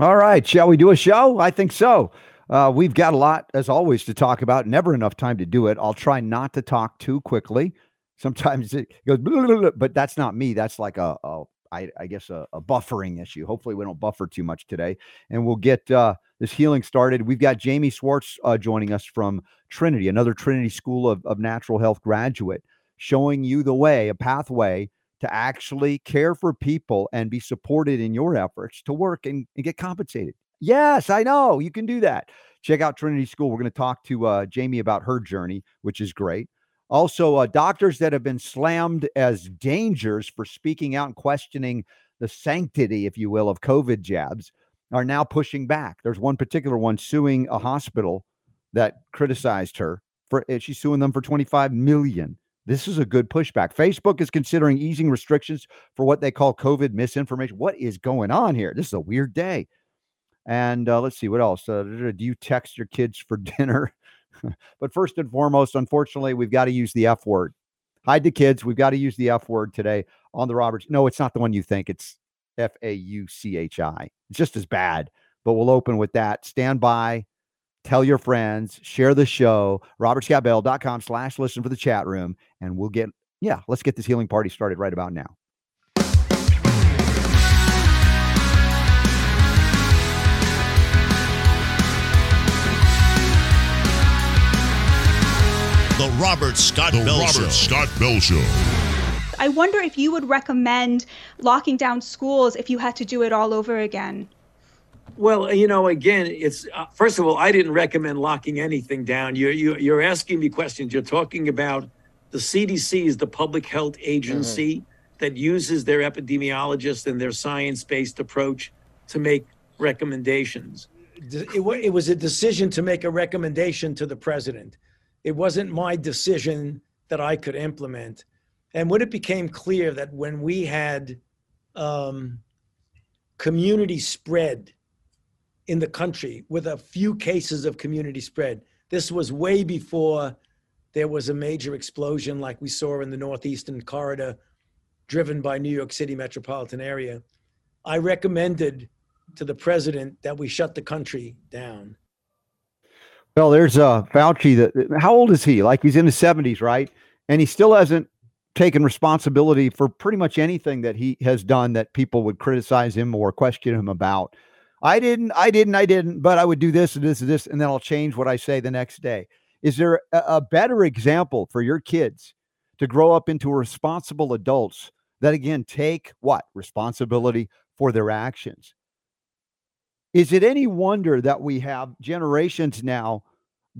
All right. Shall we do a show? I think so. Uh, we've got a lot, as always, to talk about. Never enough time to do it. I'll try not to talk too quickly. Sometimes it goes, but that's not me. That's like a, a I, I guess, a, a, buffering issue. Hopefully, we don't buffer too much today. And we'll get uh, this healing started. We've got Jamie Swartz uh, joining us from Trinity, another Trinity School of, of Natural Health graduate, showing you the way, a pathway to actually care for people and be supported in your efforts to work and, and get compensated. Yes, I know you can do that. Check out Trinity School. We're going to talk to uh, Jamie about her journey, which is great. Also, uh, doctors that have been slammed as dangers for speaking out and questioning the sanctity, if you will, of COVID jabs are now pushing back. There's one particular one suing a hospital that criticized her for she's suing them for 25 million. This is a good pushback. Facebook is considering easing restrictions for what they call COVID misinformation. What is going on here? This is a weird day. And uh, let's see what else. Uh, do you text your kids for dinner? but first and foremost, unfortunately, we've got to use the F word. Hide the kids. We've got to use the F word today on the Roberts. No, it's not the one you think. It's F A U C H I. It's just as bad, but we'll open with that. Stand by. Tell your friends, share the show, robertscottbell.com slash listen for the chat room, and we'll get, yeah, let's get this healing party started right about now. The Robert Scott the Bell Robert Show. Scott Bell Show. I wonder if you would recommend locking down schools if you had to do it all over again. Well, you know, again, it's uh, first of all, I didn't recommend locking anything down. You're you, you're asking me questions. You're talking about the CDC is the public health agency mm-hmm. that uses their epidemiologists and their science-based approach to make recommendations. It, it was a decision to make a recommendation to the president it wasn't my decision that I could implement. And when it became clear that when we had um, community spread in the country with a few cases of community spread, this was way before there was a major explosion like we saw in the Northeastern corridor driven by New York City metropolitan area. I recommended to the president that we shut the country down. Well, there's uh, Fauci. That how old is he? Like he's in his 70s, right? And he still hasn't taken responsibility for pretty much anything that he has done that people would criticize him or question him about. I didn't, I didn't, I didn't, but I would do this and this and this, and then I'll change what I say the next day. Is there a, a better example for your kids to grow up into responsible adults that again take what responsibility for their actions? Is it any wonder that we have generations now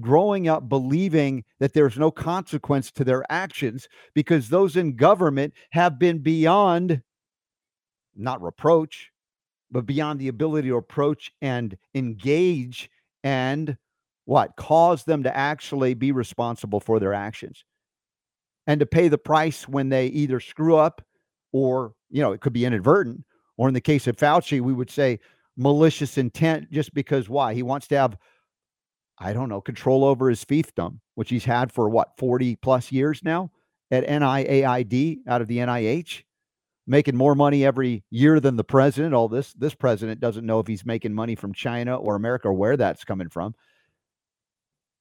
growing up believing that there's no consequence to their actions because those in government have been beyond not reproach, but beyond the ability to approach and engage and what cause them to actually be responsible for their actions and to pay the price when they either screw up or, you know, it could be inadvertent. Or in the case of Fauci, we would say, malicious intent just because why? He wants to have, I don't know, control over his fiefdom, which he's had for what, 40 plus years now at NIAID out of the NIH, making more money every year than the president. All this, this president doesn't know if he's making money from China or America or where that's coming from.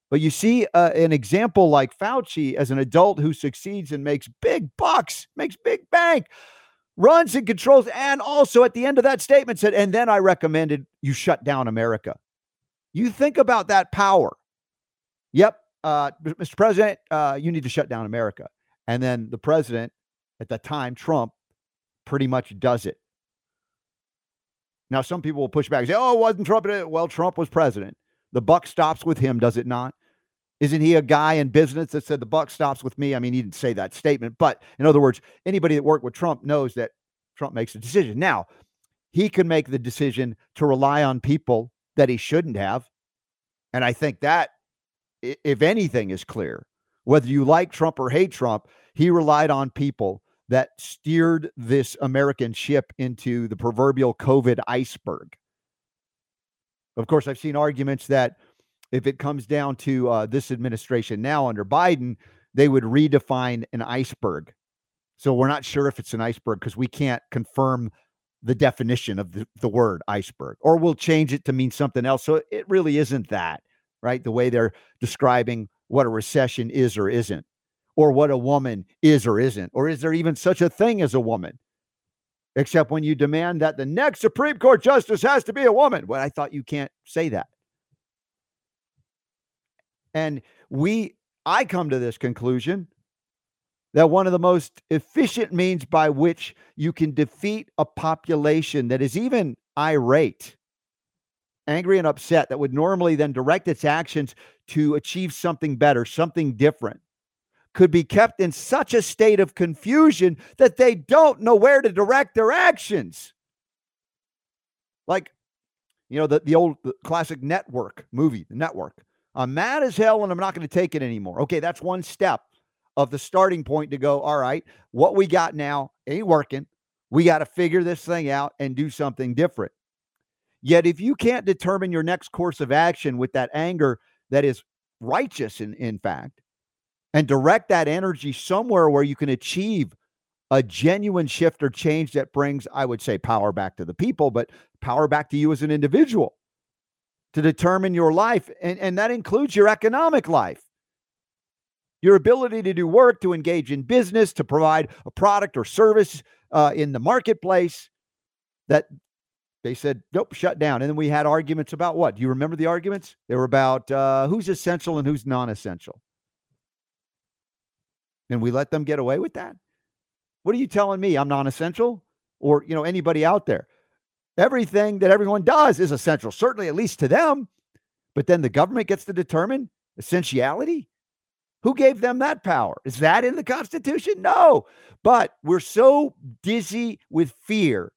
But you see uh, an example like Fauci as an adult who succeeds and makes big bucks, makes big bank runs and controls, and also at the end of that statement said, and then I recommended you shut down America. You think about that power. Yep, uh, Mr. President, uh, you need to shut down America. And then the president at the time, Trump, pretty much does it. Now, some people will push back and say, oh, wasn't Trump. Well, Trump was president. The buck stops with him, does it not? Isn't he a guy in business that said the buck stops with me? I mean, he didn't say that statement, but in other words, anybody that worked with Trump knows that Trump makes a decision. Now, he can make the decision to rely on people that he shouldn't have. And I think that, if anything, is clear. Whether you like Trump or hate Trump, he relied on people that steered this American ship into the proverbial COVID iceberg. Of course, I've seen arguments that if it comes down to uh, this administration now under Biden, they would redefine an iceberg. So we're not sure if it's an iceberg because we can't confirm the definition of the, the word iceberg, or we'll change it to mean something else. So it really isn't that, right? The way they're describing what a recession is or isn't, or what a woman is or isn't, or is there even such a thing as a woman? Except when you demand that the next Supreme Court justice has to be a woman. Well, I thought you can't say that. And we, I come to this conclusion that one of the most efficient means by which you can defeat a population that is even irate, angry, and upset, that would normally then direct its actions to achieve something better, something different, could be kept in such a state of confusion that they don't know where to direct their actions. Like, you know, the, the old the classic network movie, the network. I'm mad as hell and I'm not going to take it anymore. Okay, that's one step of the starting point to go, all right, what we got now ain't working. We got to figure this thing out and do something different. Yet, if you can't determine your next course of action with that anger that is righteous, in, in fact, and direct that energy somewhere where you can achieve a genuine shift or change that brings, I would say, power back to the people, but power back to you as an individual to determine your life. And, and that includes your economic life your ability to do work, to engage in business, to provide a product or service uh, in the marketplace that they said, nope, shut down. And then we had arguments about what? Do you remember the arguments? They were about uh, who's essential and who's non essential. And we let them get away with that. What are you telling me? I'm non essential? Or, you know, anybody out there? Everything that everyone does is essential, certainly at least to them. But then the government gets to determine essentiality. Who gave them that power? Is that in the Constitution? No. But we're so dizzy with fear.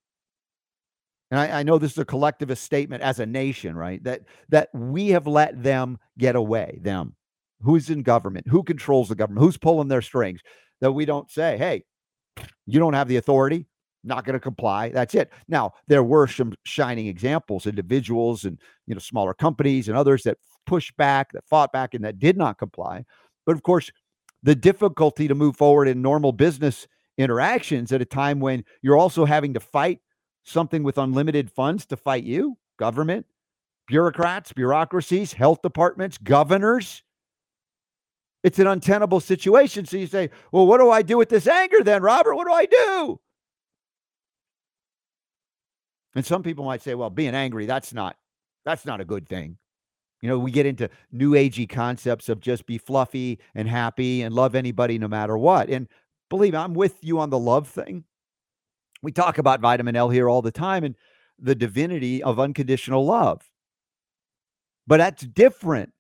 And I, I, know this is a collectivist statement as a nation, right? That that we have let them get away. Them, who's in government, who controls the government, who's pulling their strings. That we don't say, "Hey, you don't have the authority. Not going to comply." That's it. Now there were some shining examples, individuals and you know smaller companies and others that pushed back, that fought back, and that did not comply. But of course, the difficulty to move forward in normal business interactions at a time when you're also having to fight something with unlimited funds to fight you, government, bureaucrats, bureaucracies, health departments, governors. It's an untenable situation. So you say, well, what do I do with this anger then, Robert? What do I do? And some people might say, well, being angry, that's not that's not a good thing. You know, we get into new agey concepts of just be fluffy and happy and love anybody no matter what. And believe me, I'm with you on the love thing. We talk about vitamin L here all the time and the divinity of unconditional love. But that's different.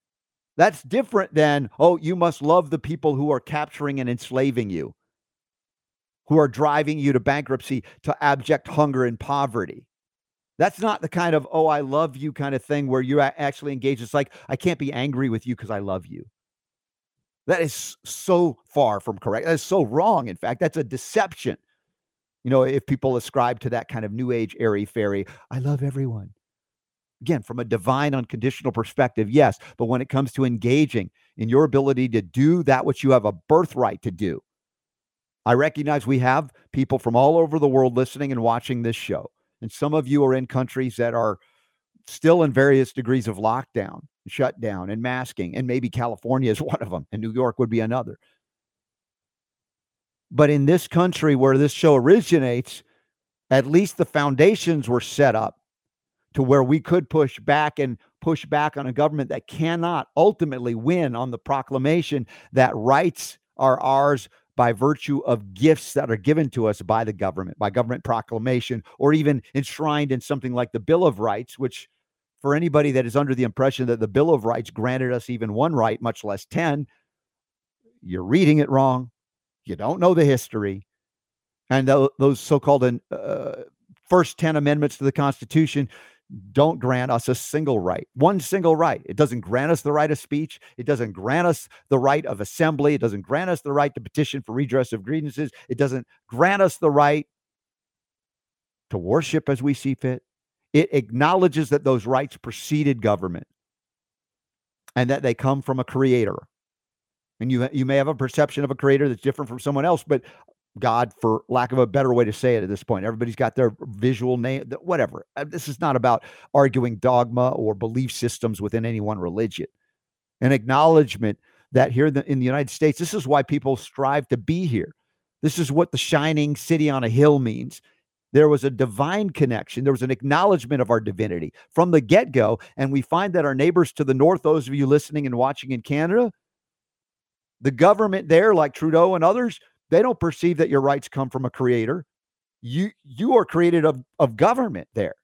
That's different than, oh, you must love the people who are capturing and enslaving you, who are driving you to bankruptcy, to abject hunger and poverty. That's not the kind of, oh, I love you kind of thing where you actually engage. It's like, I can't be angry with you because I love you. That is so far from correct. That is so wrong. In fact, that's a deception. You know, if people ascribe to that kind of new age airy fairy, I love everyone. Again, from a divine unconditional perspective, yes. But when it comes to engaging in your ability to do that which you have a birthright to do, I recognize we have people from all over the world listening and watching this show. And some of you are in countries that are still in various degrees of lockdown, shutdown, and masking. And maybe California is one of them, and New York would be another. But in this country where this show originates, at least the foundations were set up to where we could push back and push back on a government that cannot ultimately win on the proclamation that rights are ours by virtue of gifts that are given to us by the government, by government proclamation, or even enshrined in something like the Bill of Rights, which for anybody that is under the impression that the Bill of Rights granted us even one right, much less 10, you're reading it wrong. You don't know the history. And those so called uh, first 10 amendments to the Constitution don't grant us a single right, one single right. It doesn't grant us the right of speech. It doesn't grant us the right of assembly. It doesn't grant us the right to petition for redress of grievances. It doesn't grant us the right to worship as we see fit. It acknowledges that those rights preceded government and that they come from a creator. And you, you may have a perception of a creator that's different from someone else, but God, for lack of a better way to say it at this point. Everybody's got their visual name, whatever. Uh, this is not about arguing dogma or belief systems within any one religion. An acknowledgement that here in the, in the United States, this is why people strive to be here. This is what the shining city on a hill means. There was a divine connection. There was an acknowledgement of our divinity from the get go. And we find that our neighbors to the north, those of you listening and watching in Canada, the government there, like Trudeau and others, they don't perceive that your rights come from a creator. You you are created of, of government there.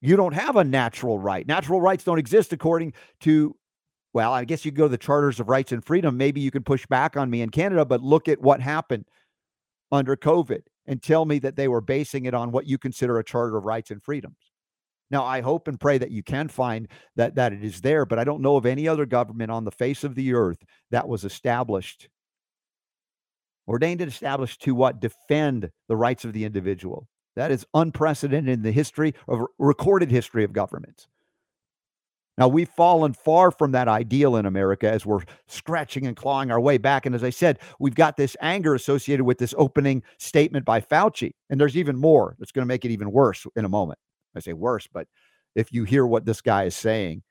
You don't have a natural right. Natural rights don't exist according to, well, I guess you go to the charters of rights and freedom. Maybe you can push back on me in Canada, but look at what happened under COVID and tell me that they were basing it on what you consider a charter of rights and freedoms. Now, I hope and pray that you can find that that it is there, but I don't know of any other government on the face of the earth that was established ordained and established to what defend the rights of the individual. That is unprecedented in the history of recorded history of governments. Now, we've fallen far from that ideal in America as we're scratching and clawing our way back. And as I said, we've got this anger associated with this opening statement by Fauci. And there's even more that's going to make it even worse in a moment. I say worse, but if you hear what this guy is saying,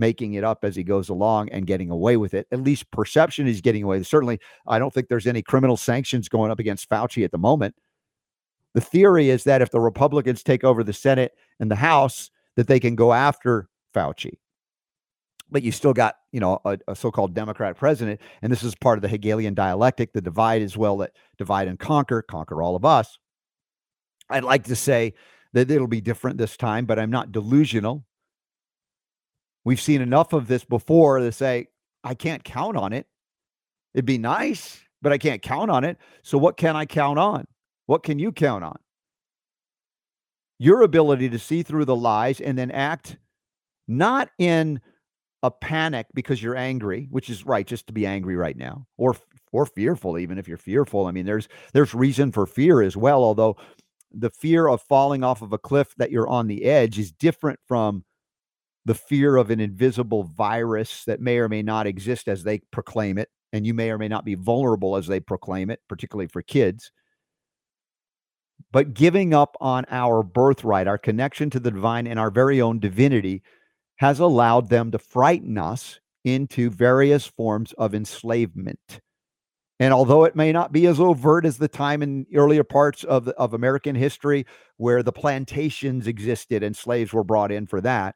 making it up as he goes along and getting away with it. At least perception is getting away. Certainly, I don't think there's any criminal sanctions going up against Fauci at the moment. The theory is that if the Republicans take over the Senate and the House, that they can go after Fauci. But you still got, you know, a, a so-called Democrat president, and this is part of the Hegelian dialectic, the divide as well that divide and conquer, conquer all of us. I'd like to say that it'll be different this time, but I'm not delusional. We've seen enough of this before to say, I can't count on it. It'd be nice, but I can't count on it. So, what can I count on? What can you count on? Your ability to see through the lies and then act not in a panic because you're angry, which is right, just to be angry right now, or or fearful, even if you're fearful. I mean, there's there's reason for fear as well, although the fear of falling off of a cliff that you're on the edge is different from the fear of an invisible virus that may or may not exist as they proclaim it, and you may or may not be vulnerable as they proclaim it, particularly for kids. But giving up on our birthright, our connection to the divine, and our very own divinity has allowed them to frighten us into various forms of enslavement. And although it may not be as overt as the time in earlier parts of, of American history where the plantations existed and slaves were brought in for that,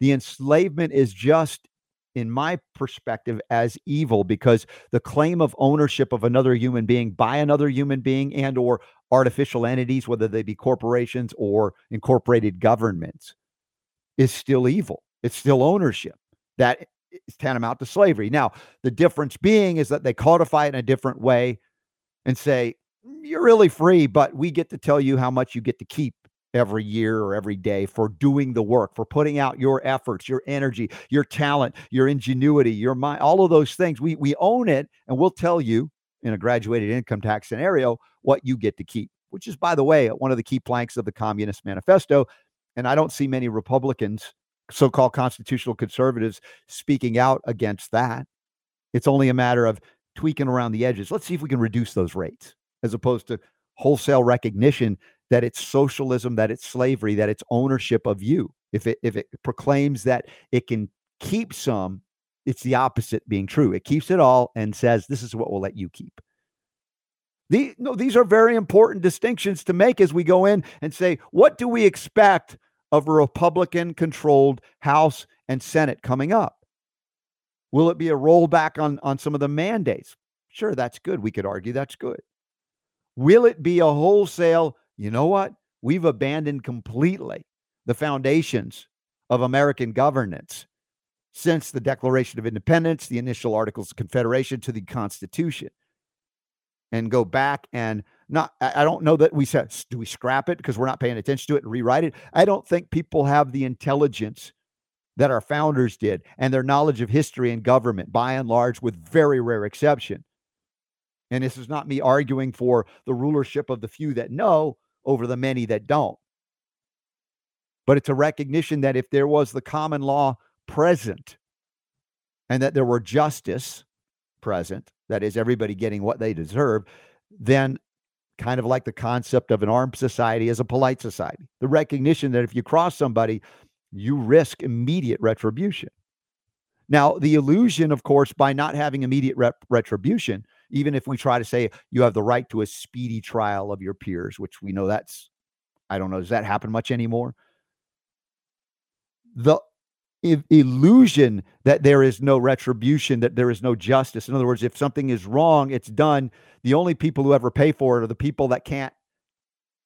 the enslavement is just in my perspective as evil because the claim of ownership of another human being by another human being and or artificial entities whether they be corporations or incorporated governments is still evil. It's still ownership. That is tantamount to slavery. Now the difference being is that they codify it in a different way and say mm, you're really free but we get to tell you how much you get to keep every year or every day for doing the work, for putting out your efforts, your energy, your talent, your ingenuity, your mind, all of those things. We we own it and we'll tell you in a graduated income tax scenario what you get to keep, which is by the way, one of the key planks of the Communist Manifesto. And I don't see many Republicans, so-called constitutional conservatives speaking out against that. It's only a matter of tweaking around the edges. Let's see if we can reduce those rates as opposed to wholesale recognition that it's socialism, that it's slavery, that it's ownership of you. If it if it proclaims that it can keep some, it's the opposite being true. It keeps it all and says this is what we'll let you keep. The, no, these are very important distinctions to make as we go in and say, what do we expect of a Republican controlled House and Senate coming up? Will it be a rollback on, on some of the mandates? Sure, that's good. We could argue that's good. Will it be a wholesale you know what? We've abandoned completely the foundations of American governance since the Declaration of Independence, the initial Articles of Confederation to the Constitution, and go back and not. I don't know that we said, do we scrap it because we're not paying attention to it and rewrite it? I don't think people have the intelligence that our founders did and their knowledge of history and government, by and large, with very rare exception. And this is not me arguing for the rulership of the few that know over the many that don't. But it's a recognition that if there was the common law present and that there were justice present that is, everybody getting what they deserve, then kind of like the concept of an armed society as a polite society. The recognition that if you cross somebody, you risk immediate retribution. Now, the illusion, of course, by not having immediate rep- retribution, even if we try to say you have the right to a speedy trial of your peers, which we know that's, I don't know, does that happen much anymore? The illusion that there is no retribution, that there is no justice. In other words, if something is wrong, it's done. The only people who ever pay for it are the people that can't,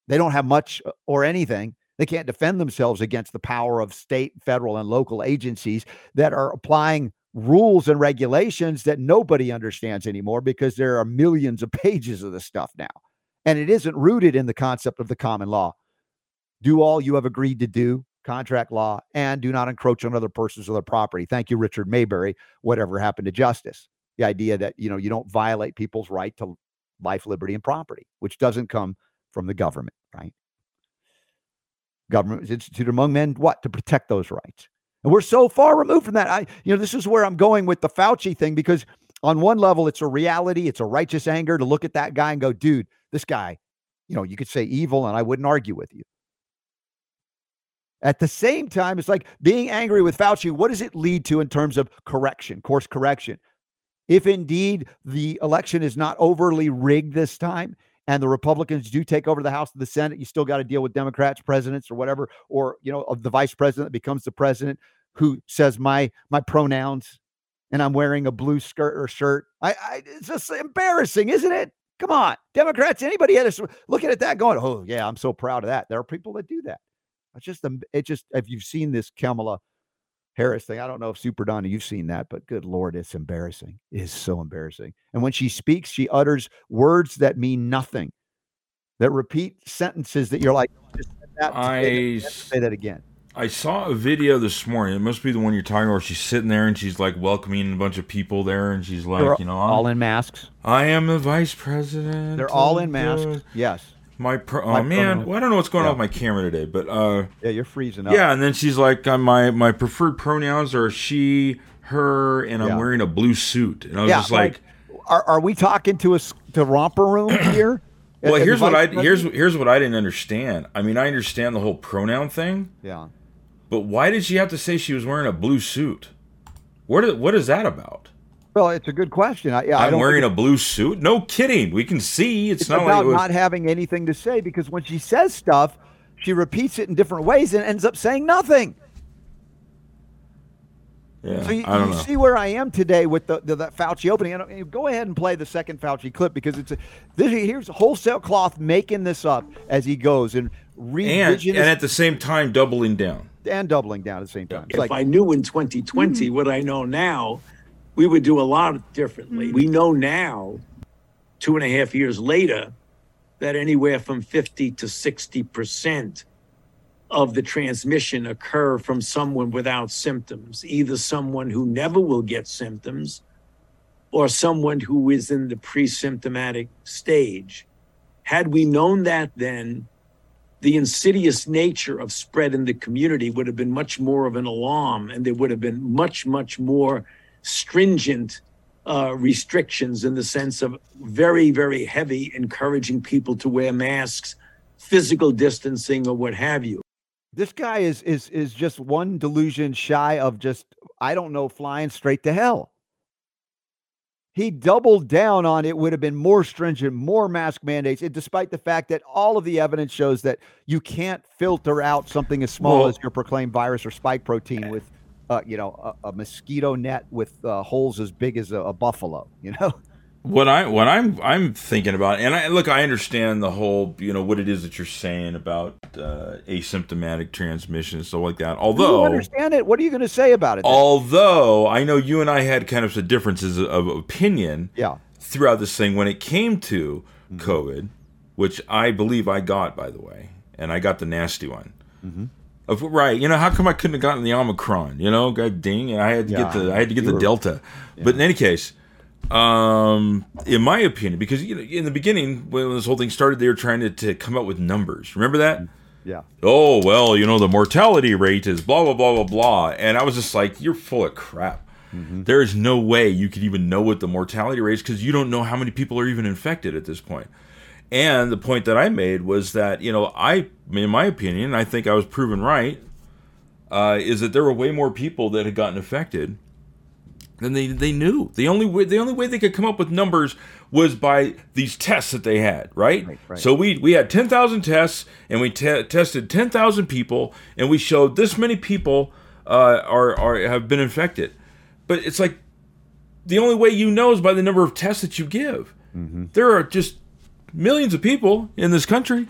they don't have much uh, or anything. They can't defend themselves against the power of state, federal, and local agencies that are applying rules and regulations that nobody understands anymore because there are millions of pages of this stuff now. And it isn't rooted in the concept of the common law. Do all you have agreed to do contract law, and do not encroach on other persons or their property. Thank you, Richard Maybury. Whatever happened to justice? The idea that you know you don't violate people's right to life, liberty, and property, which doesn't come from the government, right? Government is instituted among men what to protect those rights, and we're so far removed from that. I, you know, this is where I'm going with the Fauci thing because on one level, it's a reality, it's a righteous anger to look at that guy and go, dude, this guy, you know, you could say evil, and I wouldn't argue with you. At the same time, it's like being angry with Fauci. What does it lead to in terms of correction, course correction? If indeed the election is not overly rigged this time and the Republicans do take over the House and the Senate, you still got to deal with Democrats, presidents, or whatever, or you know, the vice president becomes the president who says my my pronouns and I'm wearing a blue skirt or shirt. I, I it's just embarrassing, isn't it? Come on, Democrats. Anybody had looking at that going, oh yeah, I'm so proud of that. There are people that do that. It's just um, it just if you've seen this Kamala Harris thing, I don't know if Super Donna you've seen that, but good lord, it's embarrassing. It is so embarrassing. And when she speaks, she utters words that mean nothing, that repeat sentences that you're like, that, I say that again. I saw a video this morning. It must be the one you're talking about. Where she's sitting there and she's like welcoming a bunch of people there, and she's like, They're you know, all in masks. I am the vice president. They're all in masks. Yes. My pro- oh man, well, I don't know what's going yeah. on with my camera today, but uh, yeah, you're freezing up. Yeah, and then she's like, uh, my my preferred pronouns are she, her, and I'm yeah. wearing a blue suit, and I was yeah, just like, like, are, are we talking to a to romper room here? well, here's what I here's here's what I didn't understand. I mean, I understand the whole pronoun thing. Yeah. But why did she have to say she was wearing a blue suit? What what is that about? Well, it's a good question. I, yeah, I'm wearing a blue suit. No kidding. We can see. It's, it's not about like was, not having anything to say because when she says stuff, she repeats it in different ways and ends up saying nothing. Yeah, so you, I don't you know. see where I am today with the, the, the Fauci opening. And go ahead and play the second Fauci clip because it's a, this, here's wholesale cloth making this up as he goes and and, and at the same time doubling down and doubling down at the same time. It's if like, I knew in 2020 mm-hmm. what I know now, we would do a lot differently. Mm-hmm. We know now, two and a half years later, that anywhere from 50 to 60 percent of the transmission occur from someone without symptoms, either someone who never will get symptoms or someone who is in the pre-symptomatic stage. Had we known that then, the insidious nature of spread in the community would have been much more of an alarm and there would have been much, much more stringent uh, restrictions in the sense of very, very heavy, encouraging people to wear masks, physical distancing, or what have you. This guy is is is just one delusion shy of just I don't know flying straight to hell. He doubled down on it would have been more stringent, more mask mandates, and despite the fact that all of the evidence shows that you can't filter out something as small well, as your proclaimed virus or spike protein with uh, you know, a, a, mosquito net with uh, holes as big as a, a, buffalo. You know. What I what I'm I'm thinking about, and I look, I understand the whole, you know, what it is that you're saying about uh, asymptomatic transmission and stuff like that. Although, understand it, what are you going to say about it? Then? Although I know you and I had kind of some differences of opinion, yeah, throughout this thing when it came to mm-hmm. COVID, which I believe I got, by the way, and I got the nasty one. Mm-hmm. Of, right, you know, how come I couldn't have gotten the Omicron? You know, God dang, I had to yeah, get the I had to get the were, Delta. Yeah. But in any case, um, in my opinion, because you know, in the beginning when this whole thing started, they were trying to, to come up with numbers. Remember that? Yeah. Oh well, you know, the mortality rate is blah blah blah blah blah, and I was just like, you're full of crap. Mhm. There is no way you could even know what the mortality rate is because you don't know how many people are even infected at this point. And the point that I made was that you know I, in my opinion, I think I was proven right, uh, is that there were way more people that had gotten affected than they they knew. The only way the only way they could come up with numbers was by these tests that they had, right? Right, right. So we we had ten thousand tests, and we te- tested ten thousand people, and we showed this many people uh, are are have been infected. But it's like the only way you know is by the number of tests that you give. There are just millions of people in this country,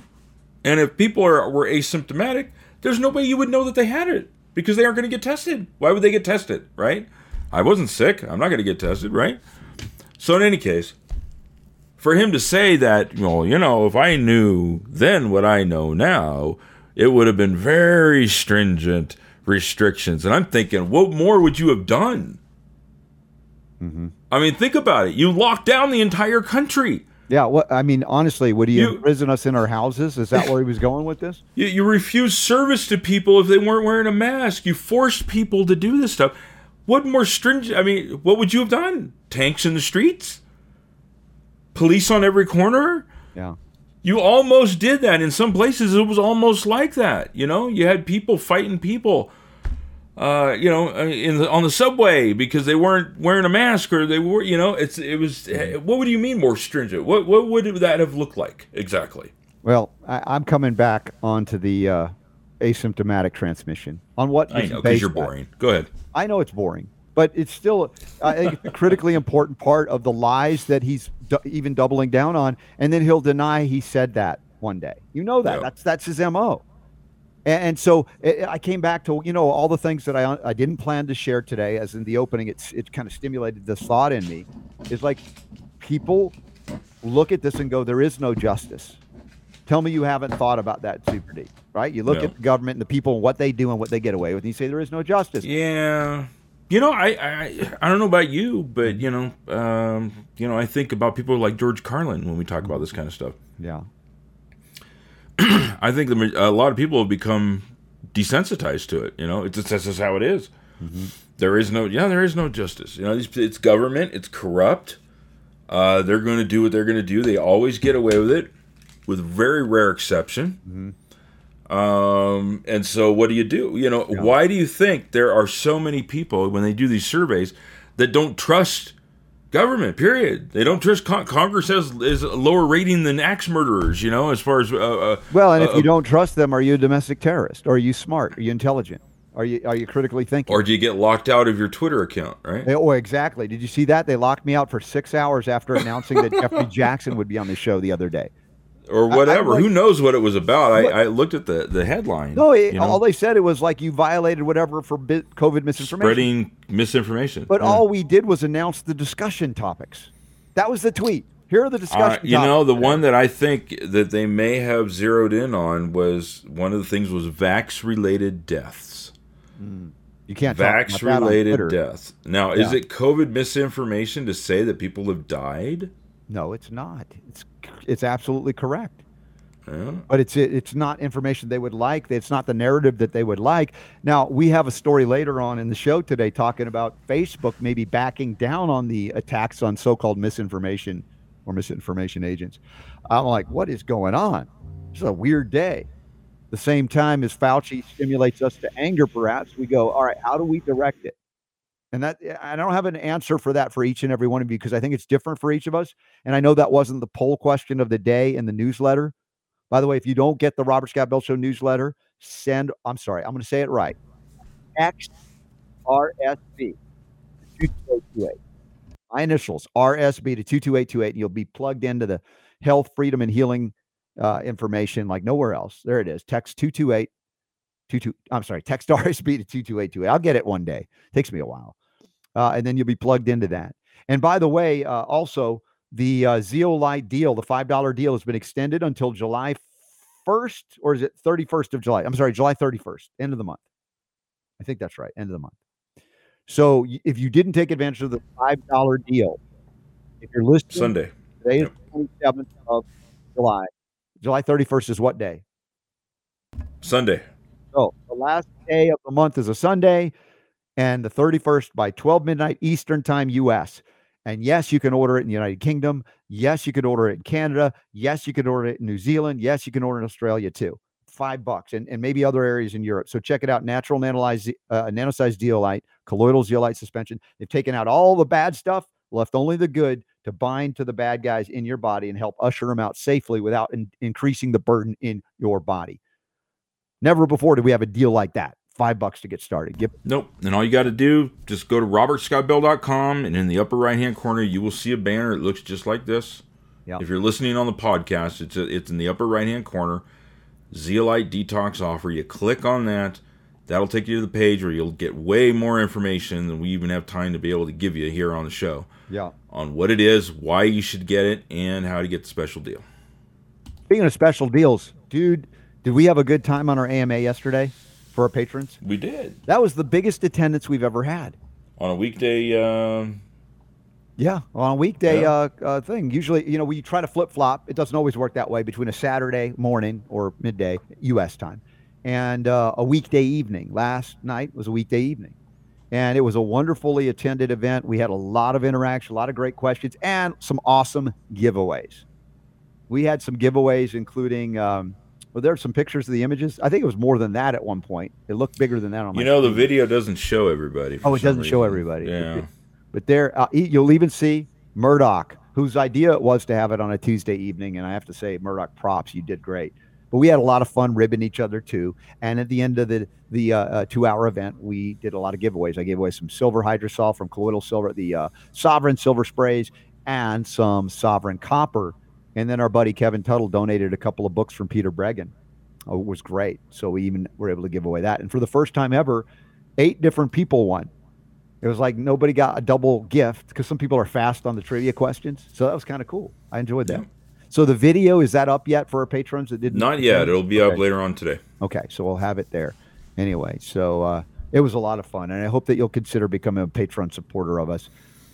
and if people are were asymptomatic, there's no way you would know that they had it because they aren't going to get tested. Why would they get tested, right? I wasn't sick. I'm not going to get tested, right? So in any case, for him to say that, well, you know, if I knew then what I know now, it would have been very stringent restrictions. And I'm thinking, what more would you have done? Mm-hmm. I mean, think about it. You locked down the entire country. Yeah. What I mean, honestly, would he You- imprison us in our houses? Is that where he was going with this? You, you refused service to people if they weren't wearing a mask. You forced people to do this stuff. What more stringent? I mean, what would you have done? Tanks in the streets? Police on every corner? Yeah. You almost did that. In some places, it was almost like that. You know, you had people fighting people. Uh, you know, uh, in the, on the subway because they weren't wearing a mask or they were. You know, it's it was. eh, What would you mean more stringent? What what would that have looked like exactly? Well, I, I'm coming back onto the uh, asymptomatic transmission. On what I know because you're that? boring. Go ahead. I know it's boring, but it's still I think it's a critically important part of the lies that he's du- even doubling down on, and then he'll deny he said that one day. You know that Yeah. that's that's his mo. And, and so I I came back to you know all the things that I I didn't plan to share today, as in the opening, it's it kind of stimulated this thought in me, is like people look at this and go, there is no justice. Tell me you haven't thought about that super deep, right? You look No. at the government and the people and what they do and what they get away with, and you say there is no justice. Yeah. You know, I, I I don't know about you, but you know, um, you know, I think about people like George Carlin when we talk about this kind of stuff. Yeah. I think the, a lot of people have become desensitized to it. You know, it's just, that's just how it is. There is no, yeah, there is no justice. You know, it's, it's government. It's corrupt. Uh, they're going to do what they're going to do. They always get away with it, with very rare exception. Um, and so, what do you do? You know, why do you think there are so many people when they do these surveys that don't trust government? Period. They don't trust con- Congress has is a lower rating than axe murderers. You know, as far as uh, uh, Well, and if uh, you don't trust them, are you a domestic terrorist? Are you smart? Are you intelligent? Are you are you critically thinking? or do you get locked out of your Twitter account? Right? oh, exactly. Did you see that? They locked me out for six hours after announcing that Jeffrey Jackson would be on the show the other day. Or whatever. like- Who knows what it was about? I, I looked at the the headline. No, it, you know, all they said it was like you violated whatever for bit COVID misinformation. spreading misinformation. But Yeah. all we did was announce the discussion topics. That was the tweet. Here are the Uh, discussion. you know, the one that I think that they may have zeroed in on was one of the things was vax related deaths. you can't Vax related deaths. Now, is it COVID misinformation to say that people have died? No, it's not. It's it's absolutely correct. Yeah. but it's it's not information they would like. It's not the narrative that they would like. Now we have a story later on in the show today talking about Facebook maybe backing down on the attacks on so-called misinformation or misinformation agents. I'm like, what is going on? It's a weird day. The same time as Fauci stimulates us to anger, perhaps we go, all right, how do we direct it? And that I don't have an answer for that for each and every one of you because I think it's different for each of us. And I know that wasn't the poll question of the day in the newsletter. By the way, if you don't get the Robert Scott Bell Show newsletter, send, I'm sorry, I'm going to say it right. XRSB 2228. My initials, RSB to 22828, and you'll be plugged into the health, freedom, and healing uh, information like nowhere else. There it is. Text 228 22, I'm sorry, text RSB to 22828. I'll get it one day. It Takes me a while. Uh, and then you'll be plugged into that. And by the way, uh, also, the uh, Zeolite deal, the $5 deal, has been extended until July 1st, or is it 31st of July? I'm sorry, July 31st, end of the month. I think that's right, end of the month. So if you didn't take advantage of the $5 deal, if you're listening Sunday. today is 27th of July. July 31st is what day? Sunday. So the last day of the month is a Sunday. and the 31st by 12 midnight Eastern Time US. And yes, you can order it in the United Kingdom. Yes, you can order it in Canada. Yes, you can order it in New Zealand. Yes, you can order in Australia too. Five bucks and, and maybe other areas in Europe. So check it out. Natural nanolize, uh, nanosized zeolite, colloidal zeolite suspension. They've taken out all the bad stuff, left only the good to bind to the bad guys in your body and help usher them out safely without in- increasing the burden in your body. Never before did we have a deal like that five bucks to get started. Give Nope. And all you got to do, just go to robertscottbell.com, and in the upper right hand corner, you will see a banner. It looks just like this. Yep. If you're listening on the podcast, it's a, it's in the upper right hand corner. Zeolite detox offer. You click on that. That'll take you to the page where you'll get way more information than we even have time to be able to give you here on the show yeah. on what it is, why you should get it, and how to get the special deal. Speaking of special deals, dude, did we have a good time on our AMA yesterday for our patrons? We did That was the biggest attendance we've ever had. on a weekday. Um, Yeah, on a weekday Yeah. uh, uh, thing. Usually, you know, we try to flip flop. It doesn't always work that way between a Saturday morning or midday U.S. time and uh, a weekday evening. Last night was a weekday evening, and it was a wonderfully attended event. We had a lot of interaction, a lot of great questions, and some awesome giveaways. We had some giveaways, including. Um, well, there are some pictures of the images. I think it was more than that at one point. It looked bigger than that on my you know, the video doesn't show everybody. Oh, it doesn't show everybody. Yeah. But there, uh, you'll even see Murdoch, whose idea it was to have it on a Tuesday evening. And I have to say, Murdoch, props, you did great. But we had a lot of fun ribbing each other too. And at the end of the the uh, uh, two hour event, we did a lot of giveaways. I gave away some silver hydrosol from Colloidal Silver, the uh, Sovereign Silver Sprays, and some Sovereign Copper. And then our buddy Kevin Tuttle donated a couple of books from Peter Breggin. Oh, it was great. So we even were able to give away that. And for the first time ever, eight different people won. It was like nobody got a double gift because some people are fast on the trivia questions. So that was kind of cool. I enjoyed that. Yeah. So the video is that up yet for our patrons that didn't? Not yet. It'll be up later on today. Okay, so we'll have it there. Anyway, so uh, it was a lot of fun, and I hope that you'll consider becoming a patron supporter of us.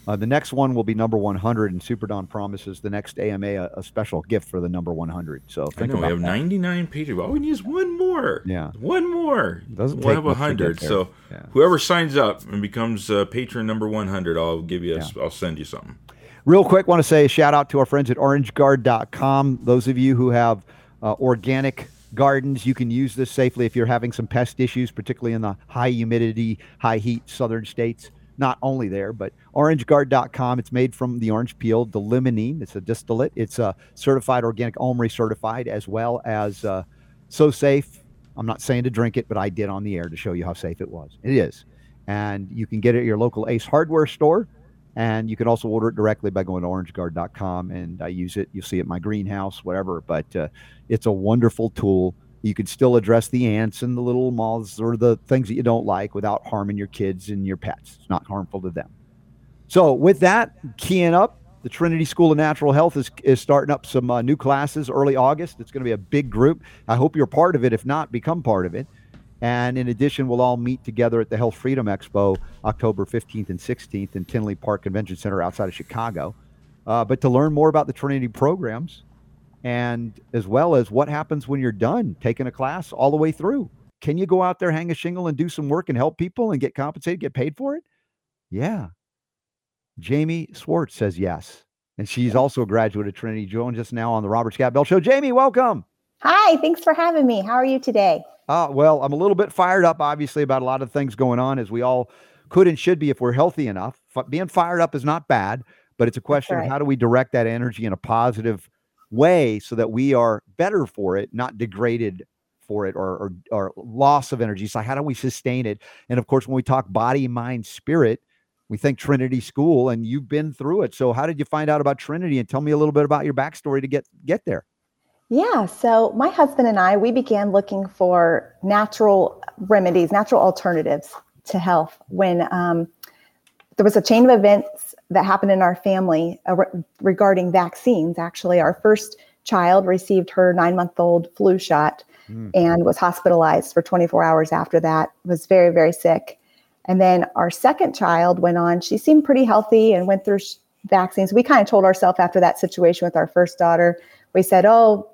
Uh, the next one will be number 100, and Super Don promises the next AMA a, a special gift for the number 100. So I know we have that. 99 pages. All we need is one more. Yeah. One more. Doesn't we'll have much to get 100. So Yeah. whoever signs up and becomes uh, patron number 100, I'll give you. A, Yeah. will send you something. Real quick, want to say a shout out to our friends at orangeguard.com. Those of you who have uh, organic gardens, you can use this safely if you're having some pest issues, particularly in the high humidity, high heat southern states. Not only there, but orangeguard.com. It's made from the orange peel, the limonene. It's a distillate. It's a certified organic, OMRI certified, as well as uh, so safe. I'm not saying to drink it, but I did on the air to show you how safe it was. It is. And you can get it at your local Ace hardware store. And you can also order it directly by going to orangeguard.com. And I use it. You'll see it in my greenhouse, whatever. But uh, it's a wonderful tool. You can still address the ants and the little moths or the things that you don't like without harming your kids and your pets. It's not harmful to them. So, with that, keying up, the Trinity School of Natural Health is, is starting up some uh, new classes early August. It's going to be a big group. I hope you're part of it. If not, become part of it. And in addition, we'll all meet together at the Health Freedom Expo October 15th and 16th in Tinley Park Convention Center outside of Chicago. Uh, but to learn more about the Trinity programs and as well as what happens when you're done taking a class all the way through. Can you go out there, hang a shingle, and do some work and help people and get compensated, get paid for it? Yeah. Jamie Swartz says yes. And she's also a graduate of Trinity. Joins us now on the Robert Scott Bell Show. Jamie, welcome. Hi, thanks for having me. How are you today? Uh, well, I'm a little bit fired up, obviously, about a lot of things going on, as we all could and should be if we're healthy enough. F- being fired up is not bad, but it's a question right. of how do we direct that energy in a positive way so that we are better for it, not degraded for it or, or, or loss of energy. So, how do we sustain it? And of course, when we talk body, mind, spirit, we think Trinity School, and you've been through it. So, how did you find out about Trinity? And tell me a little bit about your backstory to get get there. Yeah, so my husband and I, we began looking for natural remedies, natural alternatives to health when um, there was a chain of events that happened in our family uh, re- regarding vaccines. Actually, our first child received her nine month old flu shot Mm. and was hospitalized for 24 hours after that, was very, very sick. And then our second child went on, she seemed pretty healthy and went through sh- vaccines. We kind of told ourselves after that situation with our first daughter, we said, oh,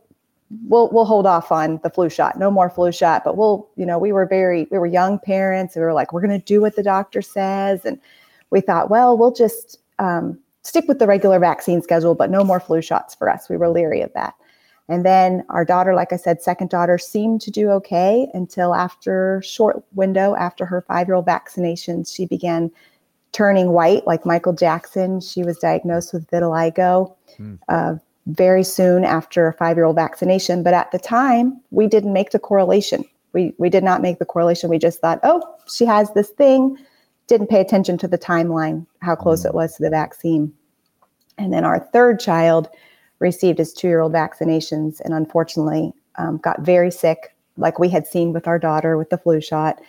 we'll we'll hold off on the flu shot. No more flu shot, but we'll, you know, we were very we were young parents. We were like, we're going to do what the doctor says, and we thought, well, we'll just um, stick with the regular vaccine schedule, but no more flu shots for us. We were leery of that. And then our daughter, like I said, second daughter seemed to do okay until after short window after her five year old vaccination, she began turning white like Michael Jackson. She was diagnosed with vitiligo. Hmm. Uh, very soon after a five year old vaccination. But at the time, we didn't make the correlation. We, we did not make the correlation. We just thought, oh, she has this thing. Didn't pay attention to the timeline, how close it was to the vaccine. And then our third child received his two year old vaccinations and unfortunately um, got very sick, like we had seen with our daughter with the flu shot.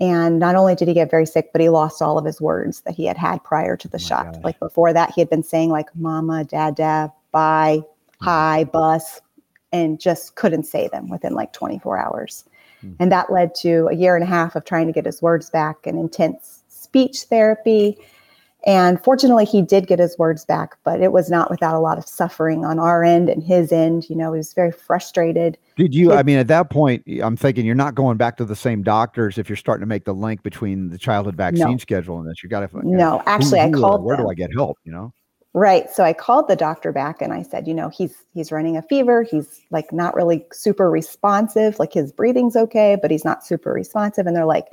And not only did he get very sick, but he lost all of his words that he had had prior to the oh shot. Gosh. Like before that, he had been saying like "mama," "dad," "dad," "bye," mm-hmm. "hi," "bus," and just couldn't say them within like 24 hours. Mm-hmm. And that led to a year and a half of trying to get his words back and intense speech therapy and fortunately, he did get his words back, but it was not without a lot of suffering on our end and his end. You know, he was very frustrated. Did you? I mean, at that point, I'm thinking you're not going back to the same doctors if you're starting to make the link between the childhood vaccine no. schedule and this. You got to. No, actually, who, who, I called. Where them. do I get help? You know. Right. So I called the doctor back and I said, you know, he's he's running a fever. He's like not really super responsive. Like his breathing's okay, but he's not super responsive. And they're like,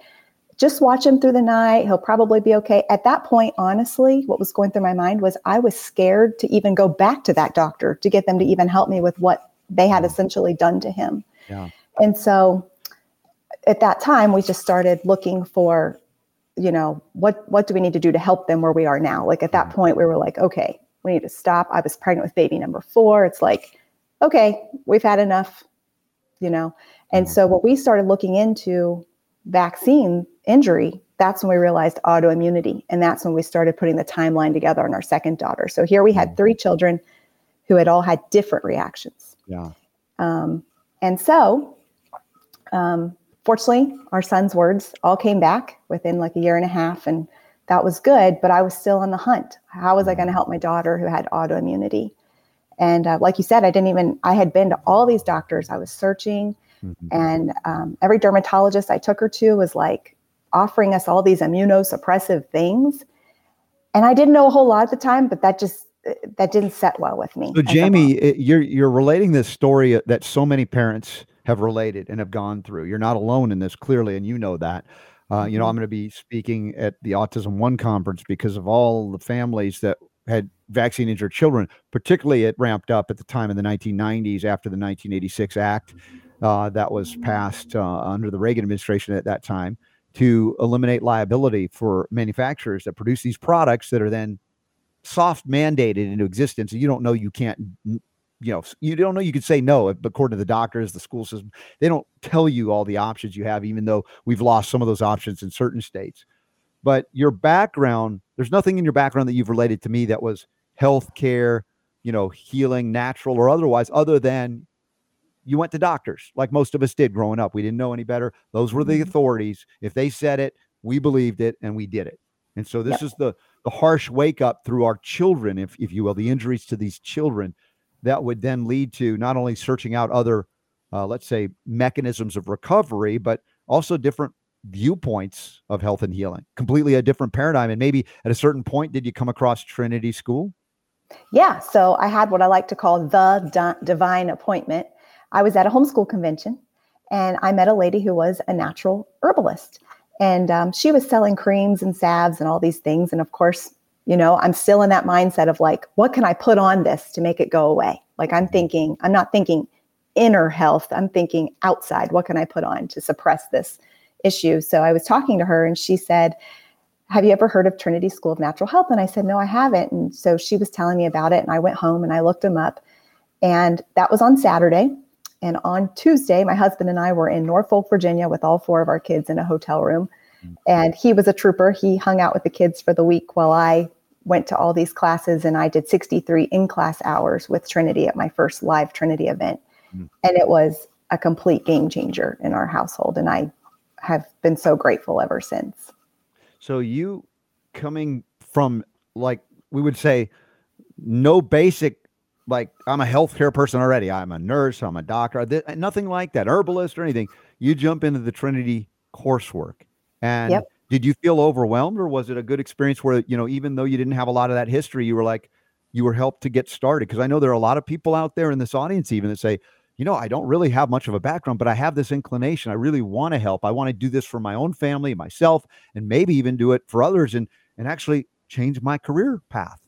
just watch him through the night. He'll probably be okay. At that point, honestly, what was going through my mind was I was scared to even go back to that doctor to get them to even help me with what they had essentially done to him. Yeah. And so at that time, we just started looking for, you know, what what do we need to do to help them where we are now? Like at that mm. point, we were like, okay, we need to stop. I was pregnant with baby number four. It's like, okay, we've had enough, you know. And so what we started looking into vaccine injury, that's when we realized autoimmunity. And that's when we started putting the timeline together on our second daughter. So here we had mm. three children who had all had different reactions. Yeah. Um, and so, um, fortunately, our son's words all came back within like a year and a half. And that was good, but I was still on the hunt. How was I going to mm. help my daughter who had autoimmunity? And uh, like you said, I didn't even, I had been to all these doctors. I was searching. Mm-hmm. And um, every dermatologist I took her to was like, offering us all these immunosuppressive things. And I didn't know a whole lot at the time, but that just that didn't set well with me. So Jamie, you're you're relating this story that so many parents have related and have gone through. You're not alone in this clearly, and you know that. Uh, you know, I'm mm-hmm. going to be speaking at the Autism One conference because of all the families that had vaccine injured children. Particularly, it ramped up at the time in the 1990s after the 1986 Act that was passed uh, under the Reagan administration at that time to eliminate liability for manufacturers that produce these products that are then soft mandated into existence. You don't know you can't, you know, you don't know you could say no, But according to the doctors, the school system. They don't tell you all the options you have, even though we've lost some of those options in certain states. But your background, there's nothing in your background that you've related to me that was healthcare, you know, healing, natural or otherwise, other than you went to doctors like most of us did growing up. We didn't know any better. Those were the mm-hmm. authorities. If they said it, we believed it and we did it. And so this yep. is the the harsh wake up through our children, if if you will, the injuries to these children that would then lead to not only searching out other, uh, let's say, mechanisms of recovery, but also different viewpoints of health and healing. Completely a different paradigm. And maybe at a certain point, did you come across Trinity School? Yeah. So I had what I like to call the divine appointment I was at a homeschool convention and I met a lady who was a natural herbalist. And um, she was selling creams and salves and all these things. And of course, you know, I'm still in that mindset of like, what can I put on this to make it go away? Like, I'm thinking, I'm not thinking inner health, I'm thinking outside. What can I put on to suppress this issue? So I was talking to her and she said, have you ever heard of Trinity School of Natural Health? And I said, no, I haven't. And so she was telling me about it. And I went home and I looked them up. And that was on Saturday. And on Tuesday, my husband and I were in Norfolk, Virginia with all four of our kids in a hotel room. Mm. And he was a trooper. He hung out with the kids for the week while I went to all these classes and I did 63 in class hours with Trinity at my first live Trinity event. Mm. And it was a complete game changer in our household. And I have been so grateful ever since. So, you coming from like we would say, no basic like I'm a healthcare person already. I'm a nurse. I'm a doctor. Th- nothing like that, herbalist or anything. You jump into the Trinity coursework, and Yep. did you feel overwhelmed, or was it a good experience where you know even though you didn't have a lot of that history, you were like you were helped to get started? Because I know there are a lot of people out there in this audience even that say, you know, I don't really have much of a background, but I have this inclination. I really want to help. I want to do this for my own family, myself, and maybe even do it for others, and and actually change my career path.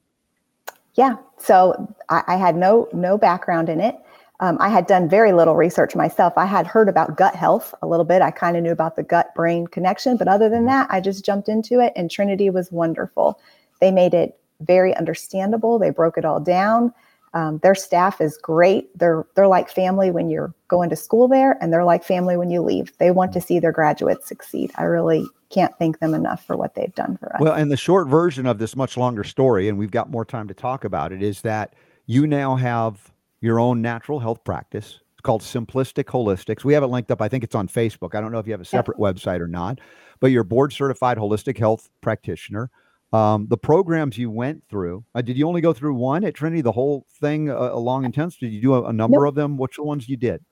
Yeah. So I, I had no no background in it. Um, I had done very little research myself. I had heard about gut health a little bit. I kind of knew about the gut brain connection, but other than that, I just jumped into it. And Trinity was wonderful. They made it very understandable. They broke it all down. Um, their staff is great. They're they're like family when you're going to school there, and they're like family when you leave. They want to see their graduates succeed. I really can't thank them enough for what they've done for us. Well, and the short version of this much longer story, and we've got more time to talk about it, is that you now have your own natural health practice. It's called Simplistic Holistics. We have it linked up. I think it's on Facebook. I don't know if you have a separate website or not, but you're board certified holistic health practitioner. Um, the programs you went through, uh, did you only go through one at Trinity, the whole thing uh, along intense? Did you do a, a number Nope. of them? Which ones you did?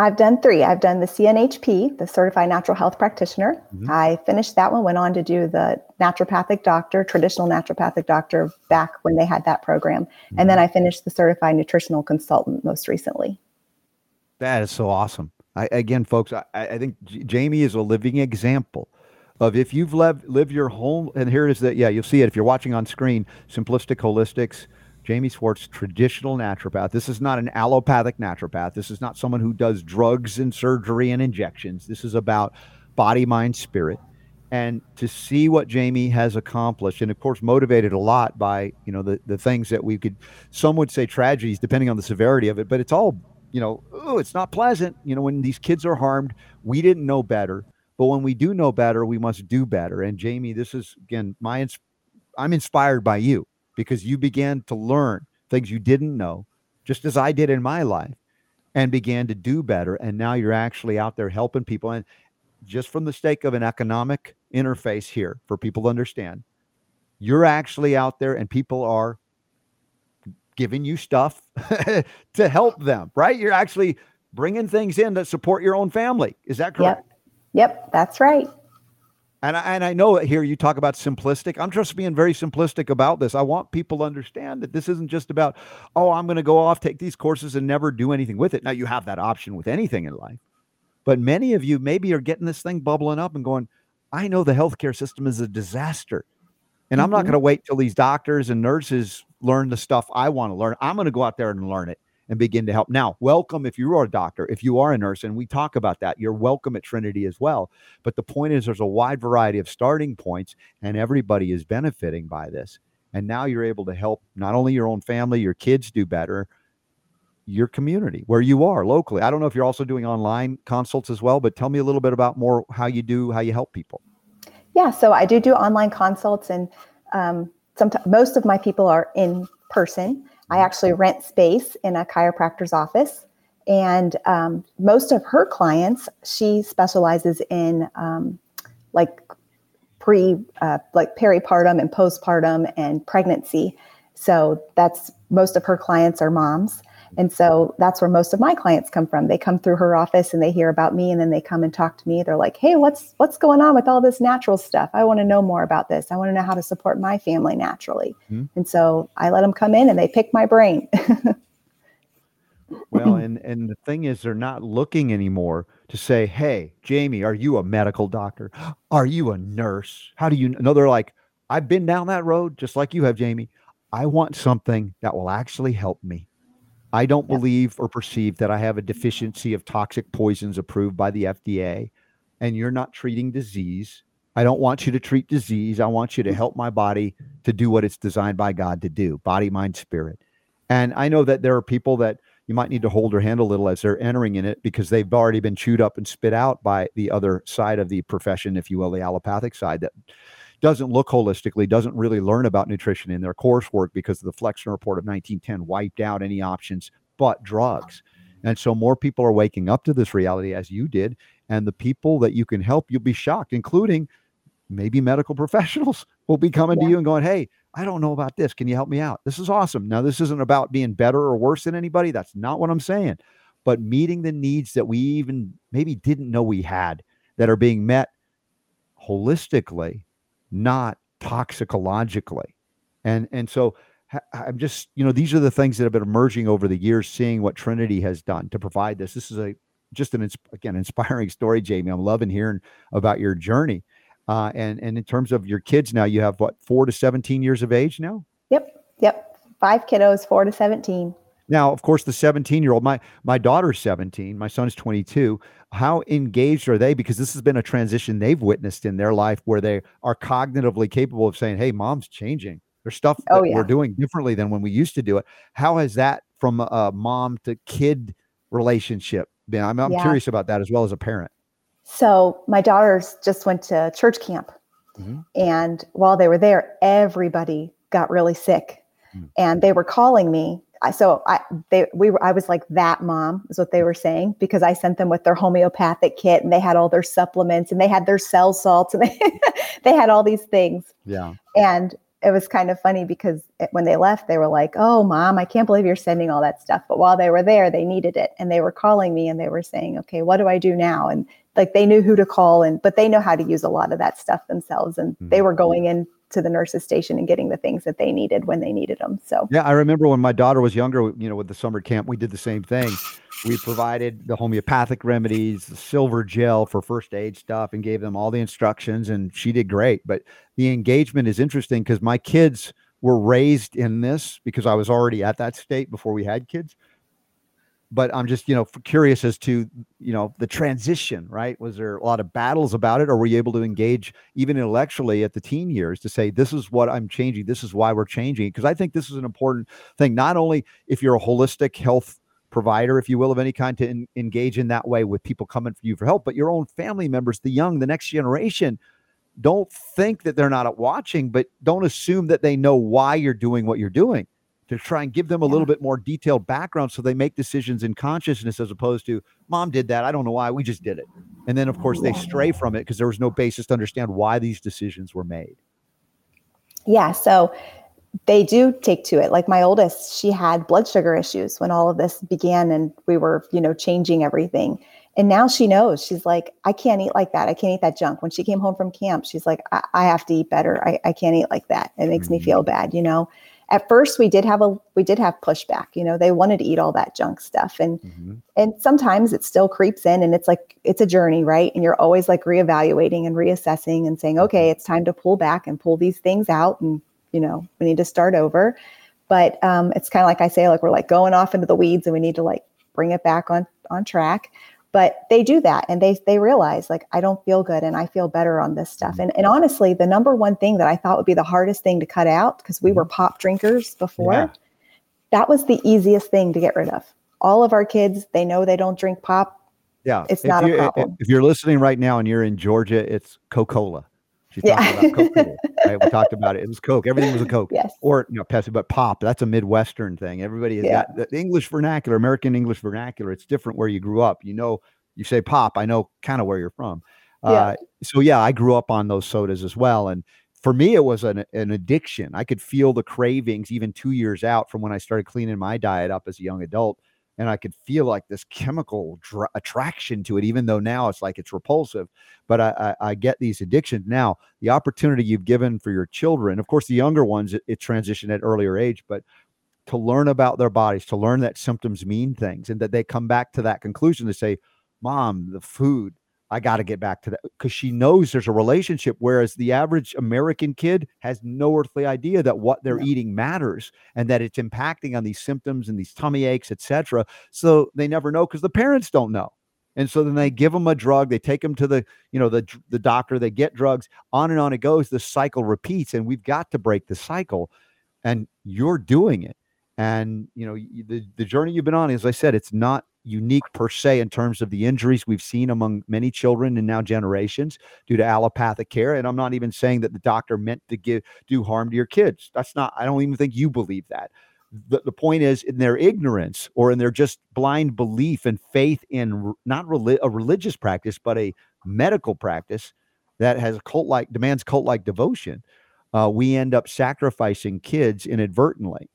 I've done three. I've done the CNHP, the Certified Natural Health Practitioner. Mhm. I finished that one, went on to do the naturopathic doctor, traditional naturopathic doctor back when they had that program. And then I finished the Certified Nutritional Consultant most recently. That is so awesome. I, again, folks, I, I think Jamie is a living example of if you've lived, lived your whole, and here is that, yeah, you'll see it if you're watching on screen, Simplistic Holistics, Jamie Swartz, traditional naturopath. This is not an allopathic naturopath. This is not someone who does drugs and surgery and injections. This is about body, mind, spirit. And to see what Jamie has accomplished, and of course, motivated a lot by, you know, the, the things that we could, some would say tragedies, depending on the severity of it, but it's all you know, oh, it's not pleasant. You know, when these kids are harmed, we didn't know better. But when we do know better, we must do better. And Jamie, this is again my ins- I'm inspired by you because you began to learn things you didn't know, just as I did in my life, and began to do better. And now you're actually out there helping people. And just from the stake of an economic interface here for people to understand, you're actually out there and people are giving you stuff to help them, right? You're actually bringing things in that support your own family. Is that correct? Yep. That's right. And I, and I know here you talk about simplistic. I'm just being very simplistic about this. I want people to understand that this isn't just about, oh, I'm going to go off, take these courses, and never do anything with it. Now, you have that option with anything in life. But many of you maybe are getting this thing bubbling up and going, I know the healthcare system is a disaster. And I'm not Mhm. going to wait till these doctors and nurses learn the stuff I want to learn. I'm going to go out there and learn it and begin to help. Now, welcome if you are a doctor, if you are a nurse, and we talk about that, you're welcome at Trinity as well. But the point is, there's a wide variety of starting points, and everybody is benefiting by this. And now you're able to help not only your own family, your kids do better, your community where you are locally. I don't know if you're also doing online consults as well, but tell me a little bit about more how you do, how you help people. Yeah, so I do do online consults, and um, sometimes most of my people are in person. I actually rent space in a chiropractor's office, and um, most of her clients, she specializes in um, like pre, uh, like peripartum and postpartum and pregnancy. So that's most of her clients are moms. And so that's where most of my clients come from. They come through her office and they hear about me and then they come and talk to me. They're like, "Hey, what's what's going on with all this natural stuff? I want to know more about this. I want to know how to support my family naturally." Mhm. And so I let them come in and they pick my brain. Well, and and the thing is, they're not looking anymore to say, "Hey, Jamie, are you a medical doctor? Are you a nurse? How do you?" know?" they're like, "I've been down that road, just like you have, Jamie. I want something that will actually help me. I don't Yep. believe or perceive that I have a deficiency of toxic poisons approved by the FDA, and you're not treating disease. I don't want you to treat disease. I want you to help my body to do what it's designed by God to do: body, mind, spirit." And I know that there are people that you might need to hold their hand a little as they're entering in it because they've already been chewed up and spit out by the other side of the profession, if you will, the allopathic side that doesn't look holistically, doesn't really learn about nutrition in their coursework because the Flexner Report of 1910 wiped out any options but drugs. And so more people are waking up to this reality as you did. And the people that you can help, you'll be shocked, including maybe medical professionals will be coming to you and going, Hey, I don't know about this. Can you help me out? This is awesome. Now, this isn't about being better or worse than anybody. That's not what I'm saying. But meeting the needs that we even maybe didn't know we had that are being met holistically, not toxicologically. And and so I'm just, you know, these are the things that have been emerging over the years, seeing what Trinity has done to provide this. This is a just an again inspiring story, Jamie. I'm loving hearing about your journey. Uh, and and in terms of your kids now, you have what four to 17 years of age now. Yep, yep, five kiddos, four to 17. Now, of course, the 17 year old, my my daughter's 17, my son's 22. How engaged are they? Because this has been a transition they've witnessed in their life where they are cognitively capable of saying, "Hey, mom's changing. There's stuff oh, that yeah. we're doing differently than when we used to do it." How has that from a mom to kid relationship been? I'm, I'm yeah. curious about that as well as a parent. So my daughters just went to church camp, mm-hmm. and while they were there, everybody got really sick, mm. and they were calling me so I they we were I was like that mom is what they were saying because I sent them with their homeopathic kit and they had all their supplements and they had their cell salts and they they had all these things. Yeah. And it was kind of funny because it, when they left they were like, "Oh mom, I can't believe you're sending all that stuff." But while they were there, they needed it and they were calling me and they were saying, "Okay, what do I do now?" And like they knew who to call and but they know how to use a lot of that stuff themselves and mm-hmm. they were going in to the nurse's station and getting the things that they needed when they needed them. So yeah, I remember when my daughter was younger, you know, with the summer camp, we did the same thing. We provided the homeopathic remedies, the silver gel for first aid stuff, and gave them all the instructions, and she did great. But the engagement is interesting because my kids were raised in this because I was already at that state before we had kids but I'm just, you know, curious as to, you know, the transition, right? Was there a lot of battles about it, or were you able to engage even intellectually at the teen years to say, this is what I'm changing, this is why we're changing? Because I think this is an important thing, not only if you're a holistic health provider, if you will, of any kind, to in, engage in that way with people coming for you for help, but your own family members, the young, the next generation. Don't think that they're not watching, but don't assume that they know why you're doing what you're doing to try and give them a little bit more detailed background so they make decisions in consciousness as opposed to mom did that. I don't know why. We just did it. And then of course they stray from it because there was no basis to understand why these decisions were made. Yeah so they do take to it. Like my oldest she had blood sugar issues when all of this began and we were you know changing everything. And now she knows. She's like i can't eat like that. I can't eat that junk. When she came home from camp she's like i, I have to eat better. I, I can't eat like that. It makes mm-hmm. me feel bad you know at first we did have a we did have pushback you know they wanted to eat all that junk stuff and mm-hmm. and sometimes it still creeps in and it's like it's a journey right and you're always like reevaluating and reassessing and saying okay mm-hmm. it's time to pull back and pull these things out and you know we need to start over but um, it's kind of like i say like we're like going off into the weeds and we need to like bring it back on on track but they do that and they they realize like i don't feel good and i feel better on this stuff. And, and honestly the number one thing that i thought would be the hardest thing to cut out because we were mm-hmm. pop drinkers before yeah. that was the easiest thing to get rid of. All of our kids they know they don't drink pop. Yeah. It's if not a problem. if you're listening right now and you're in georgia it's coca-cola she talked yeah. about Coke. right? We talked about it. It was Coke. Everything was a Coke. Yes. Or you know, Pepsi, but pop. That's a Midwestern thing. Everybody has yeah. got the English vernacular, American English vernacular. It's different where you grew up. You know, you say pop. I know kind of where you're from. Yeah. Uh, so yeah, I grew up on those sodas as well, and for me, it was an, an addiction. I could feel the cravings even two years out from when I started cleaning my diet up as a young adult and I could feel like this chemical attraction to it, even though now it's like it's repulsive. But I, I, I, get these addictions now. The opportunity you've given for your children, of course, the younger ones, it, it transitioned at earlier age, but to learn about their bodies, to learn that symptoms mean things, and that they come back to that conclusion to say, "Mom, the food, I got to get back to that because she knows there's a relationship. Whereas the average American kid has no earthly idea that what they're yeah. eating matters and that it's impacting on these symptoms and these tummy aches, etc. So they never know because the parents don't know. And so then they give them a drug, they take them to the, you know, the the doctor, they get drugs, on and on it goes. The cycle repeats, and we've got to break the cycle. And you're doing it. And you know, the the journey you've been on, as I said, it's not unique per se in terms of the injuries we've seen among many children and now generations due to allopathic care. And I'm not even saying that the doctor meant to give do harm to your kids. That's not. I don't even think you believe that. The, the point is in their ignorance or in their just blind belief and faith in not reli- a religious practice but a medical practice that has a cult like demands cult like devotion uh, we end up sacrificing kids inadvertently.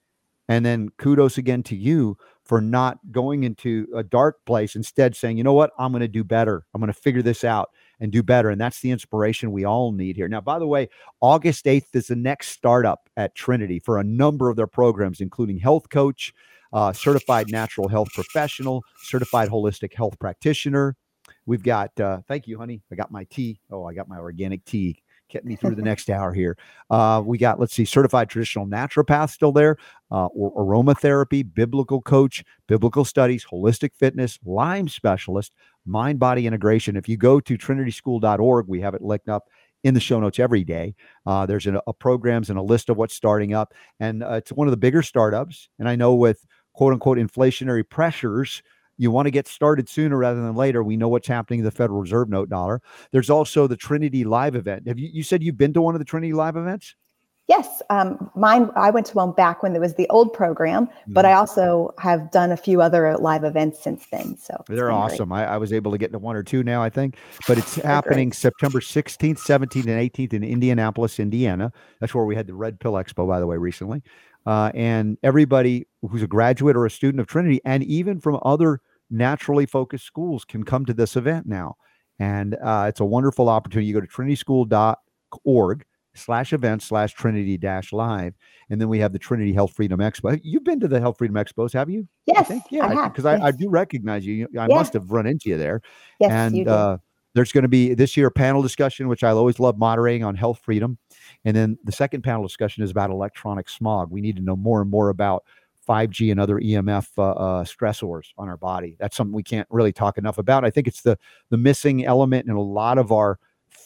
And then kudos again to you for not going into a dark place, instead saying, you know what, I'm going to do better. I'm going to figure this out and do better. And that's the inspiration we all need here. Now, by the way, August 8th is the next startup at Trinity for a number of their programs, including health coach, uh, certified natural health professional, certified holistic health practitioner. We've got, uh, thank you, honey. I got my tea. Oh, I got my organic tea get me through the next hour here. Uh, we got, let's see, certified traditional naturopath still there, uh, aromatherapy, biblical coach, biblical studies, holistic fitness, Lyme specialist, mind body integration. If you go to trinityschool.org, we have it linked up in the show notes every day. Uh, there's a, a, programs and a list of what's starting up, and uh, it's one of the bigger startups. And I know with quote unquote inflationary pressures, you want to get started sooner rather than later. We know what's happening in the Federal Reserve note dollar. There's also the Trinity Live event. Have you, you said you've been to one of the Trinity Live events? Yes, um, mine. I went to one back when there was the old program, but I mm-hmm. also have done a few other live events since then. So they're awesome. I, I, was able to get to one or two now, I think, but it's happening great. September 16th, 17th, and 18th in Indianapolis, Indiana. That's where we had the Red Pill Expo, by the way, recently. Uh, and everybody who's a graduate or a student of Trinity, and even from other naturally focused schools, can come to this event now. And uh, it's a wonderful opportunity. You go to trinityschool.org slash events slash trinity dash live and then we have the trinity health freedom expo you've been to the health freedom expos have you yes I yeah because I, yes. I, I, do recognize you i yeah. must have run into you there yes, and uh, there's going to be this year a panel discussion which i always love moderating on health freedom and then the second panel discussion is about electronic smog we need to know more and more about 5G and other EMF uh, uh, stressors on our body. That's something we can't really talk enough about. I think it's the the missing element in a lot of our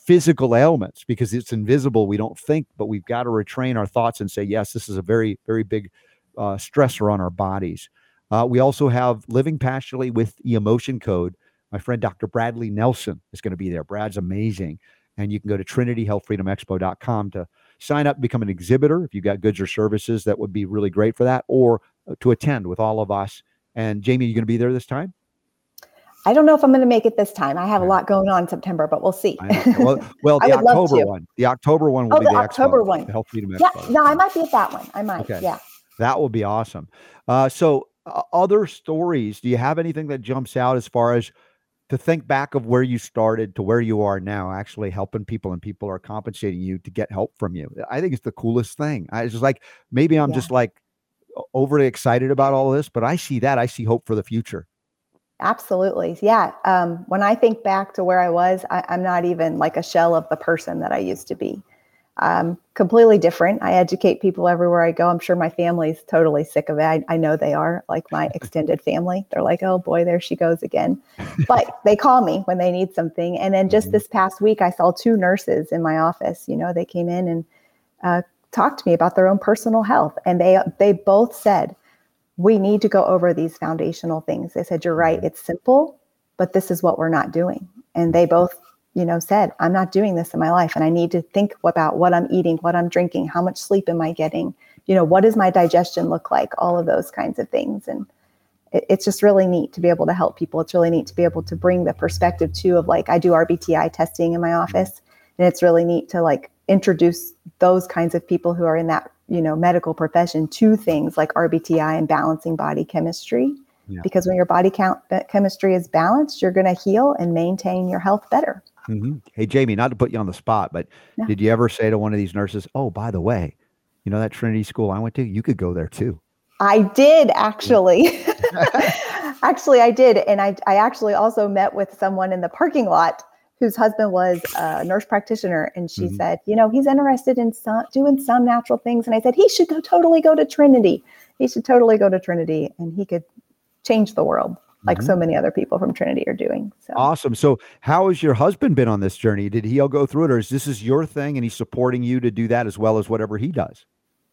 physical ailments because it's invisible. We don't think, but we've got to retrain our thoughts and say, yes, this is a very, very big uh, stressor on our bodies. Uh, we also have living passionately with the emotion code. My friend Dr. Bradley Nelson is going to be there. Brad's amazing. And you can go to trinityhealthfreedomexpo.com to sign up, become an exhibitor. If you've got goods or services, that would be really great for that, or uh, to attend with all of us. And Jamie, are you going to be there this time? I don't know if I'm going to make it this time. I have a lot going on in September, but we'll see. well, well the October one. The October one will oh, be the, the October Expo, one. The Health Freedom Expo. Yeah, no, I might be at that one. I might. Okay. Yeah. That will be awesome. Uh, so, uh, other stories. Do you have anything that jumps out as far as to think back of where you started to where you are now, actually helping people, and people are compensating you to get help from you? I think it's the coolest thing. I just like maybe I'm yeah. just like overly excited about all this, but I see that. I see hope for the future. Absolutely. Yeah. Um, when I think back to where I was, I, am not even like a shell of the person that I used to be. Um, completely different. I educate people everywhere I go. I'm sure my family's totally sick of it. I, I know they are, like my extended family. They're like, oh boy, there she goes again. But they call me when they need something. And then just mm-hmm. this past week, I saw two nurses in my office. You know, they came in and uh, talked to me about their own personal health. And they, they both said, we need to go over these foundational things. They said, You're right, mm-hmm. it's simple, but this is what we're not doing. And they both, you know, said, I'm not doing this in my life. And I need to think about what I'm eating, what I'm drinking, how much sleep am I getting? You know, what does my digestion look like? All of those kinds of things. And it, it's just really neat to be able to help people. It's really neat to be able to bring the perspective too of like, I do RBTI testing in my office. And it's really neat to like introduce those kinds of people who are in that you know medical profession to things like RBTI and balancing body chemistry. Yeah. Because when your body count uh, chemistry is balanced, you're going to heal and maintain your health better. Mm-hmm. Hey, Jamie, not to put you on the spot, but no. did you ever say to one of these nurses, "Oh, by the way, you know that Trinity school I went to, you could go there too"? I did actually. actually, I did, and I I actually also met with someone in the parking lot whose husband was a nurse practitioner and she mm-hmm. said you know he's interested in some, doing some natural things and i said he should go totally go to trinity he should totally go to trinity and he could change the world like mm-hmm. so many other people from trinity are doing so. Awesome. So how has your husband been on this journey? Did he all go through it or is this is your thing and he's supporting you to do that as well as whatever he does?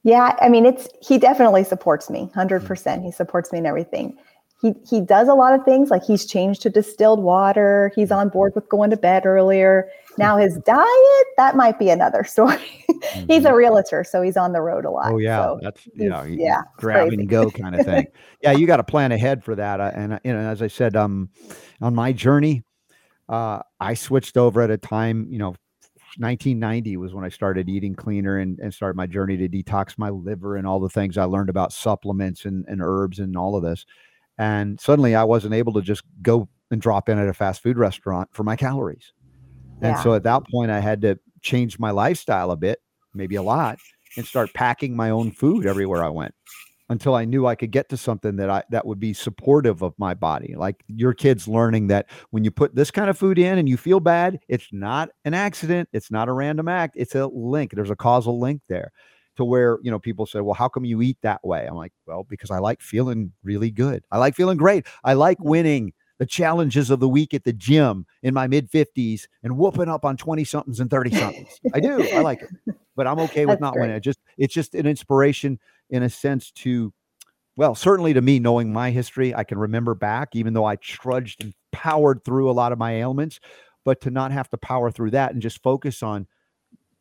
Yeah i mean it's he definitely supports me 100% mm-hmm. he supports me in everything he he does a lot of things like he's changed to distilled water. He's on board with going to bed earlier. Now his diet that might be another story. Mm-hmm. he's a realtor so he's on the road a lot. Oh yeah. So that's you know yeah grab and go kind of thing. Yeah you got to plan ahead for that. Uh, and uh, you know as i said um on my journey uh i switched over at a time you know 1990 was when I started eating cleaner and, and started my journey to detox my liver and all the things I learned about supplements and, and herbs and all of this. And suddenly I wasn't able to just go and drop in at a fast food restaurant for my calories. And Yeah. so at that point, I had to change my lifestyle a bit, maybe a lot, and start packing my own food everywhere I went until I knew I could get to something that I that would be supportive of my body. Like your kids learning that when you put this kind of food in and you feel bad, it's not an accident, it's not a random act, it's a link. There's a causal link there to where, you know, people say, "Well, how come you eat that way?" I'm like, "Well, because I like feeling really good. I like feeling great. I like mm-hmm. winning the challenges of the week at the gym in my mid 50s and whooping up on 20 somethings and 30 somethings. I do. I like it. But I'm okay with That's not great. winning. It just it's just an inspiration in a sense to well, certainly to me, knowing my history, I can remember back, even though I trudged and powered through a lot of my ailments, but to not have to power through that and just focus on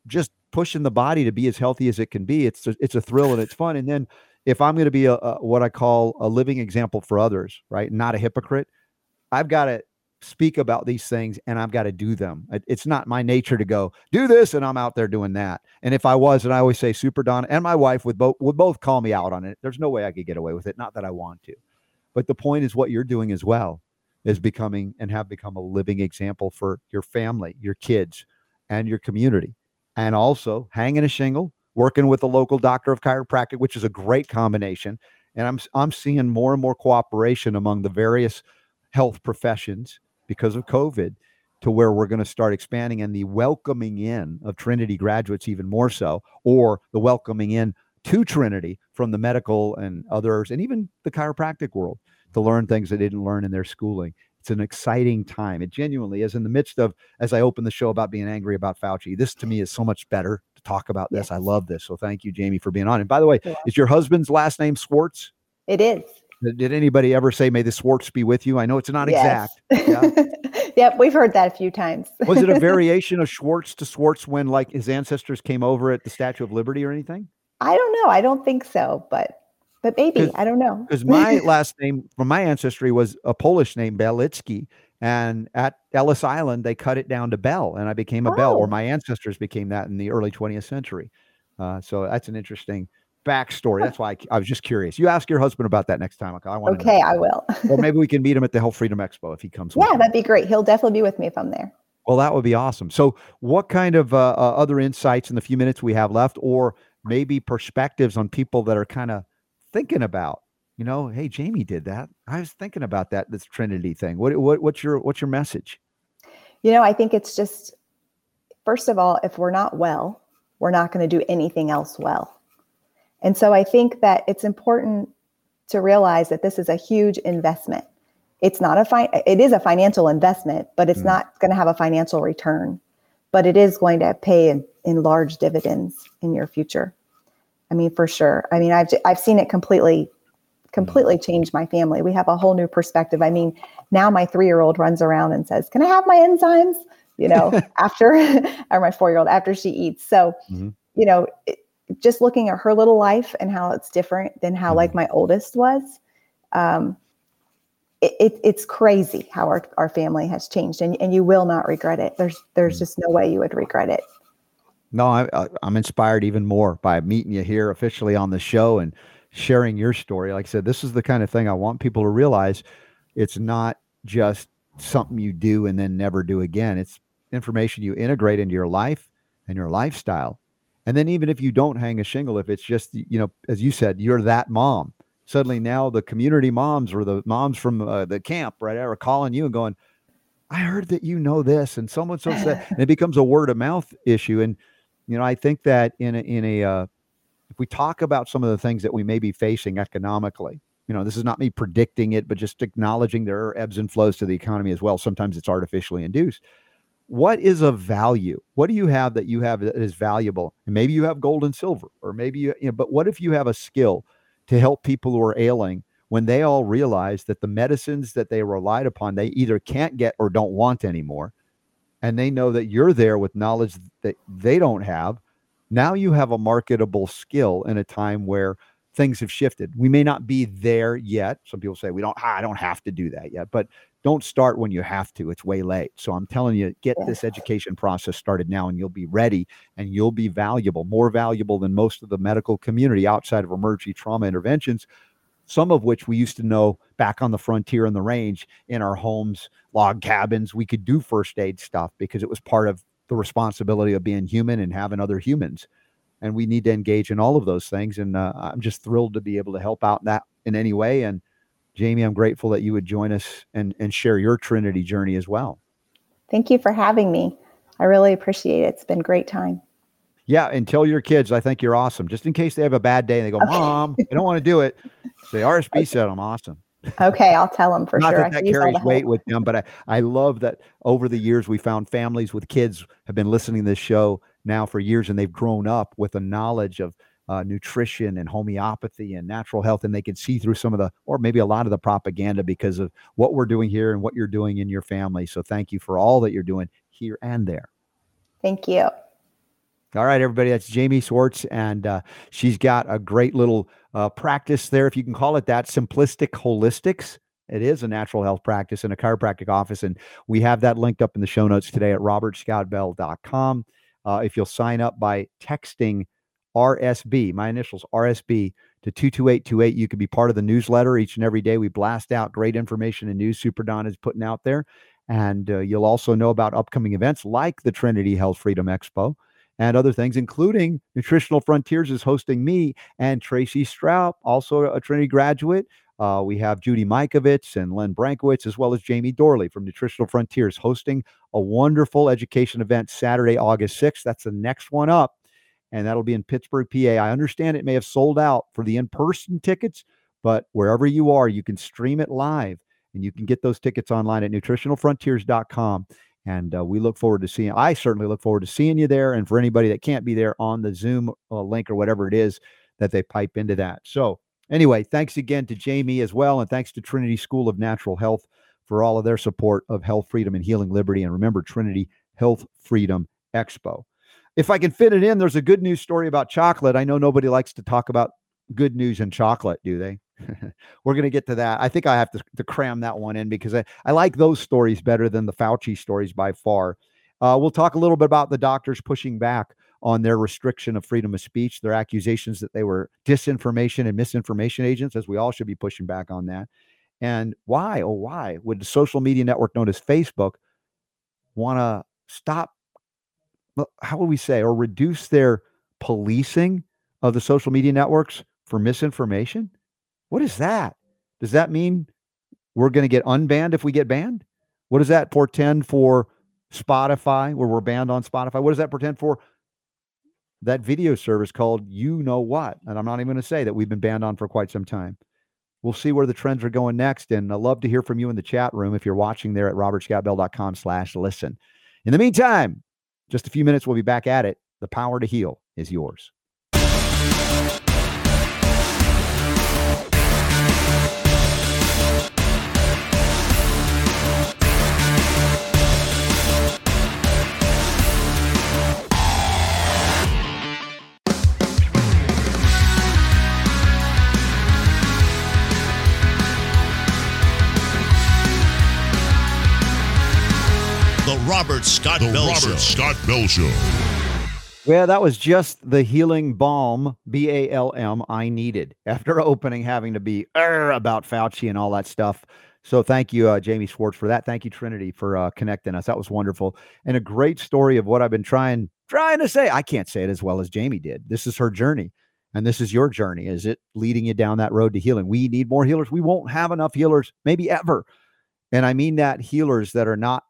just pushing the body to be as healthy as it can be. It's a, it's a thrill and it's fun. And then if I'm going to be a, a what I call a living example for others, right, not a hypocrite, I've got to speak about these things and I've got to do them. It- It's not my nature to go do this and I'm out there doing that. And if I was, and I always say Super Don and my wife would both would both call me out on it. There's no way I could get away with it. Not that I want to, but the point is what you're doing as well is becoming and have become a living example for your family, your kids, and your community, and also hanging a shingle, working with a local doctor of chiropractic, which is a great combination. And I'm I'm seeing more and more cooperation among the various health professions because of COVID to where we're going to start expanding and the welcoming in of Trinity graduates even more so, or the welcoming in to Trinity from the medical and others, and even the chiropractic world to learn things they didn't learn in their schooling. It's an exciting time. It genuinely is. In the midst of, as I open the show about being angry about Fauci, this to me is so much better to talk about this. I love this. So thank you, Jamie, for being on. And by the way, You're is your husband's last name Swartz? It is. Did did anybody ever say, may the Swartz be with you? I know it's not Yes. exact. Yeah. yep, we've heard that a few times. Was it a variation of Schwartz to Swartz when like his ancestors came over at the Statue of Liberty or anything? I don't know. I don't think so, but but maybe I don't know. Because my last name from my ancestry was a Polish name, Belitsky. And at Ellis Island, they cut it down to Bell, and I became a Bell, or Oh. my ancestors became that in the early 20th century. Uh, so that's an interesting backstory. That's why I, I was just curious. You ask your husband about that next time. Okay, I want Okay, I will. or maybe we can meet him at the Health Freedom Expo if he comes. yeah, that'd be great. He'll definitely be with me if I'm there. Well, that would be awesome. So, what kind of uh, uh, other insights in the few minutes we have left, or maybe perspectives on people that are kind of thinking about, you know, hey, Jamie did that. I was thinking about that this Trinity thing. What, what what's your what's your message? You know, I think it's just first of all, if we're not well, we're not going to do anything else well. And so I think that it's important to realize that this is a huge investment. It's not a fi- it is a financial investment, but it's Mm. not going to have a financial return. But it is going to pay in, in large dividends in your future. I mean, for sure. I mean, I've I've seen it completely completely change my family. We have a whole new perspective. I mean, now my 3-year-old runs around and says, "Can I have my enzymes?" you know, after or my 4-year-old after she eats. So, Mhm. you know, it, just looking at her little life and how it's different than how like my oldest was. Um it, it, it's crazy how our, our family has changed and, and you will not regret it. There's there's just no way you would regret it. No, I, I, I'm inspired even more by meeting you here officially on the show and sharing your story. Like I said, this is the kind of thing I want people to realize. It's not just something you do and then never do again. It's information you integrate into your life and your lifestyle. And then even if you don't hang a shingle, if it's just you know, as you said, you're that mom. Suddenly now the community moms or the moms from uh, the camp right are calling you and going, "I heard that you know this," and someone so said, and it becomes a word of mouth issue. And you know, I think that in a, in a uh, if we talk about some of the things that we may be facing economically, you know, this is not me predicting it, but just acknowledging there are ebbs and flows to the economy as well. Sometimes it's artificially induced. What is of value? What do you have that you have that is valuable? And maybe you have gold and silver, or maybe you, you know, but what if you have a skill to help people who are ailing when they all realize that the medicines that they relied upon, they either can't get or don't want anymore? And they know that you're there with knowledge that they don't have. Now you have a marketable skill in a time where things have shifted. We may not be there yet. Some people say we don't ah, I don't have to do that yet, but don't start when you have to. It's way late. So I'm telling you, get this education process started now and you'll be ready and you'll be valuable, more valuable than most of the medical community outside of emergency trauma interventions, some of which we used to know back on the frontier and the range in our homes, log cabins. We could do first aid stuff because it was part of the responsibility of being human and having other humans. And we need to engage in all of those things. And uh, I'm just thrilled to be able to help out in that in any way. And Jamie, I'm grateful that you would join us and, and share your Trinity journey as well. Thank you for having me. I really appreciate it. It's been a great time. Yeah, and tell your kids I think you're awesome. Just in case they have a bad day and they go, Mom, I don't want to do it. Say RSB said I'm awesome. Okay, I'll tell them for Not sure. I that that can use all carries weight with them, but I, I love that over the years we found families with kids have been listening to this show now for years and they've grown up with a knowledge of uh, nutrition and homeopathy and natural health and they can see through some of the or maybe a lot of the propaganda because of what we're doing here and what you're doing in your family so thank you for all that you're doing here and there Thank you. All right, everybody. That's Jamie Swartz, and uh, she's got a great little uh, practice there, if you can call it that. Simplistic Holistics. It is a natural health practice in a chiropractic office, and we have that linked up in the show notes today at robertscottbell.com. Uh, if you'll sign up by texting RSB, my initials RSB to 22828, you can be part of the newsletter each and every day. We blast out great information and news Super Don is putting out there. And uh, you'll also know about upcoming events like the Trinity Health Freedom Expo and other things, including Nutritional Frontiers is hosting me and Tracy Straub, also a Trinity graduate. Uh, we have Judy Mikovits and Len Brankowitz, as well as Jamie Dorley from Nutritional Frontiers, hosting a wonderful education event Saturday, August 6th. That's the next one up, and that'll be in Pittsburgh, PA. I understand it may have sold out for the in person tickets, but wherever you are, you can stream it live and you can get those tickets online at nutritionalfrontiers.com. And uh, we look forward to seeing. I certainly look forward to seeing you there. And for anybody that can't be there on the Zoom uh, link or whatever it is that they pipe into that. So anyway, thanks again to Jamie as well, and thanks to Trinity School of Natural Health for all of their support of health, freedom, and healing liberty. And remember, Trinity Health Freedom Expo. If I can fit it in, there's a good news story about chocolate. I know nobody likes to talk about good news and chocolate, do they? We're going to get to that. I think I have to, to cram that one in because I, I like those stories better than the Fauci stories by far. Uh, we'll talk a little bit about the doctors pushing back on their restriction of freedom of speech, their accusations that they were disinformation and misinformation agents, as we all should be pushing back on that. And why, oh, why would the social media network known as Facebook want to stop, how would we say, or reduce their policing of the social media networks for misinformation? What is that? Does that mean we're going to get unbanned if we get banned? What does that portend for Spotify, where we're banned on Spotify? What does that portend for that video service called You Know What? And I'm not even going to say that we've been banned on for quite some time. We'll see where the trends are going next. And I love to hear from you in the chat room if you're watching there at robertscottbell.com slash listen. In the meantime, just a few minutes, we'll be back at it. The power to heal is yours. Robert Scott The Bell Robert Show. Scott Bell Show. Well, that was just the healing balm, B A L M, I needed after opening, having to be "Arr," about Fauci and all that stuff. So thank you, uh, Jamie Schwartz, for that. Thank you, Trinity, for uh, connecting us. That was wonderful and a great story of what I've been trying trying to say. I can't say it as well as Jamie did. This is her journey, and this is your journey. Is it leading you down that road to healing? We need more healers. We won't have enough healers, maybe ever. And I mean that healers that are not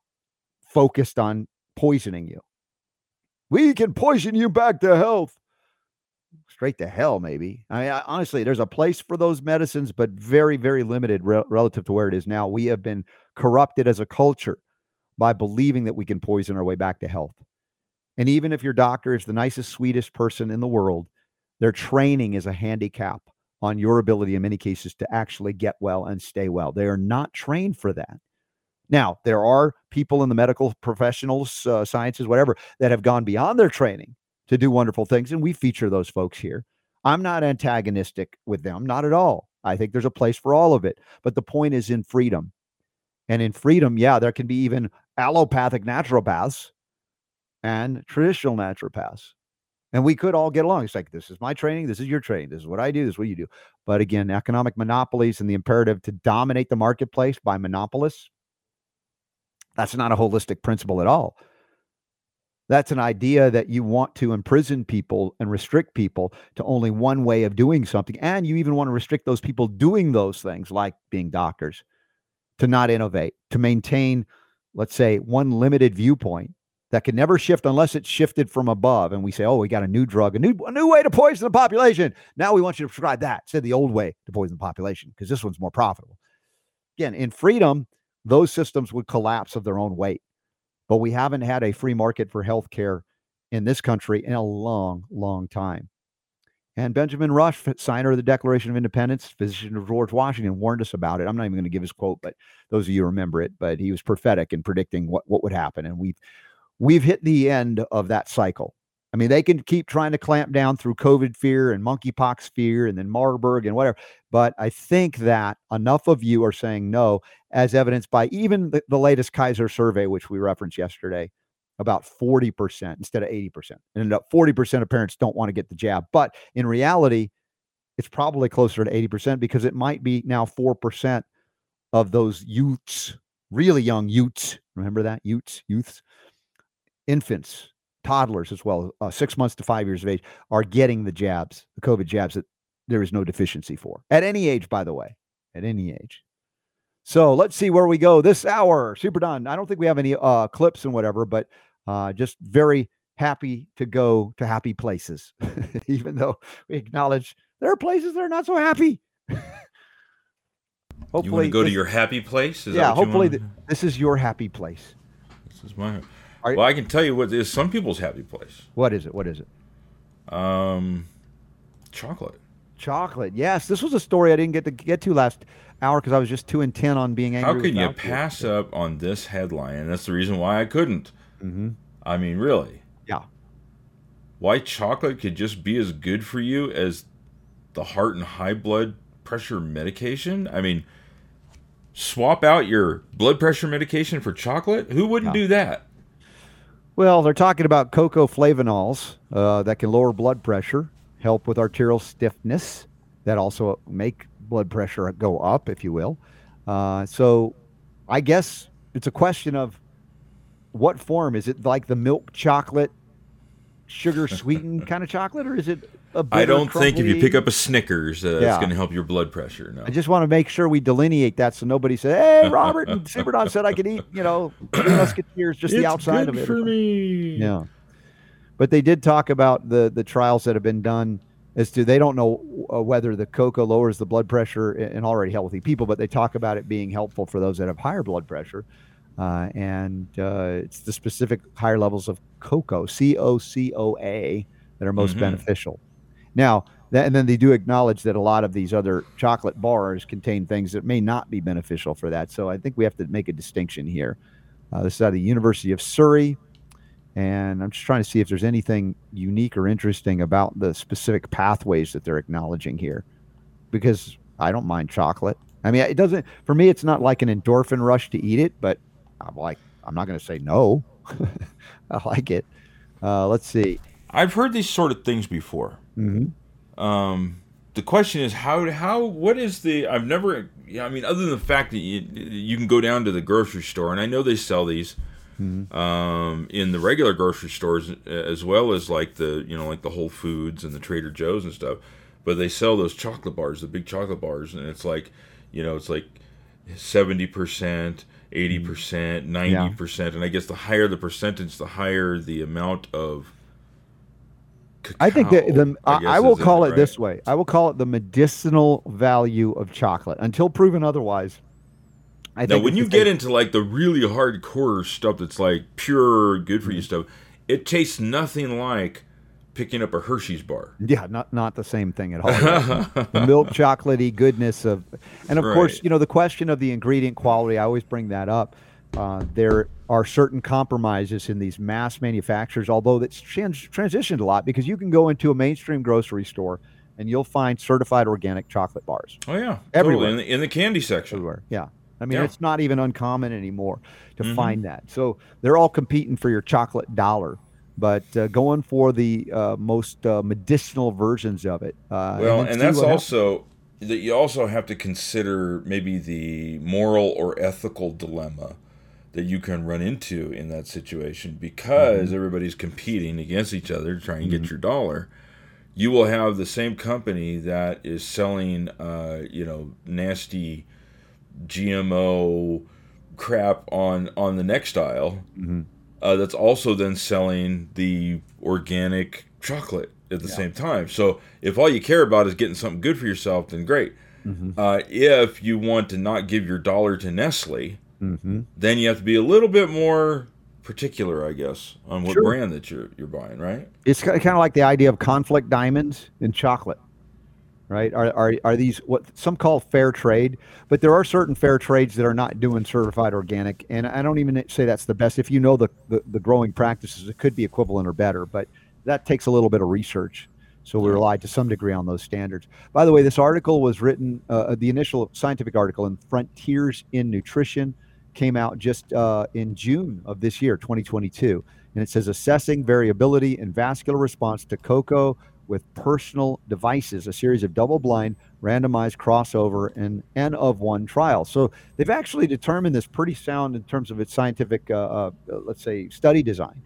focused on poisoning you. We can poison you back to health. Straight to hell, maybe. I, I honestly, there's a place for those medicines, but very, very limited re- relative to where it is now. We have been corrupted as a culture by believing that we can poison our way back to health. And even if your doctor is the nicest, sweetest person in the world, their training is a handicap on your ability in many cases to actually get well and stay well. They are not trained for that. Now, there are people in the medical professionals, uh, sciences, whatever, that have gone beyond their training to do wonderful things, and we feature those folks here. I'm not antagonistic with them, not at all. I think there's a place for all of it. But the point is in freedom. And in freedom, yeah, there can be even allopathic naturopaths and traditional naturopaths. And we could all get along. It's like, this is my training. This is your training. This is what I do. This is what you do. But again, economic monopolies and the imperative to dominate the marketplace by monopolists, that's not a holistic principle at all. That's an idea that you want to imprison people and restrict people to only one way of doing something. And you even want to restrict those people doing those things, like being doctors, to not innovate, to maintain, let's say, one limited viewpoint that can never shift unless it's shifted from above. And we say, oh, we got a new drug, a new, a new way to poison the population. Now we want you to prescribe that instead of the old way to poison the population because this one's more profitable. Again, in freedom, those systems would collapse of their own weight. But we haven't had a free market for healthcare in this country in a long, long time. And Benjamin Rush, signer of the Declaration of Independence, physician of George Washington, warned us about it. I'm not even going to give his quote, but those of you remember it. But he was prophetic in predicting what, what would happen. And we've we've hit the end of that cycle. I mean, they can keep trying to clamp down through COVID fear and monkeypox fear and then Marburg and whatever. But I think that enough of you are saying no, as evidenced by even the, the latest Kaiser survey, which we referenced yesterday, about 40% instead of 80%. And 40% of parents don't want to get the jab. But in reality, it's probably closer to 80% because it might be now 4% of those youths, really young youths. Remember that? Youths, youths, infants, toddlers as well, uh, six months to five years of age, are getting the jabs, the COVID jabs that there is no deficiency for at any age, by the way, at any age. So let's see where we go this hour. Super Don. I don't think we have any uh, clips and whatever, but uh, just very happy to go to happy places, even though we acknowledge there are places that are not so happy. hopefully, you want to go this, to your happy place? Is yeah, hopefully, th- this is your happy place. This is my. Are, well, I can tell you what is some people's happy place. What is it? What is it? Um, chocolate. Chocolate. Yes, this was a story I didn't get to get to last hour because I was just too intent on being angry. How can you pass up on this headline? And that's the reason why I couldn't. Mm-hmm. I mean, really. Yeah. Why chocolate could just be as good for you as the heart and high blood pressure medication? I mean, swap out your blood pressure medication for chocolate? Who wouldn't yeah. do that? Well, they're talking about cocoa flavanols uh, that can lower blood pressure, help with arterial stiffness, that also make blood pressure go up, if you will. Uh, so, I guess it's a question of what form is it? Like the milk chocolate, sugar sweetened kind of chocolate, or is it I don't crumbly. think if you pick up a Snickers, uh, yeah. it's going to help your blood pressure. No. I just want to make sure we delineate that so nobody says, "Hey, Robert and Superdon said I could eat, you know, musketeers just it's the outside of it." for me. Yeah, but they did talk about the the trials that have been done as to they don't know uh, whether the cocoa lowers the blood pressure in already healthy people, but they talk about it being helpful for those that have higher blood pressure. Uh, and uh, it's the specific higher levels of cocoa, C O C O A, that are most mm-hmm. beneficial. Now, that, and then they do acknowledge that a lot of these other chocolate bars contain things that may not be beneficial for that. So I think we have to make a distinction here. Uh, this is out of the University of Surrey. And I'm just trying to see if there's anything unique or interesting about the specific pathways that they're acknowledging here. Because I don't mind chocolate. I mean, it doesn't, for me, it's not like an endorphin rush to eat it, but I'm like, I'm not going to say no. I like it. Uh, let's see. I've heard these sort of things before. Mm-hmm. Um, the question is how how what is the I've never I mean other than the fact that you you can go down to the grocery store and I know they sell these mm-hmm. um, in the regular grocery stores as well as like the you know like the Whole Foods and the Trader Joe's and stuff, but they sell those chocolate bars, the big chocolate bars, and it's like you know it's like seventy percent. 80%, 90%, yeah. and I guess the higher the percentage, the higher the amount of Cacao, I think that the I, I will call it, right? this way. I will call it the medicinal value of chocolate until proven otherwise. I now, when you get into like the really hardcore stuff that's like pure good for you mm-hmm. stuff, it tastes nothing like picking up a Hershey's bar. Yeah, not not the same thing at all. the milk chocolatey goodness of, and of right. course, you know the question of the ingredient quality. I always bring that up. Uh, there are certain compromises in these mass manufacturers, although that's trans- transitioned a lot because you can go into a mainstream grocery store and you'll find certified organic chocolate bars Oh yeah, Everywhere. Totally. in the, in the candy section. everywhere. Yeah. I mean, Yeah. it's not even uncommon anymore to Mhm. find that. So they're all competing for your chocolate dollar, but uh, going for the uh, most uh, medicinal versions of it. Uh, Well, then and that's what happens. also that you also have to consider maybe the moral or ethical dilemma that you can run into in that situation because Mm-hmm. everybody's competing against each other to try and get your dollar. You will have the same company that is selling, uh, you know, nasty GMO crap on on the next aisle. Mhm. Uh, that's also then selling the organic chocolate at the same time. So if all you care about is getting something good for yourself, then great. Mhm. Uh, if you want to not give your dollar to Nestle, Mhm. then you have to be a little bit more particular, I guess, on what Sure. brand that you're you're buying, right? It's kind of like the idea of conflict diamonds in chocolate, right? Are, are, are these what some call fair trade? But there are certain fair trades that are not doing certified organic. And I don't even say that's the best. If you know the, the, the growing practices, it could be equivalent or better, but that takes a little bit of research. So we rely to some degree on those standards. By the way, this article was written, uh, the initial scientific article in Frontiers in Nutrition came out just uh, in June of this year, 2022. And it says assessing variability in vascular response to cocoa with personal devices, a series of double blind, randomized crossover and N of one trials. So they've actually determined this pretty sound in terms of its scientific, uh, uh, let's say, study design.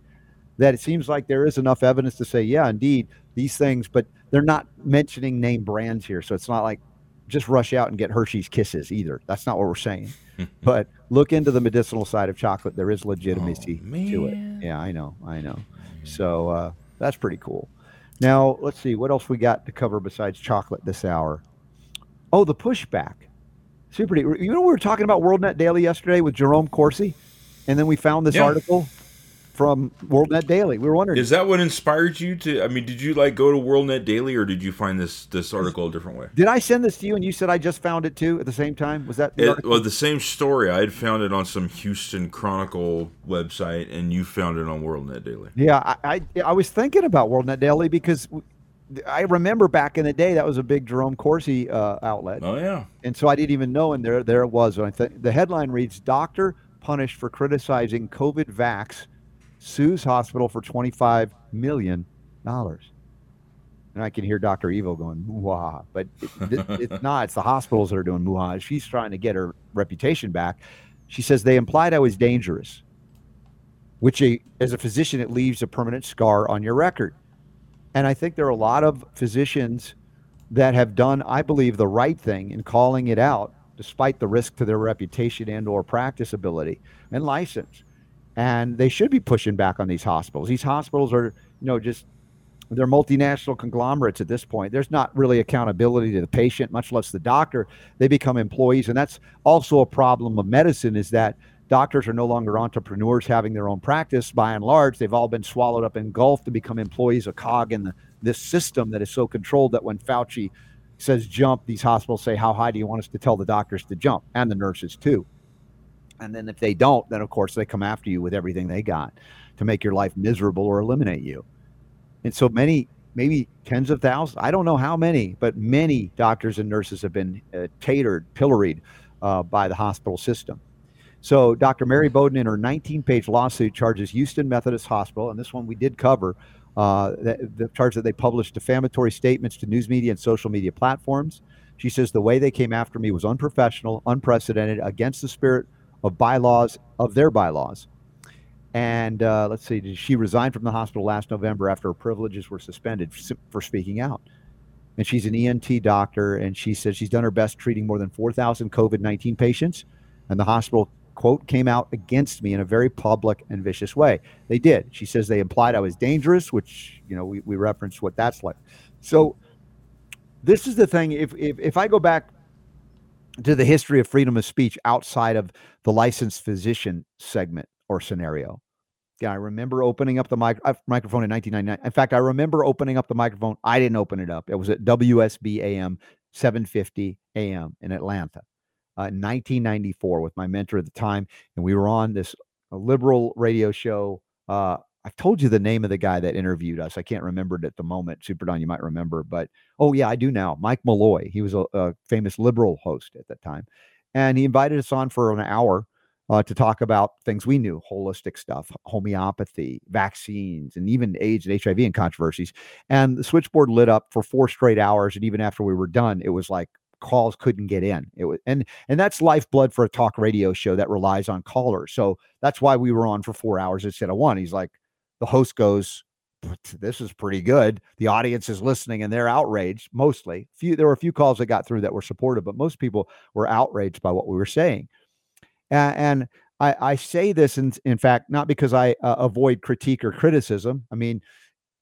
That it seems like there is enough evidence to say, yeah, indeed, these things, but they're not mentioning name brands here. So it's not like just rush out and get Hershey's Kisses either. That's not what we're saying. but look into the medicinal side of chocolate. There is legitimacy to it. Yeah, I know. I know. So uh, that's pretty cool. Now, let's see what else we got to cover besides chocolate this hour. Oh, the pushback. Super. You know, we were talking about WorldNet Daily yesterday with Jerome Corsi, and then we found this Yeah. article from WorldNet Daily. We were wondering. Is that what inspired you to? I mean, did you like go to WorldNet Daily, or did you find this this article a different way? did I send this to you and you said I just found it too at the same time? Was that the It, well, the same story. I had found it on some Houston Chronicle website, and you found it on WorldNet Daily. Yeah, I, I I was thinking about WorldNet Daily because I remember back in the day that was a big Jerome Corsi uh, outlet, Oh yeah, and so I didn't even know, and there there it was. And I think the headline reads: "Doctor punished for criticizing COVID vax sues hospital for twenty five million dollars." And I can hear Dr. Evil going "Muah," but it, it- it's not. It's the hospitals that are doing "Muah." She's trying to get her reputation back. She says they implied I was dangerous, which a, as a physician it leaves a permanent scar on your record. And I think there are a lot of physicians that have done, I believe, the right thing in calling it out, despite the risk to their reputation and or practice ability and license. And they should be pushing back on these hospitals. These hospitals are, you know, just they're multinational conglomerates at this point. There's not really accountability to the patient, much less the doctor. They become employees, and that's also a problem of medicine. Is that doctors are no longer entrepreneurs having their own practice. By and large, they've all been swallowed up, engulfed, to become employees, a cog in the, this system that is so controlled that when Fauci says jump, these hospitals say, "How high do you want us to tell the doctors to jump?" and the nurses too. And then if they don't, then of course they come after you with everything they got to make your life miserable or eliminate you. And so many, maybe tens of thousands, I don't know how many, but many doctors and nurses have been uh, tatered, pilloried uh, by the hospital system. So Dr. Mary Bowden, in her 19 page lawsuit, charges Houston Methodist Hospital, and this one we did cover, uh, the, the charge that they published defamatory statements to news media and social media platforms. She says the way they came after me was unprofessional, unprecedented, against the spirit of bylaws, of their bylaws. And uh, let's see, she resigned from the hospital last November after her privileges were suspended for, speaking out. And she's an ENT doctor, and she says she's done her best treating more than 4,000 COVID 19 patients. And the hospital, quote, came out against me in a very public and vicious way. They did. She says they implied I was dangerous, which, you know, we, we referenced what that's like. So this is the thing. If, if, if I go back to the history of freedom of speech outside of the licensed physician segment or scenario. Yeah, I remember opening up the mic- uh, microphone in 1999. In fact, I remember opening up the microphone. I didn't open it up. It was at WSB AM 750 AM in Atlanta, uh, in 1994, with my mentor at the time, and we were on this liberal radio show. Uh, I've told you the name of the guy that interviewed us. I can't remember it at the moment. Super Don, you might remember, but oh yeah, I do now. Mike Malloy. He was a, a famous liberal host at that time, and he invited us on for an hour uh, to talk about things we knew, holistic stuff, homeopathy, vaccines, and even AIDS and HIV and controversies. And the switchboard lit up for four straight hours, and even after we were done, it was like calls couldn't get in. It was and and that's lifeblood for a talk radio show that relies on callers. So that's why we were on for four hours instead of one. He's like, the host goes, "This is pretty good." The audience is listening and they're outraged. Mostly, few there were a few calls that got through that were supportive, but most people were outraged by what we were saying. And, and I, I, say this in in fact not because I uh, avoid critique or criticism. I mean,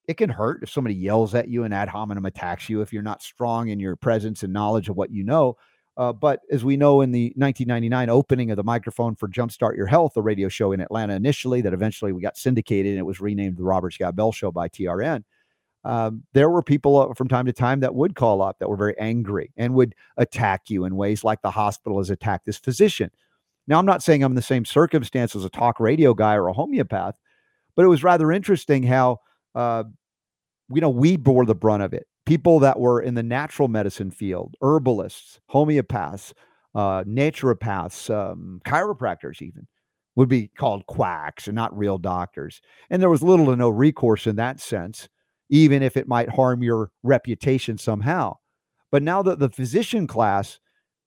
it can hurt if somebody yells at you and ad hominem attacks you if you're not strong in your presence and knowledge of what you know. Uh, but as we know in the 1999 opening of the microphone for Jumpstart Your Health, a radio show in Atlanta initially, that eventually we got syndicated and it was renamed the Robert Scott Bell Show by TRN. Um, there were people uh, from time to time that would call up that were very angry and would attack you in ways like the hospital has attacked this physician. Now, I'm not saying I'm in the same circumstance as a talk radio guy or a homeopath, but it was rather interesting how, uh, you know, we bore the brunt of it people that were in the natural medicine field, herbalists, homeopaths, uh, naturopaths, um, chiropractors, even would be called quacks and not real doctors. And there was little to no recourse in that sense, even if it might harm your reputation somehow. But now that the physician class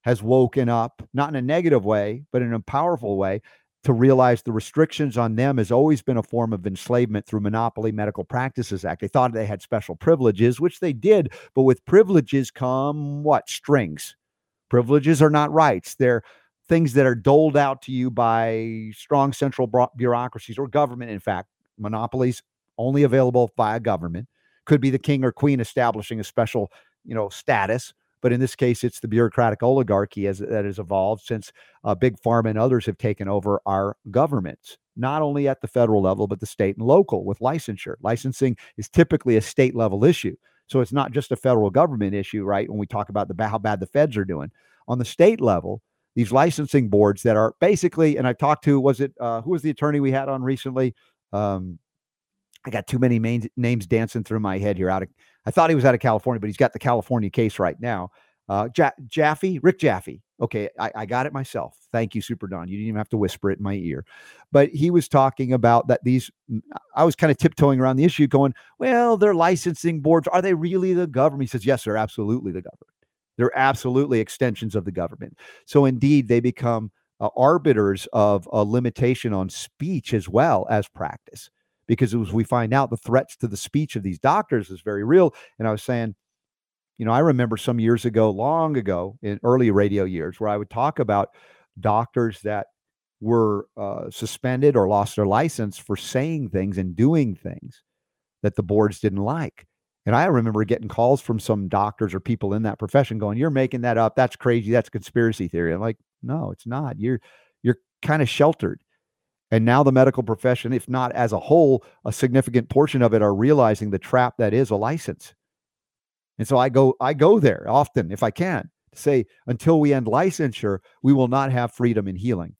has woken up, not in a negative way, but in a powerful way, to realize the restrictions on them has always been a form of enslavement through Monopoly Medical Practices Act. They thought they had special privileges, which they did, but with privileges come what? Strings. Privileges are not rights. They're things that are doled out to you by strong central bureaucracies or government, in fact. Monopolies only available via government. Could be the king or queen establishing a special, you know, status but in this case, it's the bureaucratic oligarchy as that has evolved since uh, big pharma and others have taken over our governments, not only at the federal level but the state and local with licensure. Licensing is typically a state level issue, so it's not just a federal government issue, right? When we talk about the how bad the feds are doing on the state level, these licensing boards that are basically, and I talked to was it uh, who was the attorney we had on recently? Um, I got too many main, names dancing through my head here. Out of, I thought he was out of California, but he's got the California case right now. Uh, ja- Jaffe, Rick Jaffe. Okay, I, I, got it myself. Thank you, Super Don. You didn't even have to whisper it in my ear. But he was talking about that these. I was kind of tiptoeing around the issue, going, "Well, they're licensing boards. Are they really the government?" He says, "Yes, they're absolutely the government. They're absolutely extensions of the government. So indeed, they become uh, arbiters of a limitation on speech as well as practice." Because as we find out the threats to the speech of these doctors is very real. And I was saying, you know, I remember some years ago, long ago in early radio years, where I would talk about doctors that were uh, suspended or lost their license for saying things and doing things that the boards didn't like. And I remember getting calls from some doctors or people in that profession going, "You're making that up. That's crazy. That's conspiracy theory." I'm like, "No, it's not. You're you're kind of sheltered." And now the medical profession, if not as a whole, a significant portion of it are realizing the trap that is a license. And so I go, I go there often if I can to say, until we end licensure, we will not have freedom in healing.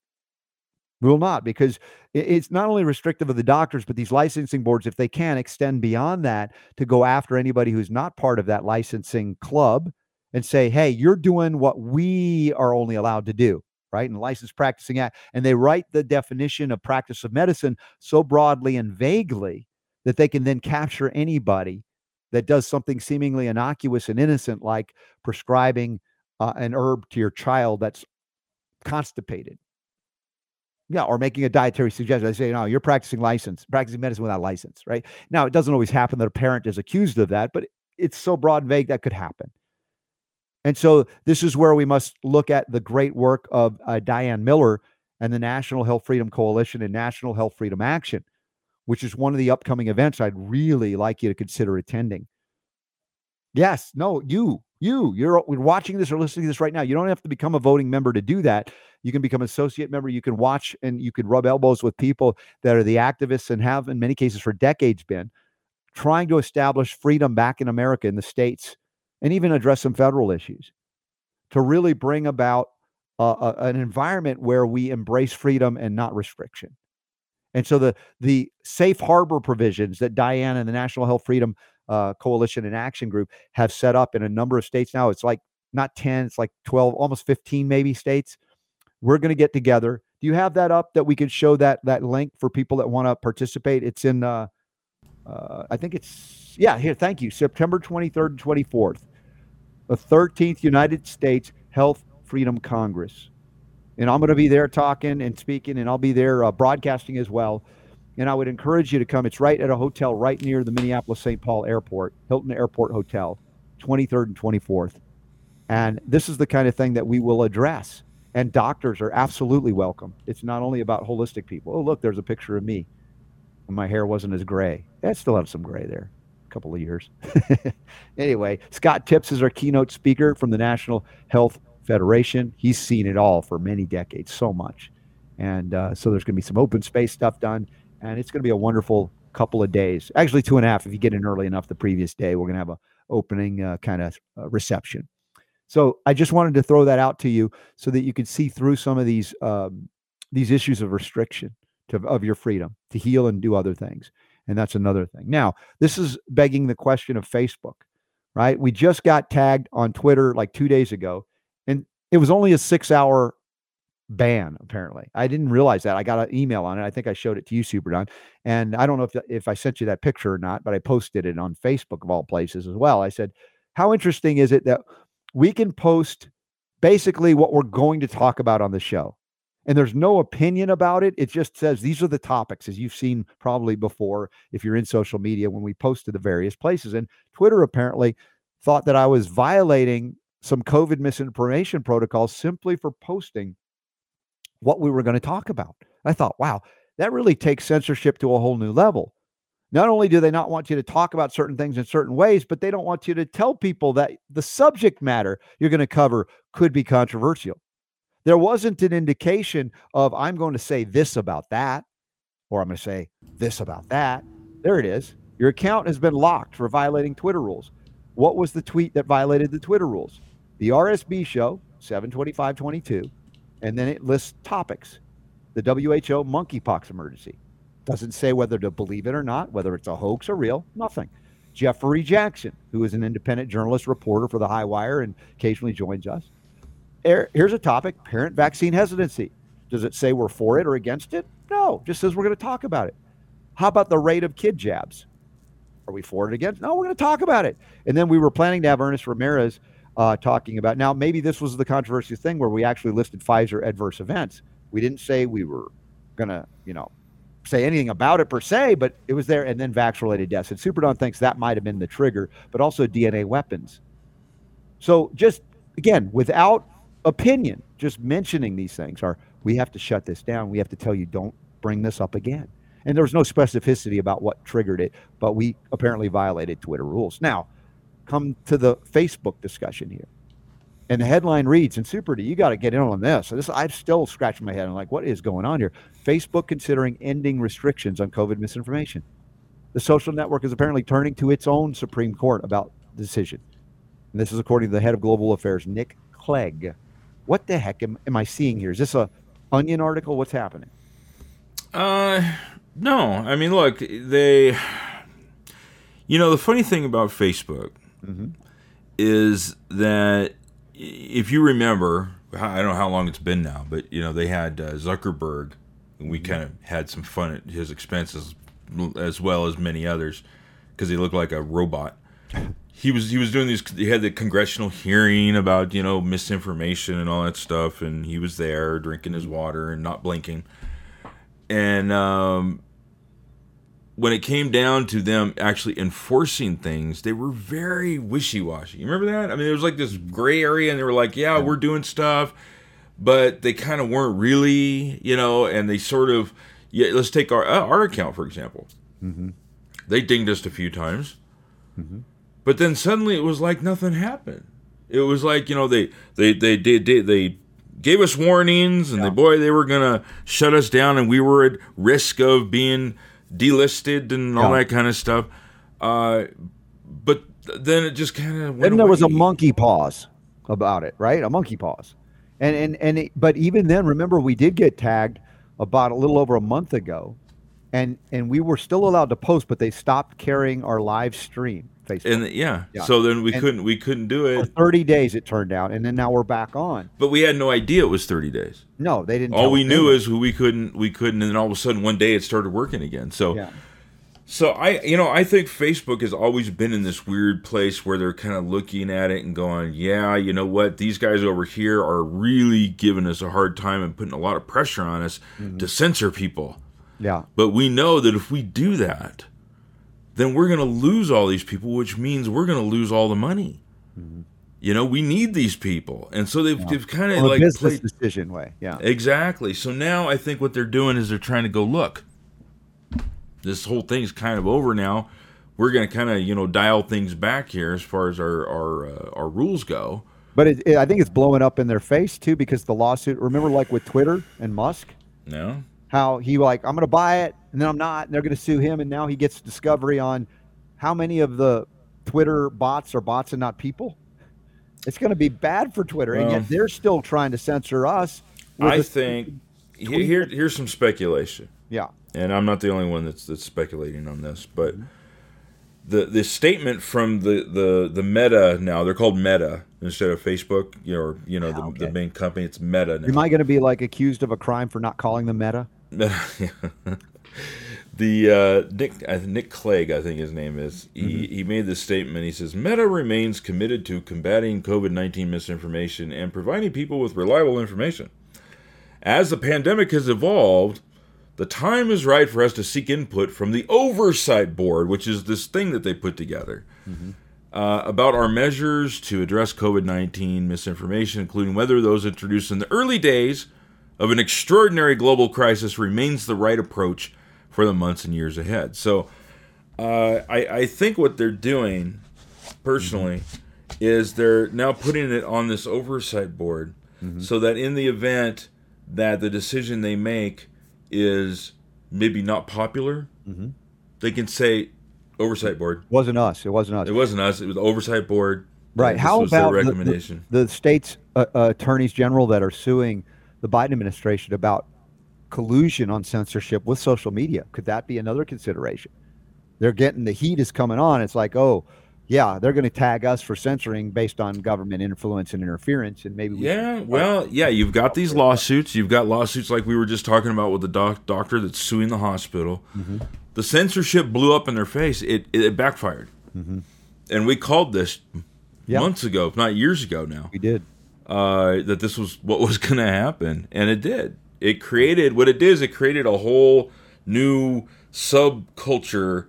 We will not, because it's not only restrictive of the doctors, but these licensing boards, if they can, extend beyond that to go after anybody who's not part of that licensing club and say, hey, you're doing what we are only allowed to do right? And licensed practicing act. And they write the definition of practice of medicine so broadly and vaguely that they can then capture anybody that does something seemingly innocuous and innocent, like prescribing uh, an herb to your child that's constipated. Yeah, or making a dietary suggestion. They say, no, you're practicing license, practicing medicine without license, right? Now, it doesn't always happen that a parent is accused of that, but it's so broad and vague that could happen. And so this is where we must look at the great work of uh, Diane Miller and the National Health Freedom Coalition and National Health Freedom Action, which is one of the upcoming events I'd really like you to consider attending. Yes, no, you, you, you're, watching this or listening to this right now. You don't have to become a voting member to do that. You can become an associate member. You can watch and you can rub elbows with people that are the activists and have, in many cases, for decades been trying to establish freedom back in America in the states and even address some federal issues to really bring about a, an environment where we embrace freedom and not restriction. And so the the safe harbor provisions that Diane and the National Health Freedom uh, Coalition and Action Group have set up in a number of states now, it's like not 10, it's like 12, almost 15 maybe states. We're going to get together. Do you have that up that we could show that that link for people that want to participate? It's in uh, uh, I think it's yeah, here, thank you. September 23rd and 24th. The 13th United States Health Freedom Congress and I'm going to be there talking and speaking, and I'll be there uh, broadcasting as well. And I would encourage you to come. It's right at a hotel right near the Minneapolis St. Paul Airport, Hilton Airport Hotel, 23rd and 24th. And this is the kind of thing that we will address. And doctors are absolutely welcome. It's not only about holistic people. Oh, look, there's a picture of me my hair wasn't as gray. I still have some gray there, a couple of years. anyway, Scott Tips is our keynote speaker from the National Health Federation. He's seen it all for many decades, so much. And uh, so there's going to be some open space stuff done, and it's going to be a wonderful couple of days. Actually, two and a half if you get in early enough the previous day. We're going to have a opening uh, kind of uh, reception. So I just wanted to throw that out to you so that you could see through some of these um, these issues of restriction to, of your freedom to heal and do other things. And that's another thing. Now, this is begging the question of Facebook, right? We just got tagged on Twitter like two days ago and it was only a six hour ban apparently i didn't realize that i got an email on it i think i showed it to you super don and i don't know if, if i sent you that picture or not but i posted it on facebook of all places as well i said how interesting is it that we can post basically what we're going to talk about on the show and there's no opinion about it it just says these are the topics as you've seen probably before if you're in social media when we post to the various places and twitter apparently thought that i was violating some COVID misinformation protocols simply for posting what we were going to talk about. I thought, wow, that really takes censorship to a whole new level. Not only do they not want you to talk about certain things in certain ways, but they don't want you to tell people that the subject matter you're going to cover could be controversial. There wasn't an indication of, I'm going to say this about that, or I'm going to say this about that. There it is. Your account has been locked for violating Twitter rules. What was the tweet that violated the Twitter rules? the RSB show, 72522, and then it lists topics. The WHO monkeypox emergency. Doesn't say whether to believe it or not, whether it's a hoax or real, nothing. Jeffrey Jaxen, who is an independent journalist reporter for the High Wire and occasionally joins us. Here's a topic parent vaccine hesitancy. Does it say we're for it or against it? No, just says we're going to talk about it. How about the rate of kid jabs? Are we for it against? No, we're going to talk about it. And then we were planning to have Ernest Ramirez uh, talking about. Now, maybe this was the controversial thing where we actually listed Pfizer adverse events. We didn't say we were going to, you know, say anything about it per se, but it was there. And then vax related deaths. And Super Don thinks that might have been the trigger, but also DNA weapons. So just again, without opinion, just mentioning these things are we have to shut this down. We have to tell you don't bring this up again. And there was no specificity about what triggered it, but we apparently violated Twitter rules. Now, come to the Facebook discussion here. And the headline reads, and Super D, you got to get in on this. So this I'm still scratching my head. I'm like, what is going on here? Facebook considering ending restrictions on COVID misinformation. The social network is apparently turning to its own Supreme Court about decision. And this is according to the head of global affairs, Nick Clegg. What the heck am, am I seeing here? Is this a Onion article? What's happening? Uh, no. I mean, look, they. You know, the funny thing about Facebook mm-hmm. is that if you remember, I don't know how long it's been now, but you know they had uh, Zuckerberg, and we mm-hmm. kind of had some fun at his expenses, as well as many others, because he looked like a robot. he was he was doing these. He had the congressional hearing about you know misinformation and all that stuff, and he was there drinking his water and not blinking, and um, when it came down to them actually enforcing things, they were very wishy washy. You remember that? I mean, there was like this gray area, and they were like, yeah, we're doing stuff, but they kind of weren't really, you know, and they sort of, yeah, let's take our, uh, our account, for example. Mm-hmm. They dinged us a few times, mm-hmm. But then suddenly it was like nothing happened. It was like, you know, they, they, they did, they, they gave us warnings, and yeah. they, boy, they were going to shut us down, and we were at risk of being, delisted and all yeah. that kind of stuff. Uh, but then it just kind of. Then there away. was a monkey pause about it, right? A monkey pause, and and and it, but even then, remember we did get tagged about a little over a month ago and and we were still allowed to post, but they stopped carrying our live stream. Facebook. And yeah, Yeah. so then we And- couldn't we couldn't do for it. 30 days it turned out, and then now we're back on. But we had no idea it was 30 days. No, they didn't. All we knew is we couldn't we couldn't and then all of a sudden one day it started working again. So yeah, So I, you know, I think Facebook has always been in this weird place where they're kind of looking at it and going, "Yeah, you know what? These guys over here are really giving us a hard time and putting a lot of pressure on us mm-hmm. to censor people." yeah, But we know that if we do that, then we're going to lose all these people, which means we're going to lose all the money. You know, we need these people, and so they've, they've kind of a like business played, decision way. Yeah, Exactly. So now I think what they're doing is they're trying to go look. This whole thing's kind of over now. We're going to kind of you know dial things back here as far as our our uh, our rules go. but it, it, I think it's blowing up in their face too because the lawsuit. Remember, like with Twitter and Musk, No. How he like I'm going to buy it and then I'm not, and they're going to sue him, and now he gets discovery on how many of the Twitter bots are bots and not people. It's going to be bad for Twitter, and yet they're still trying to censor us. I think he- here here's some speculation. yeah, and I'm not the only one that's that's speculating on this, but mm-hmm. the the statement from the the the Meta now they're called Meta instead of Facebook, you know, or, you know the, okay. the main company. It's Meta now. am I going to be like accused of a crime for not calling them Meta? the uh, Nick think Nick Clegg, I think his name is. He he made this statement. He says Meta remains committed to combating COVID nineteen misinformation and providing people with reliable information. As the pandemic has evolved, the time is right for us to seek input from the oversight board, which is this thing that they put together. Uh, about our measures to address COVID 19 misinformation, including whether those introduced in the early days of an extraordinary global crisis remains the right approach for the months and years ahead. So uh, I, I think what they're doing personally is they're now putting it on this oversight board so that in the event that the decision they make is maybe not popular, they can say oversight board. wasn't us. It wasn't us. It wasn't us. It was the oversight board. Right. How about the- the- The, state's uh, uh, attorneys general that are suing the Biden administration about collusion on censorship with social media? Could that be another consideration? They're getting the heat is coming on. It's like, oh, yeah, they're going to tag us for censoring based on government influence and interference, and maybe we Yeah, well, yeah, you've got these lawsuits. You've got lawsuits like we were just talking about with the doc- doctor that's suing the hospital. Mm-hmm. The censorship blew up in their face. It it backfired, and we called this Mm-hmm. Yeah. months ago, if not years ago now, we did. Uh, that this was what was going to happen, and it did. It created what it did is it created a whole new subculture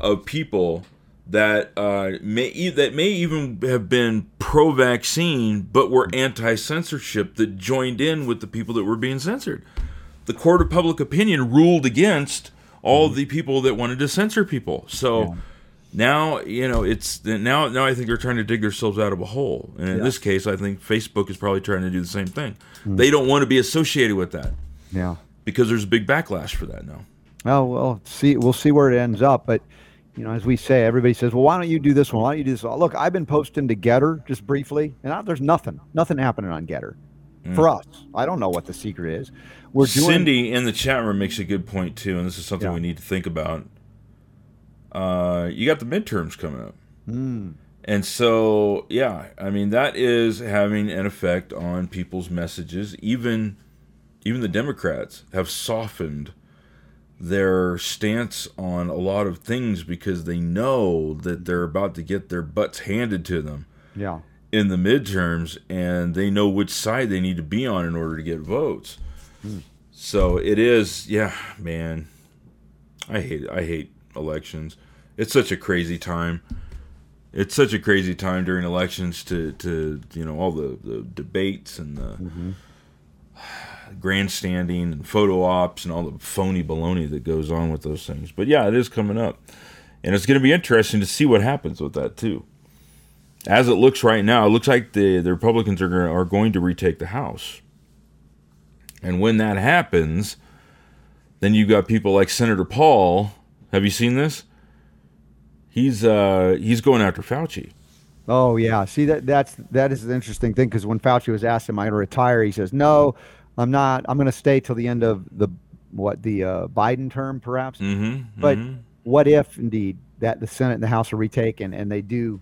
of people that uh, may that may even have been pro-vaccine, but were anti-censorship that joined in with the people that were being censored. The court of public opinion ruled against all the people that wanted to censor people. So now you know it's now now I think they're trying to dig themselves out of a hole. And in this case, I think Facebook is probably trying to do the same thing. They don't want to be associated with that Yeah. because there's a big backlash for that now. Oh well, see, we'll see where it ends up. But you know, as we say, everybody says, "Well, why don't you do this one? Why don't you do this?" One? Look, I've been posting to Gettr just briefly, and I, there's nothing, nothing happening on Gettr mm. for us. I don't know what the secret is. We're doing. Cindy in the chat room makes a good point too, and this is something Yeah. we need to think about. Uh, you got the midterms coming up, Hmm. and so yeah, I mean that is having an effect on people's messages. Even even the Democrats have softened their stance on a lot of things because they know that they're about to get their butts handed to them Yeah. in the midterms and they know which side they need to be on in order to get votes. So it is, yeah, man. I hate I hate elections. It's such a crazy time. It's such a crazy time during elections to to you know all the the debates and the mm-hmm. grandstanding and photo ops and all the phony baloney that goes on with those things. But yeah, it is coming up. And it's going to be interesting to see what happens with that too as it looks right now, it looks like the, the Republicans are, gonna, are going to retake the House. And when that happens, then you've got people like Senator Paul. Have you seen this? He's uh, he's going after Fauci. Oh yeah. See that that's that is an interesting thing because when Fauci was asked, "Am I going to retire?" He says, "No, I'm not. I'm going to stay till the end of the what the uh, Biden term, perhaps. Mm-hmm. But- mhm. What if indeed that the Senate and the House are retaken and they do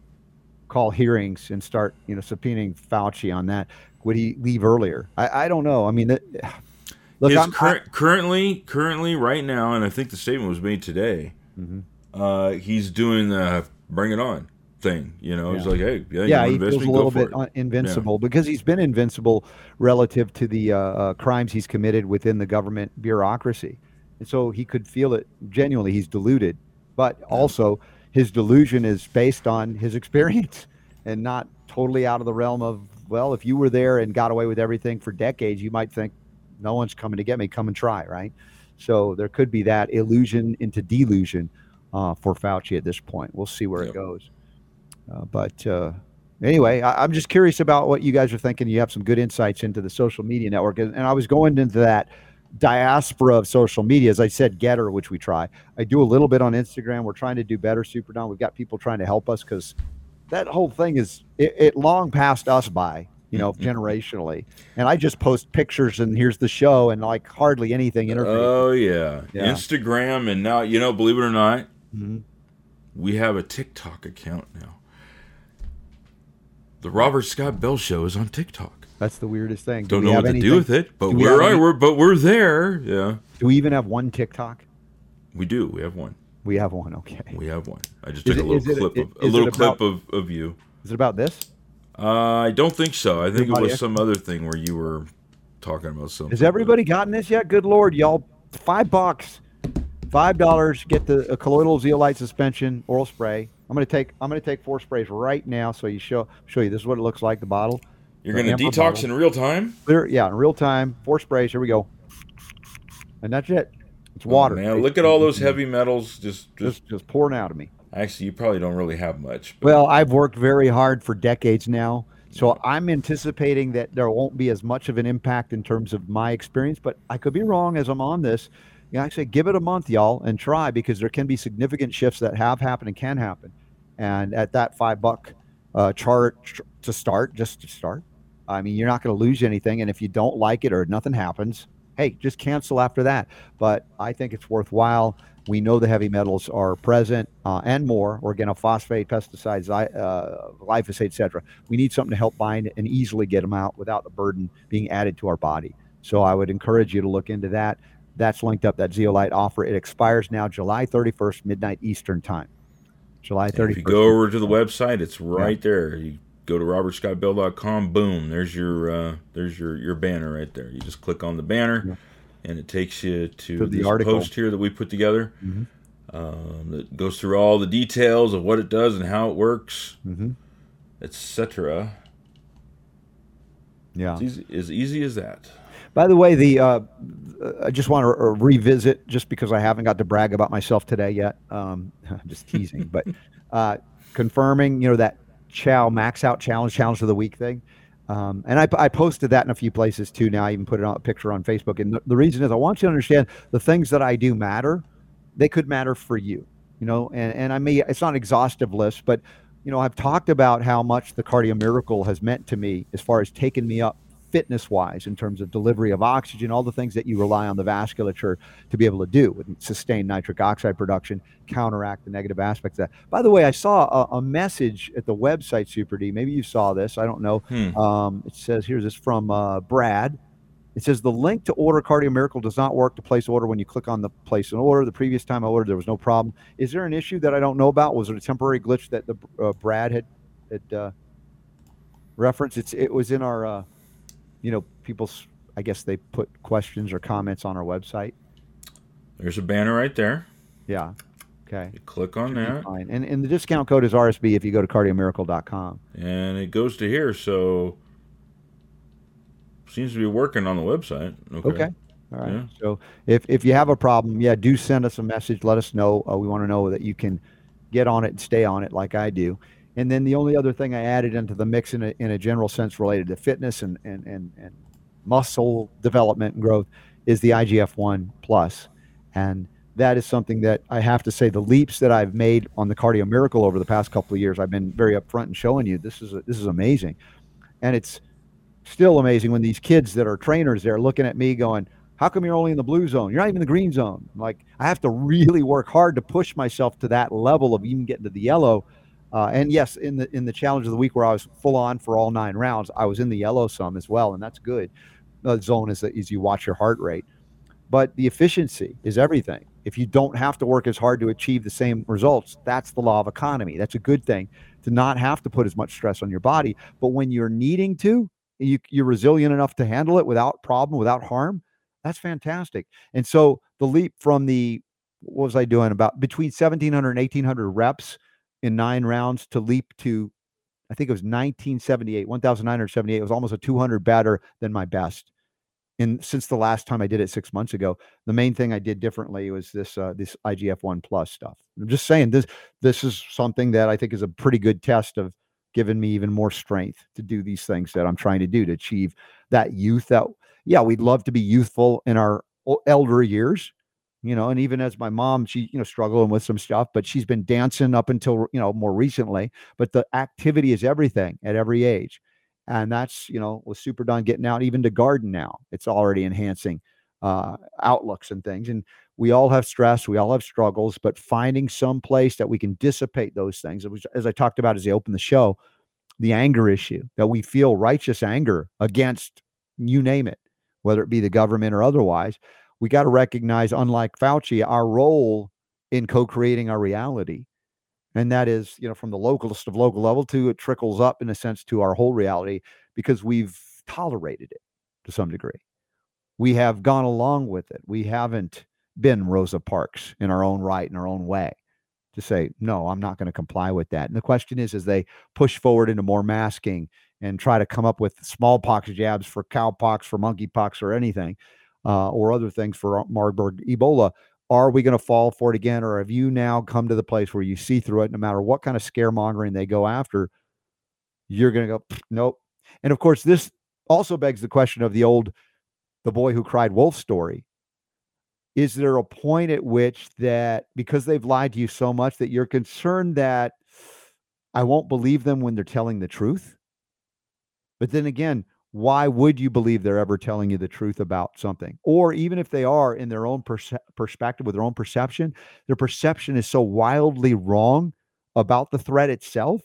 call hearings and start, you know, subpoenaing Fauci on that? Would he leave earlier? I, I don't know. I mean, that, look, I'm, current, currently, currently, right now, and I think the statement was made today. Mhm. Uh, he's doing the "bring it on" thing. You know, he's like, "Hey, yeah, yeah, he feels a little bit it." invincible because he's been invincible relative to the uh, uh, crimes he's committed within the government bureaucracy, and so he could feel it genuinely. He's deluded, but also his delusion is based on his experience and not totally out of the realm of well, if you were there and got away with everything for decades, you might think no one's coming to get me. Come and try, right? So there could be that illusion into delusion uh, for Fauci at this point. We'll see where Yep. it goes. Uh, but uh, anyway, I, I'm just curious about what you guys are thinking. You have some good insights into the social media network, and, and I was going into that diaspora of social media. As I said, Gettr, which we try. I do a little bit on Instagram. We're trying to do better, Super Don. We've got people trying to help us because that whole thing is it, it long passed us by. You know, generationally, and I just post pictures and here's the show, and like hardly anything interface. Oh yeah. Yeah. Instagram, and now you know, believe it or not, Mhm. we have a TikTok account now. The Robert Scott Bell Show is on TikTok. That's the weirdest thing. Do Don't know what to anything- do with it, but do we we're any- We're but we're there. Yeah, Do we even have one TikTok? we do. We have one. We have one. Okay. We have one. I just Is took it- a little it- clip of a it little about- clip of, of you. Is it about this? Uh, I don't think so. I think it was some other thing where you were talking about something. Has everybody gotten this yet? Good lord, y'all! Five bucks, five dollars. Get the a colloidal zeolite suspension oral spray. I'm gonna take I'm gonna take four sprays right now. So you show show you this is what it looks like. The bottle. You're the to detox bottle. in real time? Clear, yeah, in real time. Four sprays. Here we go. And that's it. It's oh, water. Oh, man, look at all those heavy metals. Just, just just just pouring out of me. actually, you probably don't really have much. But Well, I've worked very hard for decades now. So I'm anticipating that there won't be as much of an impact in terms of my experience, but I could be wrong as I'm on this. You know, I say give it a month, y'all, and try because there can be significant shifts that have happened and can happen. And at that five buck uh, chart tr- to start, just to start, I mean, you're not going to lose anything. And if you don't like it or nothing happens, hey, just cancel after that. But I think it's worthwhile. We know the heavy metals are present uh, and more organophosphate, pesticides, uh, glyphosate, etc. We need something to help bind and easily get them out without the burden being added to our body. So I would encourage you to look into that. That's linked up, that zeolite offer. It expires now July 31st, midnight Eastern time. July And 31st. if you go over to the website, it's right there. You go to robertscottbell.com, boom, there's your uh, there's your your banner right there. You just click on the banner, and it takes you to, To the article. post here that we put together. Mhm. Um, that goes through all the details of what it does and how it works, Mhm. etc. Yeah. It's easy, as easy as that. By the way, the uh, I just want to uh, revisit just because I haven't got to brag about myself today yet. Um, I'm just teasing, but uh, confirming, you know, that Chow Max Out Challenge, Challenge of the Week thing. Um, and I, I posted that in a few places too. Now I even put it on a picture on Facebook. And the, the reason is I want you to understand the things that I do matter. They could matter for you, you know. And and I may it's not an exhaustive list, but you know I've talked about how much the Cardio Miracle has meant to me as far as taking me up fitness wise in terms of delivery of oxygen, all the things that you rely on the vasculature to be able to do with sustained nitric oxide production, counteract the negative aspects of that. By the way, I saw a, a message at the website Super D. Maybe you saw this. I don't know. Hmm. Um, it says here's this from uh, Brad. It says the link to order Cardio Miracle does not work to place order when you click on the place an order. The previous time I ordered, there was no problem. Is there an issue that I don't know about? Was it a temporary glitch that the uh, Brad had had uh, referenced? It's it was in our, uh, you know, people's. I guess they put questions or comments on our website. There's a banner right there. Yeah. Okay. You click on that, Fine. And and the discount code is RSB if you go to cardiomiracle.com. and it goes to here. So seems to be working on the website. Okay. Okay. All right. Yeah. So if if you have a problem, yeah, do send us a message. Let us know. Uh, we want to know that you can get on it and stay on it like I do. And then the only other thing I added into the mix in a, in a general sense related to fitness and, and, and, and muscle development and growth is the IGF 1 plus. And that is something that I have to say the leaps that I've made on the Cardio Miracle over the past couple of years, I've been very upfront and showing you this is a, this is amazing. And it's still amazing when these kids that are trainers they're looking at me going, How come you're only in the blue zone? You're not even in the green zone. Like I have to really work hard to push myself to that level of even getting to the yellow. Uh, and yes, in the in the challenge of the week where I was full on for all nine rounds, I was in the yellow some as well, and that's good. The zone is that is you watch your heart rate, but the efficiency is everything. If you don't have to work as hard to achieve the same results, that's the law of economy. That's a good thing to not have to put as much stress on your body. But when you're needing to, you, you're resilient enough to handle it without problem, without harm. That's fantastic. And so the leap from the what was I doing about between 1700 and 1800 reps in nine rounds to leap to, I think it was 1978, 1978. It was almost a 200 better than my best. In since the last time I did it six months ago, the main thing I did differently was this uh, this IGF one plus stuff. I'm just saying this this is something that I think is a pretty good test of giving me even more strength to do these things that I'm trying to do to achieve that youth. That yeah, we'd love to be youthful in our elder years, you know, and even as my mom, she, you know, struggling with some stuff, but she's been dancing up until, you know, more recently. But the activity is everything at every age. And that's, you know, with Super Don getting out even to garden now, it's already enhancing uh, outlooks and things. And we all have stress, we all have struggles, but finding some place that we can dissipate those things, was, as I talked about as I opened the show, the anger issue that we feel righteous anger against you name it, whether it be the government or otherwise we got to recognize, unlike Fauci, our role in co-creating our reality. And that is, you know, from the localist of local level to it trickles up in a sense to our whole reality because we've tolerated it to some degree. We have gone along with it. We haven't been Rosa Parks in our own right, in our own way to say, no, I'm not going to comply with that. And the question is, as they push forward into more masking and try to come up with smallpox jabs for cowpox, for monkeypox, or anything, uh, or other things for Marburg Ebola. Are we going to fall for it again, or have you now come to the place where you see through it? No matter what kind of scaremongering they go after, you're going to go nope. And of course, this also begs the question of the old "the boy who cried wolf" story. Is there a point at which that because they've lied to you so much that you're concerned that I won't believe them when they're telling the truth? But then again, why would you believe they're ever telling you the truth about something? Or even if they are in their own perce- perspective, with their own perception, their perception is so wildly wrong about the threat itself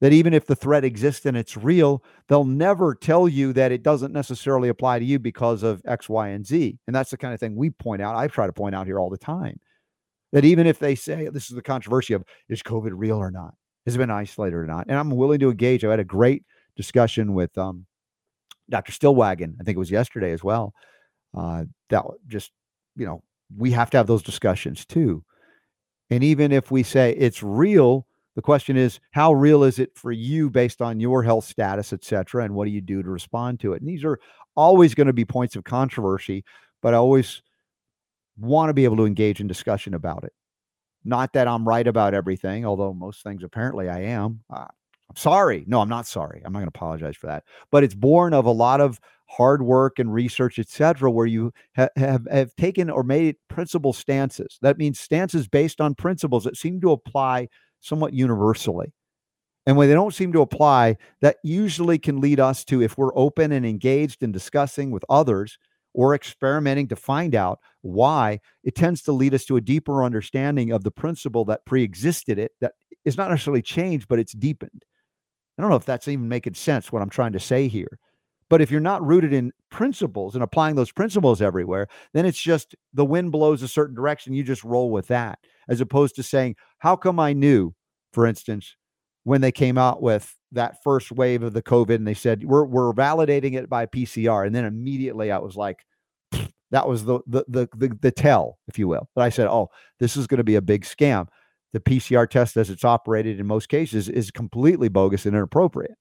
that even if the threat exists and it's real, they'll never tell you that it doesn't necessarily apply to you because of X, Y, and Z. And that's the kind of thing we point out. I try to point out here all the time that even if they say this is the controversy of is COVID real or not, has it been isolated or not, and I'm willing to engage. I had a great discussion with um, Dr. Stillwagon, I think it was yesterday as well. Uh, that just, you know, we have to have those discussions too. And even if we say it's real, the question is, how real is it for you based on your health status, et cetera? And what do you do to respond to it? And these are always going to be points of controversy, but I always want to be able to engage in discussion about it. Not that I'm right about everything, although most things apparently I am. Uh, Sorry. No, I'm not sorry. I'm not going to apologize for that. But it's born of a lot of hard work and research, etc., where you ha- have have taken or made principle stances. That means stances based on principles that seem to apply somewhat universally. And when they don't seem to apply, that usually can lead us to, if we're open and engaged in discussing with others or experimenting to find out why, it tends to lead us to a deeper understanding of the principle that pre-existed it, that is not necessarily changed, but it's deepened. I don't know if that's even making sense what I'm trying to say here. But if you're not rooted in principles and applying those principles everywhere, then it's just the wind blows a certain direction. You just roll with that, as opposed to saying, How come I knew, for instance, when they came out with that first wave of the COVID and they said, We're, we're validating it by PCR. And then immediately I was like, that was the, the the the the tell, if you will. But I said, "Oh, this is going to be a big scam." The PCR test as it's operated in most cases is completely bogus and inappropriate.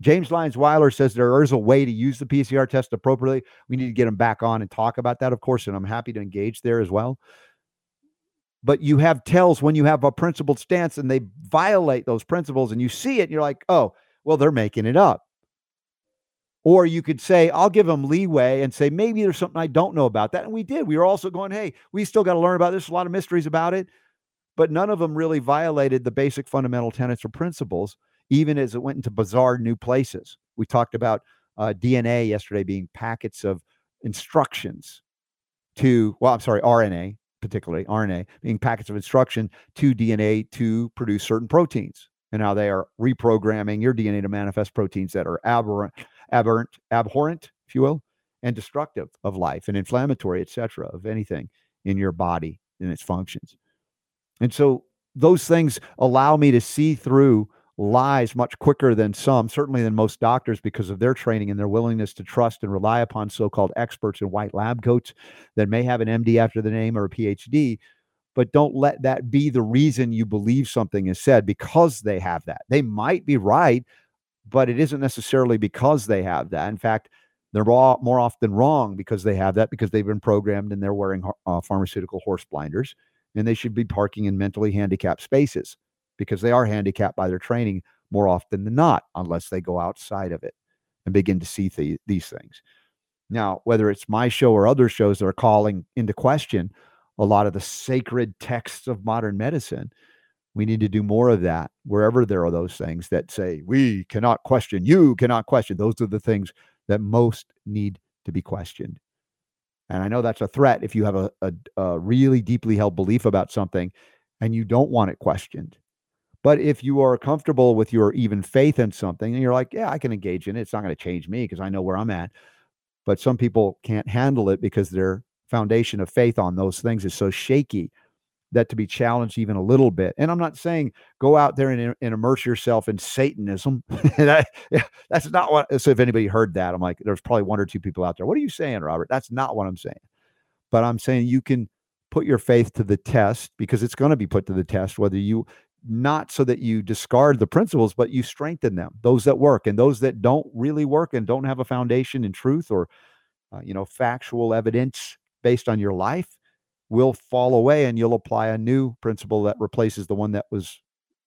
James Lyons Weiler says there is a way to use the PCR test appropriately. We need to get him back on and talk about that, of course, and I'm happy to engage there as well. But you have tells when you have a principled stance and they violate those principles and you see it and you're like, oh, well, they're making it up. Or you could say, I'll give them leeway and say, maybe there's something I don't know about that. And we did. We were also going, hey, we still got to learn about this. A lot of mysteries about it but none of them really violated the basic fundamental tenets or principles, even as it went into bizarre new places. We talked about uh, DNA yesterday being packets of instructions to, well, I'm sorry, RNA, particularly RNA, being packets of instruction to DNA to produce certain proteins. And how they are reprogramming your DNA to manifest proteins that are aberrant, aberrant, abhorrent, if you will, and destructive of life and inflammatory, etc., of anything in your body and its functions. And so those things allow me to see through lies much quicker than some, certainly than most doctors, because of their training and their willingness to trust and rely upon so called experts in white lab coats that may have an MD after the name or a PhD. But don't let that be the reason you believe something is said because they have that. They might be right, but it isn't necessarily because they have that. In fact, they're more often wrong because they have that because they've been programmed and they're wearing uh, pharmaceutical horse blinders and they should be parking in mentally handicapped spaces because they are handicapped by their training more often than not, unless they go outside of it and begin to see th- these things. Now, whether it's my show or other shows that are calling into question a lot of the sacred texts of modern medicine, we need to do more of that wherever there are those things that say, we cannot question, you cannot question. Those are the things that most need to be questioned. And I know that's a threat if you have a, a, a really deeply held belief about something and you don't want it questioned. But if you are comfortable with your even faith in something and you're like, yeah, I can engage in it, it's not going to change me because I know where I'm at. But some people can't handle it because their foundation of faith on those things is so shaky that to be challenged even a little bit. And I'm not saying go out there and, and immerse yourself in Satanism. that, that's not what. So if anybody heard that, I'm like, there's probably one or two people out there. What are you saying, Robert? That's not what I'm saying. But I'm saying you can put your faith to the test because it's going to be put to the test whether you not so that you discard the principles, but you strengthen them, those that work and those that don't really work and don't have a foundation in truth or, uh, you know, factual evidence based on your life will fall away and you'll apply a new principle that replaces the one that was,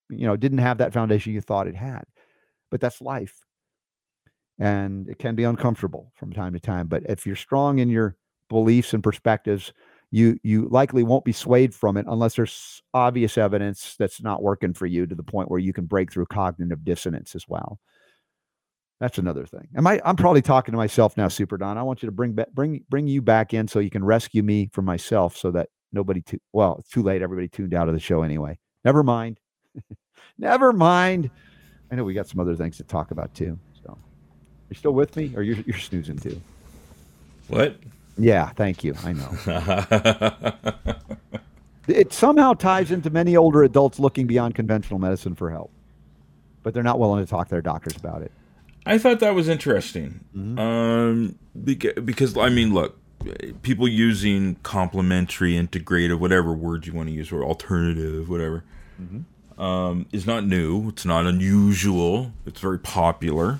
you know, didn't have that foundation you thought it had. But that's life. And it can be uncomfortable from time to time. But if you're strong in your beliefs and perspectives, you you likely won't be swayed from it unless there's obvious evidence that's not working for you to the point where you can break through cognitive dissonance as well. That's another thing. Am I? I'm probably talking to myself now, Super Don. I want you to bring back, bring bring you back in so you can rescue me from myself, so that nobody. Too, well, it's too late. Everybody tuned out of the show anyway. Never mind. Never mind. I know we got some other things to talk about too. So, you still with me, or you're you're snoozing too? What? Yeah, thank you. I know. it somehow ties into many older adults looking beyond conventional medicine for help, but they're not willing to talk to their doctors about it. I thought that was interesting. Mm-hmm. Um, because, because, I mean, look, people using complementary, integrative, whatever word you want to use, or alternative, whatever, mm-hmm. um, is not new. It's not unusual. It's very popular.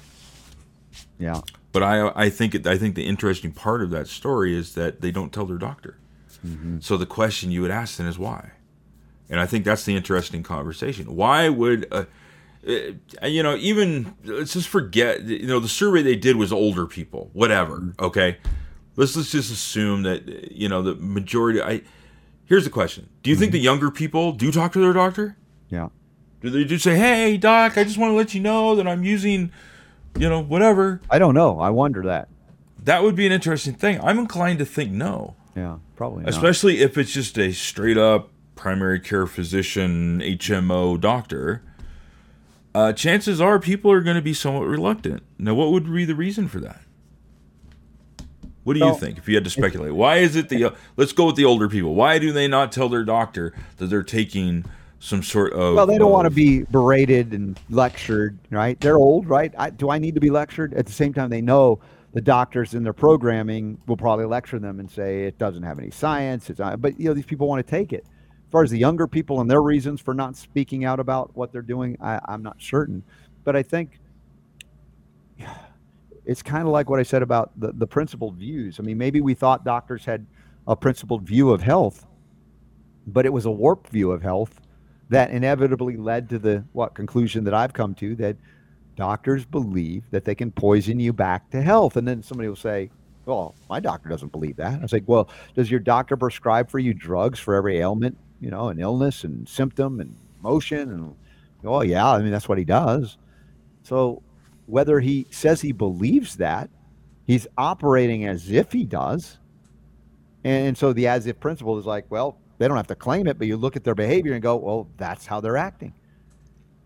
Yeah. But I I think it, I think the interesting part of that story is that they don't tell their doctor. Mm-hmm. So the question you would ask then is why, and I think that's the interesting conversation. Why would uh, you know even let's just forget you know the survey they did was older people whatever mm-hmm. okay let's let's just assume that you know the majority I here's the question do you mm-hmm. think the younger people do talk to their doctor yeah do they just say hey doc I just want to let you know that I'm using you know, whatever. I don't know. I wonder that. That would be an interesting thing. I'm inclined to think no. Yeah, probably. Not. Especially if it's just a straight up primary care physician, HMO doctor. Uh, chances are people are going to be somewhat reluctant. Now, what would be the reason for that? What do you think if you had to speculate? Why is it the uh, let's go with the older people? Why do they not tell their doctor that they're taking some sort of. Well, they don't want to be berated and lectured, right? They're old, right? I, do I need to be lectured? At the same time, they know the doctors in their programming will probably lecture them and say it doesn't have any science. It's not, but you know these people want to take it. As far as the younger people and their reasons for not speaking out about what they're doing, I, I'm not certain. But I think it's kind of like what I said about the, the principled views. I mean, maybe we thought doctors had a principled view of health, but it was a warped view of health that inevitably led to the what conclusion that I've come to that doctors believe that they can poison you back to health. And then somebody will say, well, my doctor doesn't believe that. I was like, well, does your doctor prescribe for you drugs for every ailment, you know, an illness and symptom and motion? And, oh, yeah, I mean, that's what he does. So whether he says he believes that He's operating as if he does. And so the as if principle is like, well, they don't have to claim it, but you look at their behavior and go, well, that's how they're acting.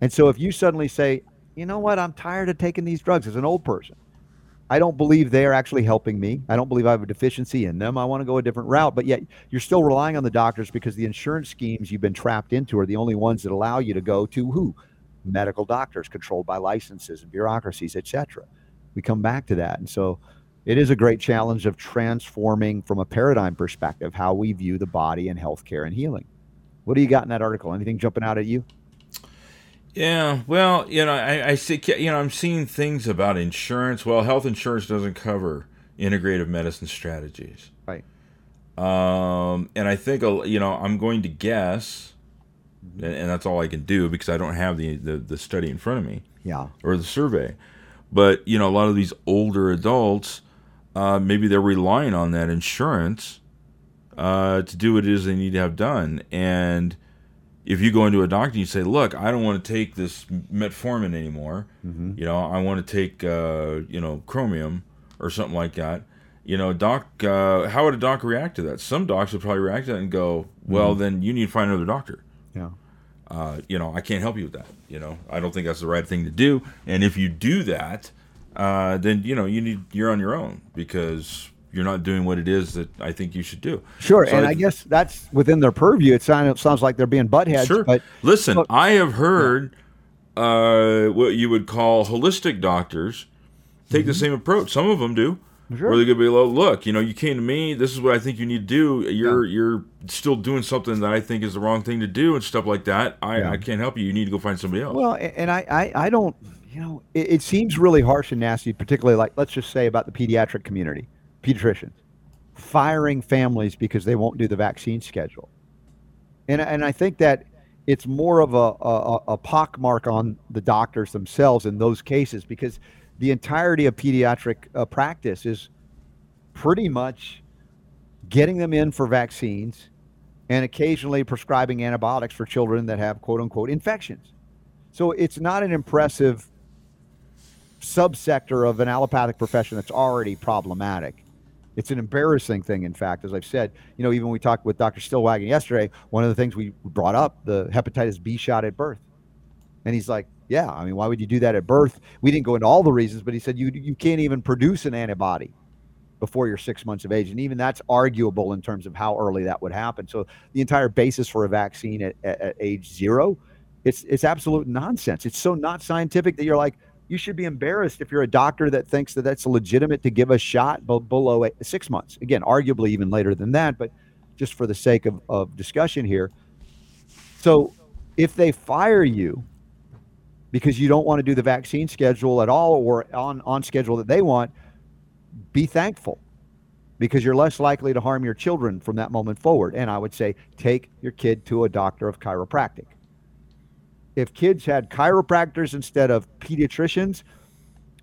And so if you suddenly say, you know what, I'm tired of taking these drugs as an old person, I don't believe they're actually helping me. I don't believe I have a deficiency in them. I want to go a different route. But yet you're still relying on the doctors because the insurance schemes you've been trapped into are the only ones that allow you to go to who? Medical doctors controlled by licenses and bureaucracies, etc. We come back to that. And so it is a great challenge of transforming from a paradigm perspective how we view the body and healthcare and healing. What do you got in that article? Anything jumping out at you? Yeah, well, you know, I, I see, you know, I'm seeing things about insurance. Well, health insurance doesn't cover integrative medicine strategies, right? Um, and I think, you know, I'm going to guess, and, and that's all I can do because I don't have the, the the study in front of me, yeah, or the survey. But you know, a lot of these older adults, uh, maybe they're relying on that insurance uh, to do what it is they need to have done, and if you go into a doctor and you say, "Look, I don't want to take this metformin anymore. Mm-hmm. You know, I want to take uh, you know chromium or something like that." You know, doc, uh, how would a doc react to that? Some docs would probably react to that and go, "Well, mm-hmm. then you need to find another doctor." Yeah. Uh, you know, I can't help you with that. You know, I don't think that's the right thing to do. And if you do that, uh, then you know you need you're on your own because you're not doing what it is that I think you should do. Sure, so and I, I, guess that's within their purview. It sounds, it sounds like they're being buttheads. Sure. But listen, but, I have heard uh, what you would call holistic doctors take mm-hmm. the same approach. Some of them do. Sure. Where they're gonna be like, look, you know, you came to me. This is what I think you need to do. You're yeah. you're still doing something that I think is the wrong thing to do and stuff like that. I, yeah. I can't help you. You need to go find somebody else. Well, and I I, I don't. You know, it, it seems really harsh and nasty, particularly like let's just say about the pediatric community pediatricians firing families because they won't do the vaccine schedule. And, and I think that it's more of a, a, a pockmark on the doctors themselves in those cases because the entirety of pediatric uh, practice is pretty much getting them in for vaccines and occasionally prescribing antibiotics for children that have quote unquote infections. So it's not an impressive subsector of an allopathic profession that's already problematic. It's an embarrassing thing, in fact, as I've said. You know, even we talked with Dr. Stillwagon yesterday, one of the things we brought up, the hepatitis B shot at birth. And he's like, yeah, I mean, why would you do that at birth? We didn't go into all the reasons, but he said you you can't even produce an antibody before you're six months of age. And even that's arguable in terms of how early that would happen. So the entire basis for a vaccine at, at, at age zero, it's it's absolute nonsense. It's so not scientific that you're like, you should be embarrassed if you're a doctor that thinks that that's legitimate to give a shot below eight, six months. Again, arguably even later than that, but just for the sake of, of discussion here. So if they fire you because you don't want to do the vaccine schedule at all or on, on schedule that they want, be thankful because you're less likely to harm your children from that moment forward. And I would say take your kid to a doctor of chiropractic if kids had chiropractors instead of pediatricians,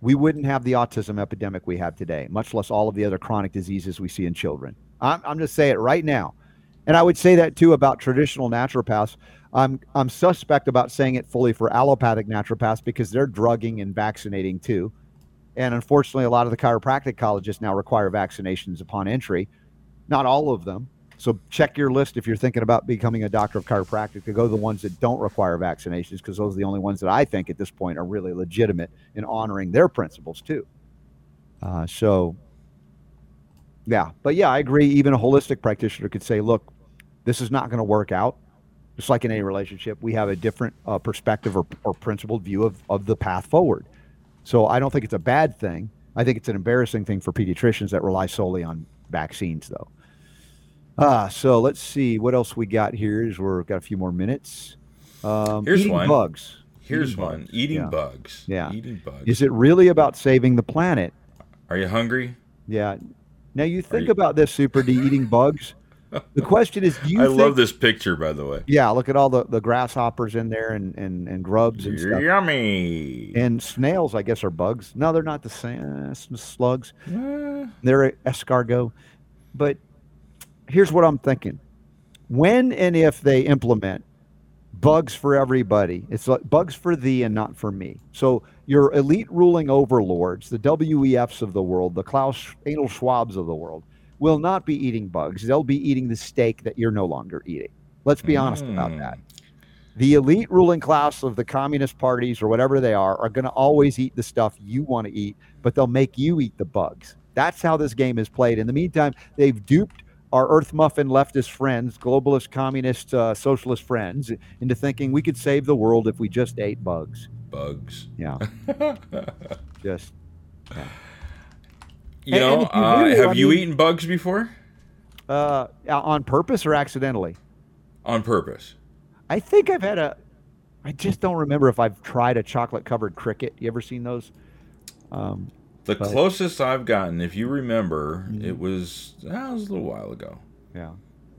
we wouldn't have the autism epidemic we have today, much less all of the other chronic diseases we see in children. I'm, I'm just saying it right now. And I would say that too about traditional naturopaths. I'm, I'm suspect about saying it fully for allopathic naturopaths because they're drugging and vaccinating too. And unfortunately, a lot of the chiropractic colleges now require vaccinations upon entry. Not all of them, so check your list if you're thinking about becoming a doctor of chiropractic to go to the ones that don't require vaccinations because those are the only ones that I think at this point are really legitimate in honoring their principles too. Uh, so, yeah, but yeah, I agree. Even a holistic practitioner could say, look, this is not going to work out. Just like in any relationship, we have a different uh, perspective or, or principled view of, of the path forward. So I don't think it's a bad thing. I think it's an embarrassing thing for pediatricians that rely solely on vaccines, though. Ah, so let's see what else we got here. Is we've got a few more minutes. Um, Here's eating one. bugs. Here's eating one. Bugs. Eating yeah. bugs. Yeah. Eating bugs. Is it really about saving the planet? Are you hungry? Yeah. Now you think you... about this, Super D, eating bugs. The question is, do you? I think... love this picture, by the way. Yeah, look at all the, the grasshoppers in there and, and, and grubs and stuff. Yummy. And snails, I guess, are bugs. No, they're not the same. Uh, slugs. Uh... They're escargot. But here's what I'm thinking when and if they implement bugs for everybody. It's like bugs for thee and not for me. So your elite ruling overlords, the WEFs of the world, the Klaus anal Schwabs of the world, will not be eating bugs. They'll be eating the steak that you're no longer eating. Let's be honest about Mm. that. The elite ruling class of the communist parties or whatever they are are going to always eat the stuff you want to eat, but they'll make you eat the bugs. That's how this game is played. In the meantime, they've duped our Earth Muffin leftist friends, globalist, communist, uh, socialist friends, into thinking we could save the world if we just ate bugs. Bugs. Yeah. just You And- know, and you uh, do, have I you eaten bugs before? uh, on purpose or accidentally? On purpose. I think I've had a. I just don't remember if I've tried a chocolate covered cricket. You ever seen those? Um, The But- closest I've gotten, if you remember, Mm-hmm. it was that was a little while ago. yeah.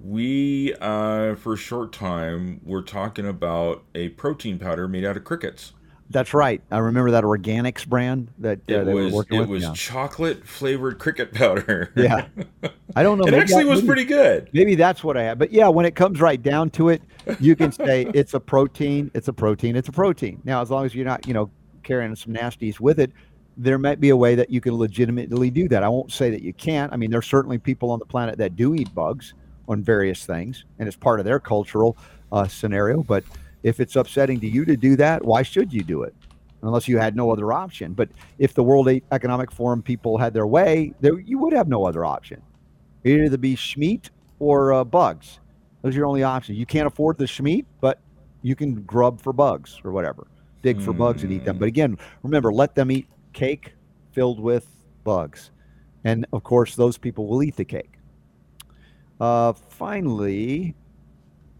We, uh, for a short time, were talking about a protein powder made out of crickets. That's right. I remember that organics brand that uh, It was it with. was yeah. chocolate flavored cricket powder. Yeah. I don't know. it actually was maybe- pretty good. Maybe that's what I had. But yeah, when it comes right down to it, you can say it's a protein, it's a protein, it's a protein. Now, as long as you're not, you know, carrying some nasties with it, there might be a way that you can legitimately do that. I won't say that you can't. I mean, there's certainly people on the planet that do eat bugs on various things, and it's part of their cultural uh, scenario. But if it's upsetting to you to do that, why should you do it? Unless you had no other option. But if the World Economic Forum people had their way, there, you would have no other option. It'd either be Schmeat or uh, bugs. Those are your only options. You can't afford the Schmeat, but you can grub for bugs or whatever. Dig for bugs and eat them. But again, remember, let them eat cake filled with bugs. And of course, those people will eat the cake. Uh, finally,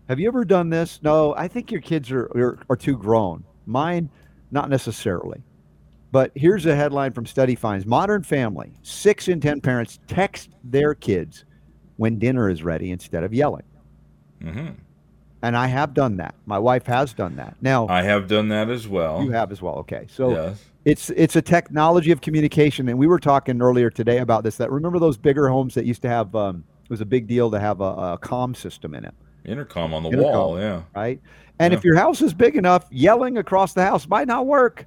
have you ever done this? No, I think your kids are, are, are too grown. Mine, not necessarily. But here's a headline from Study Finds Modern family, six in 10 parents text their kids when dinner is ready instead of yelling. hmm And I have done that. My wife has done that. Now, I have done that as well. you have as well. Okay. So yes. it's it's a technology of communication and we were talking earlier today about this that remember those bigger homes that used to have um, it was a big deal to have a, a comm system in it Intercom on the Intercom. wall. Yeah. right and Yeah. if your house is big enough yelling across the house might not work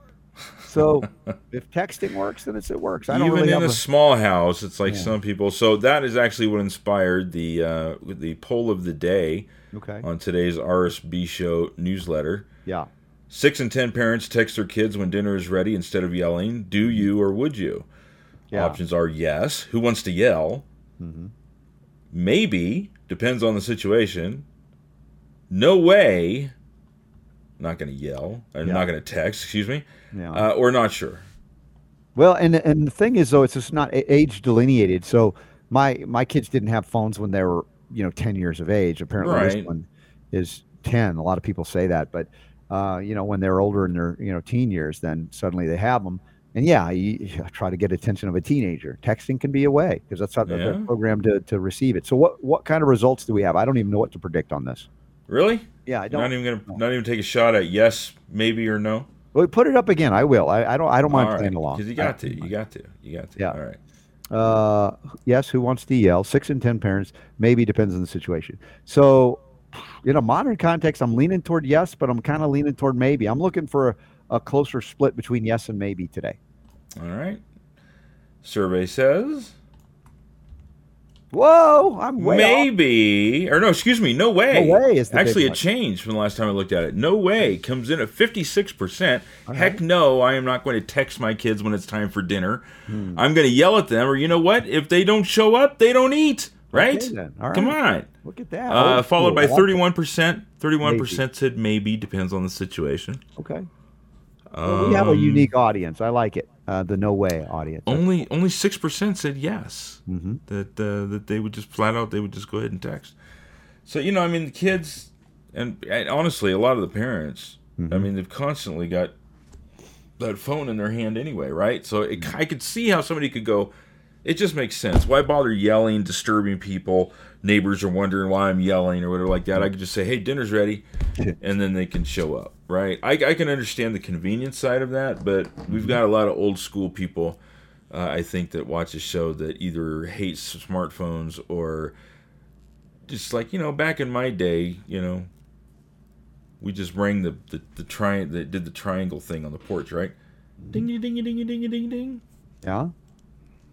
so if texting works then it's, it works i don't Even really in a a, small house, it's like Yeah. some people. So that is actually what inspired the uh, the poll of the day okay on today's RSB show newsletter. yeah Six and ten parents text their kids when dinner is ready instead of yelling. Do you or would you? yeah Options are yes. Who wants to yell? hmm Maybe. Depends on the situation. No way. Not going to yell. I'm Yeah. not going to text. Excuse me. yeah Uh, or not sure. Well, and and the thing is though, it's just not age delineated. So my my kids didn't have phones when they were you know ten years of age. Apparently, Right. this one is ten. A lot of people say that, but uh, you know when they're older in their you know teen years, then suddenly they have them. And yeah, you, you try to get attention of a teenager. Texting can be a way because that's how they're programmed to, to receive it. So what what kind of results do we have? I don't even know what to predict on this. Really? Yeah, I don't. Not even gonna not even take a shot at yes, maybe or no. well, put it up again. I will. I, I don't. I don't mind right. playing along. Because you I- got to. You got to. You got to. Yeah. All right. Uh, yes, who wants to yell? Six in ten parents. Maybe depends on the situation. So, in a modern context, I'm leaning toward yes, but I'm kind of leaning toward maybe. I'm looking for a, a closer split between yes and maybe today. All right. Survey says Whoa, I'm way off. maybe or no, excuse me, no way. No way is actually one. change from the last time I looked at it. No way comes in at fifty six percent. Heck no, I am not going to text my kids when it's time for dinner. Hmm. I'm going to yell at them, or you know what? If they don't show up, they don't eat. Right? Okay Come on. Look at that. Uh, followed by thirty one percent. Thirty one percent said maybe. Depends on the situation. Okay. Well, we have a Um, unique audience. I like it. Uh, the no way audience. Only only six percent said yes. hmm That uh, that they would just flat out they would just go ahead and text. So you know, I mean, the kids, and, and honestly, a lot of the parents, I Mhm. mean, they've constantly got that phone in their hand anyway, right? So it, I could see how somebody could go. It just makes sense. Why bother yelling, disturbing people? Neighbors are wondering why I'm yelling or whatever like that. I could just say, "Hey, dinner's ready," and then they can show up, right? I, I can understand the convenience side of that, but we've got a lot of old school people, uh, I think, that watch the show that either hates smartphones or just like you know, back in my day, you know, we just rang the the, the tri- the, did the triangle thing on the porch, right? Ding ding ding ding ding ding ding. Yeah.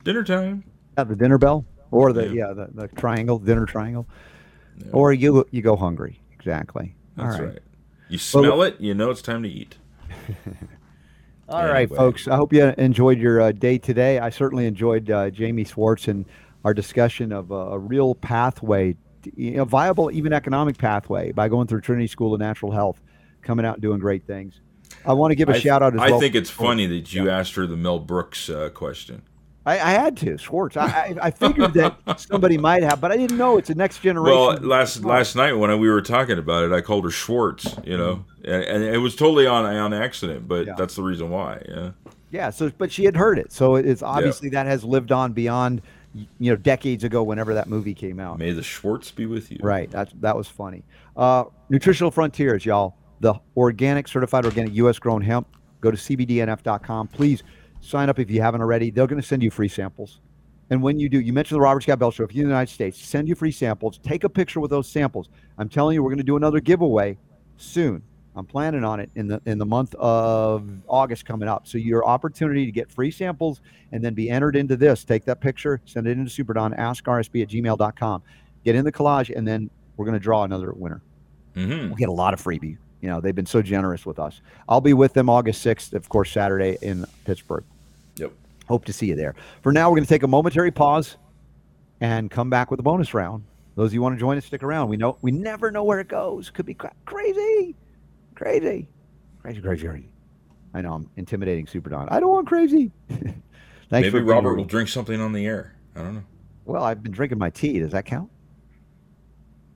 Dinner time. Yeah, the dinner bell or the Yeah. yeah, the, the triangle, dinner triangle. Yeah. Or you you go hungry. Exactly. That's All right. right. You smell it, you know it's time to eat. All right, Anyway. folks. I hope you enjoyed your uh, day today. I certainly enjoyed uh, Jamie Swartz and our discussion of uh, a real pathway, a viable, even economic pathway by going through Trinity School of Natural Health, coming out and doing great things. I want to give a I, shout out as I well. think it's funny that you asked her the Mel Brooks uh, question. I, I had to Schwartz. I, I, I figured that somebody might have, but I didn't know it's the next generation. Well, last last night when we were talking about it, I called her Schwartz, you know, and, and it was totally on on accident, but Yeah. that's the reason why. Yeah. Yeah, so but she had heard it, so it's obviously that has lived on beyond, you know, decades ago. Whenever that movie came out, May the Schwartz be with you. right? That that was funny. Uh, Nutritional Frontiers, y'all, the organic, certified organic, U.S. grown hemp. Go to cbdnf.com. Please sign up if you haven't already. They're going to send you free samples, and when you do, you mentioned the Robert Scott Bell Show. If you're in the United States, send you free samples. Take a picture with those samples. I'm telling you, we're going to do another giveaway soon. I'm planning on it in the in the month of August coming up. So your opportunity to get free samples and then be entered into this. Take that picture, send it into Super Don, ask askrsb at gmail.com. Get in the collage, and then we're going to draw another winner. hmm We'll get a lot of freebie. You know, they've been so generous with us. I'll be with them August 6th, of course, Saturday in Pittsburgh. Hope to see you there. For now, we're going to take a momentary pause and come back with a bonus round. Those of you who want to join us, stick around. We know we never know where it goes. Could be cra- crazy, crazy, crazy, crazy, crazy. I know I'm intimidating Super Don. I don't want crazy. Thanks Maybe for Robert will drink something on the air. I don't know. Well, I've been drinking my tea. Does that count?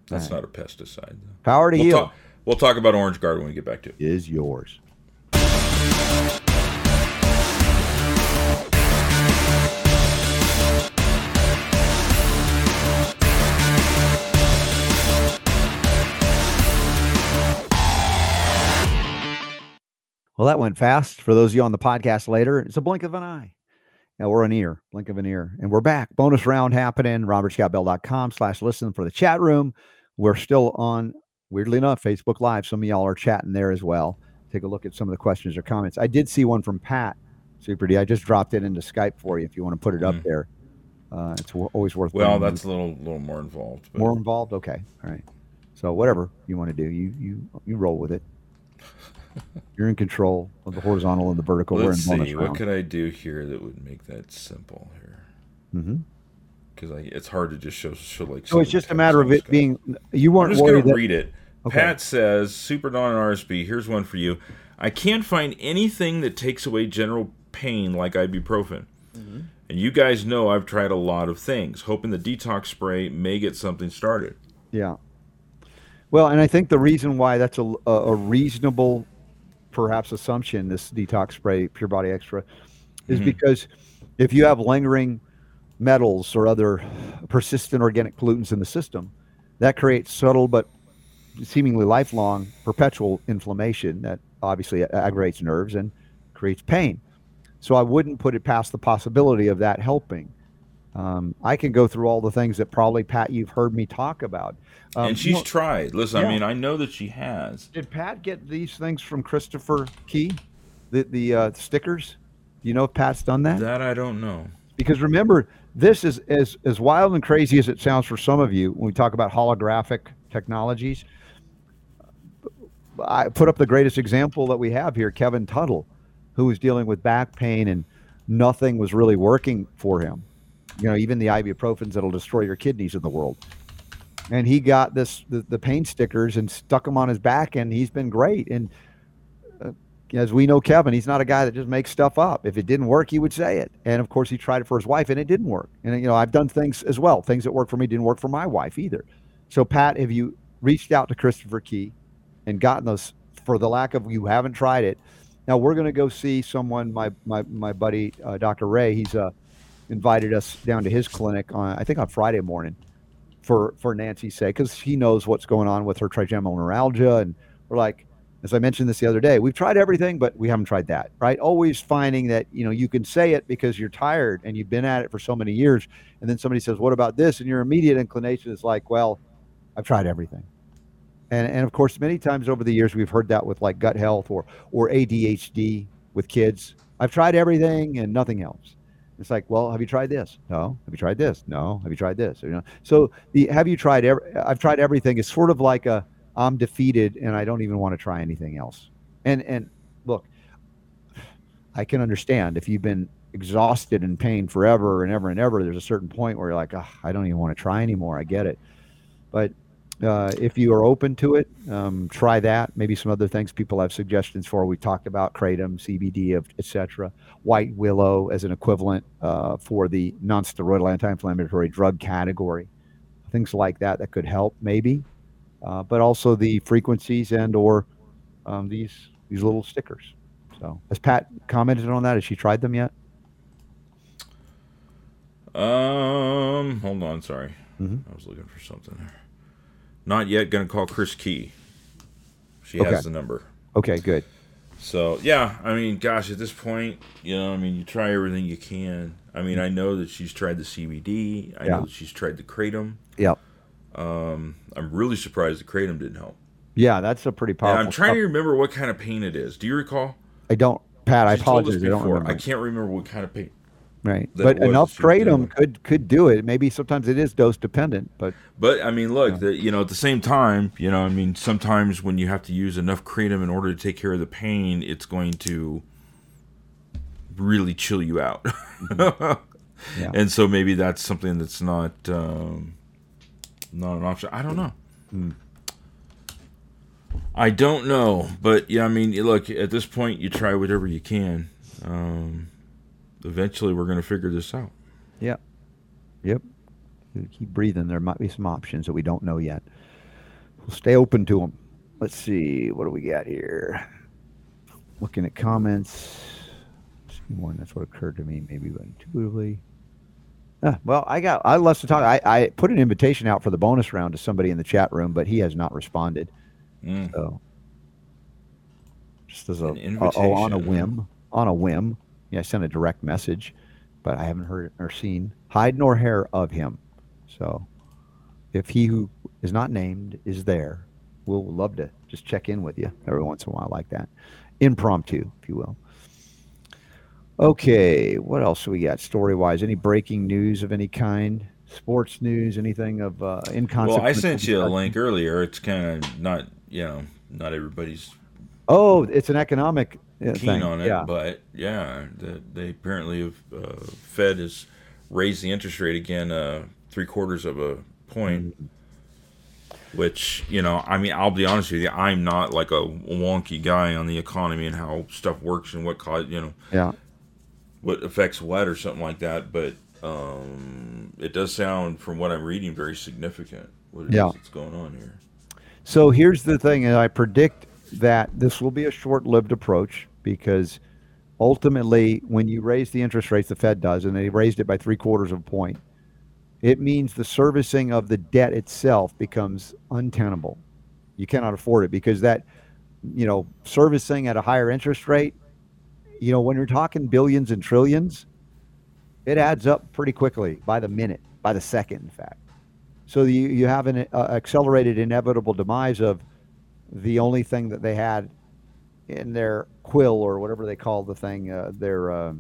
That's All not a pesticide. Though. Power to We'll heal talk. We'll talk about Orange Guard when we get back to it. is yours. Well, that went fast. For those of you on the podcast later, it's a blink of an eye. Now we're an ear, blink of an ear. And we're back. Bonus round happening. RobertScottBell.com slash listen for the chat room. We're still on, weirdly enough, Facebook Live. Some of y'all are chatting there as well. Take a look at some of the questions or comments. I did see one from Pat Super D. I just dropped it into Skype for you if you want to put it up Mm. there. Uh, it's w- always worth Well, that's a little little more involved. But more involved. Okay. All right. So whatever you want to do, you you you roll with it. You're in control of the horizontal and the vertical. let's We're in bonus see. What round. could I do here that would make that simple here? hmm Because it's hard to just show show like. So it's just a matter of it Skype. being. You weren't. I'm just going to that. read it. Okay. Pat says, Super Don and RSB, here's one for you. I can't find anything that takes away general pain like ibuprofen. Mm-hmm. And you guys know I've tried a lot of things, hoping the detox spray may get something started. Yeah. Well, and I think the reason why that's a, a, a reasonable, perhaps, assumption, this detox spray, Pure Body Extra, is Mhm. because if you have lingering metals or other persistent organic pollutants in the system, that creates subtle but seemingly lifelong perpetual inflammation that obviously aggravates nerves and creates pain. So I wouldn't put it past the possibility of that helping. Um, I can go through all the things that probably Pat you've heard me talk about. Um, and she's no- tried. Listen, yeah. I mean, I know that she has. did Pat get these things from Christopher Key? The the uh, stickers. Do you know if Pat's done that? That I don't know. Because remember, this is as as wild and crazy as it sounds for some of you when we talk about holographic technologies. I put up the greatest example that we have here, Kevin Tuttle, who was dealing with back pain and nothing was really working for him. You know, even the ibuprofens that'll destroy your kidneys in the world. And he got this the, the pain stickers and stuck them on his back, and he's been great. And uh, as we know, Kevin, he's not a guy that just makes stuff up. If it didn't work, he would say it. And of course, he tried it for his wife, and it didn't work. And you know, I've done things as well. Things that worked for me didn't work for my wife either. So, Pat, have you reached out to Christopher Key and gotten those? For the lack of you haven't tried it, now we're going to go see someone. My my my buddy, uh, Dr. Ray. He's uh, invited us down to his clinic on I think on Friday morning for for Nancy's sake because he knows what's going on with her trigeminal neuralgia, and we're like, as I mentioned this the other day, we've tried everything, but we haven't tried that, right? Always finding that you know you can say it because you're tired and you've been at it for so many years, and then somebody says, "What about this?" and your immediate inclination is like, "Well, I've tried everything." And and of course, many times over the years we've heard that with like gut health or or ADHD with kids. I've tried everything and nothing helps. It's like, well, have you tried this? No. Have you tried this? No. Have you tried this? You know. So the have you tried? Every, I've tried everything. It's sort of like a I'm defeated and I don't even want to try anything else. And and look, I can understand if you've been exhausted in pain forever and ever and ever. There's a certain point where you're like, oh, I don't even want to try anymore. I get it, but uh, if you are open to it, um, try that. Maybe some other things people have suggestions for. We talked about kratom, CBD, etc. White willow as an equivalent uh, for the non-steroidal anti-inflammatory drug category. Things like that that could help, maybe. Uh, but also the frequencies and or um, these these little stickers. So, has Pat commented on that? Has she tried them yet? Um, hold on, sorry, Mhm. I was looking for something there. Not yet. Going to call Chris Key. She Okay. has the number. Okay, good. So yeah, I mean, gosh, at this point, you know, I mean, you try everything you can. I mean, I know that she's tried the CBD. I Yeah. know that she's tried the kratom. Yep. Um, I'm really surprised the kratom didn't help. Yeah, that's a pretty And. I'm trying to remember what kind of pain it is. Do you recall? I don't, Pat. I told us apologize. I don't remember. I can't remember what kind of pain. Right, but enough kratom could could do it. Maybe sometimes it is dose dependent, but But I mean, look, the, you know, at the same time, you know, I mean, sometimes when you have to use enough kratom in order to take care of the pain, it's going to really chill you out. Yeah. And so maybe that's something that's not um, not an option. I don't know. I don't know, but yeah, I mean, look, at this point, you try whatever you can. Um, eventually, we're going to figure this out. Yep. yep. Keep breathing. There might be some options that we don't know yet. We'll stay open to them. Let's see what do we got here. Looking at comments. One that's what occurred to me, maybe intuitively. Ah, well, I got I less to talk. I, I put an invitation out for the bonus round to somebody in the chat room, but he has not responded. Mm. So just as a An oh, oh, on a whim, on a whim. Yeah, I sent a direct message, but I haven't heard or seen hide nor hair of him. So if he who is not named is there, we'll love to just check in with you every once in a while like that, impromptu, if you will. Okay, what else we got story wise? Any breaking news of any kind? Sports news? Anything of uh, Well. I sent you a link earlier. It's kind of not, you know, not everybody's Oh, it's an economic keen thing. on it, Yeah. but yeah, the, they apparently have uh, Fed has raised the interest rate again, uh, three quarters of a point. Mm-hmm. Which you know, I mean, I'll be honest with you, I'm not like a wonky guy on the economy and how stuff works and what cause you know yeah. what affects what or something like that. But um, it does sound, from what I'm reading, very significant. What it is Yeah. that's going on here. So here's the thing, and I predict that this will be a short-lived approach because ultimately, when you raise the interest rates, the Fed does, and they raised it by three quarters of a point, it means the servicing of the debt itself becomes untenable. You cannot afford it because that, you know, servicing at a higher interest rate, you know, when you're talking billions and trillions, it adds up pretty quickly by the minute, by the second, in fact. So you, you have an uh, accelerated inevitable demise of the only thing that they had in their quill or whatever they call the thing, uh, their uh,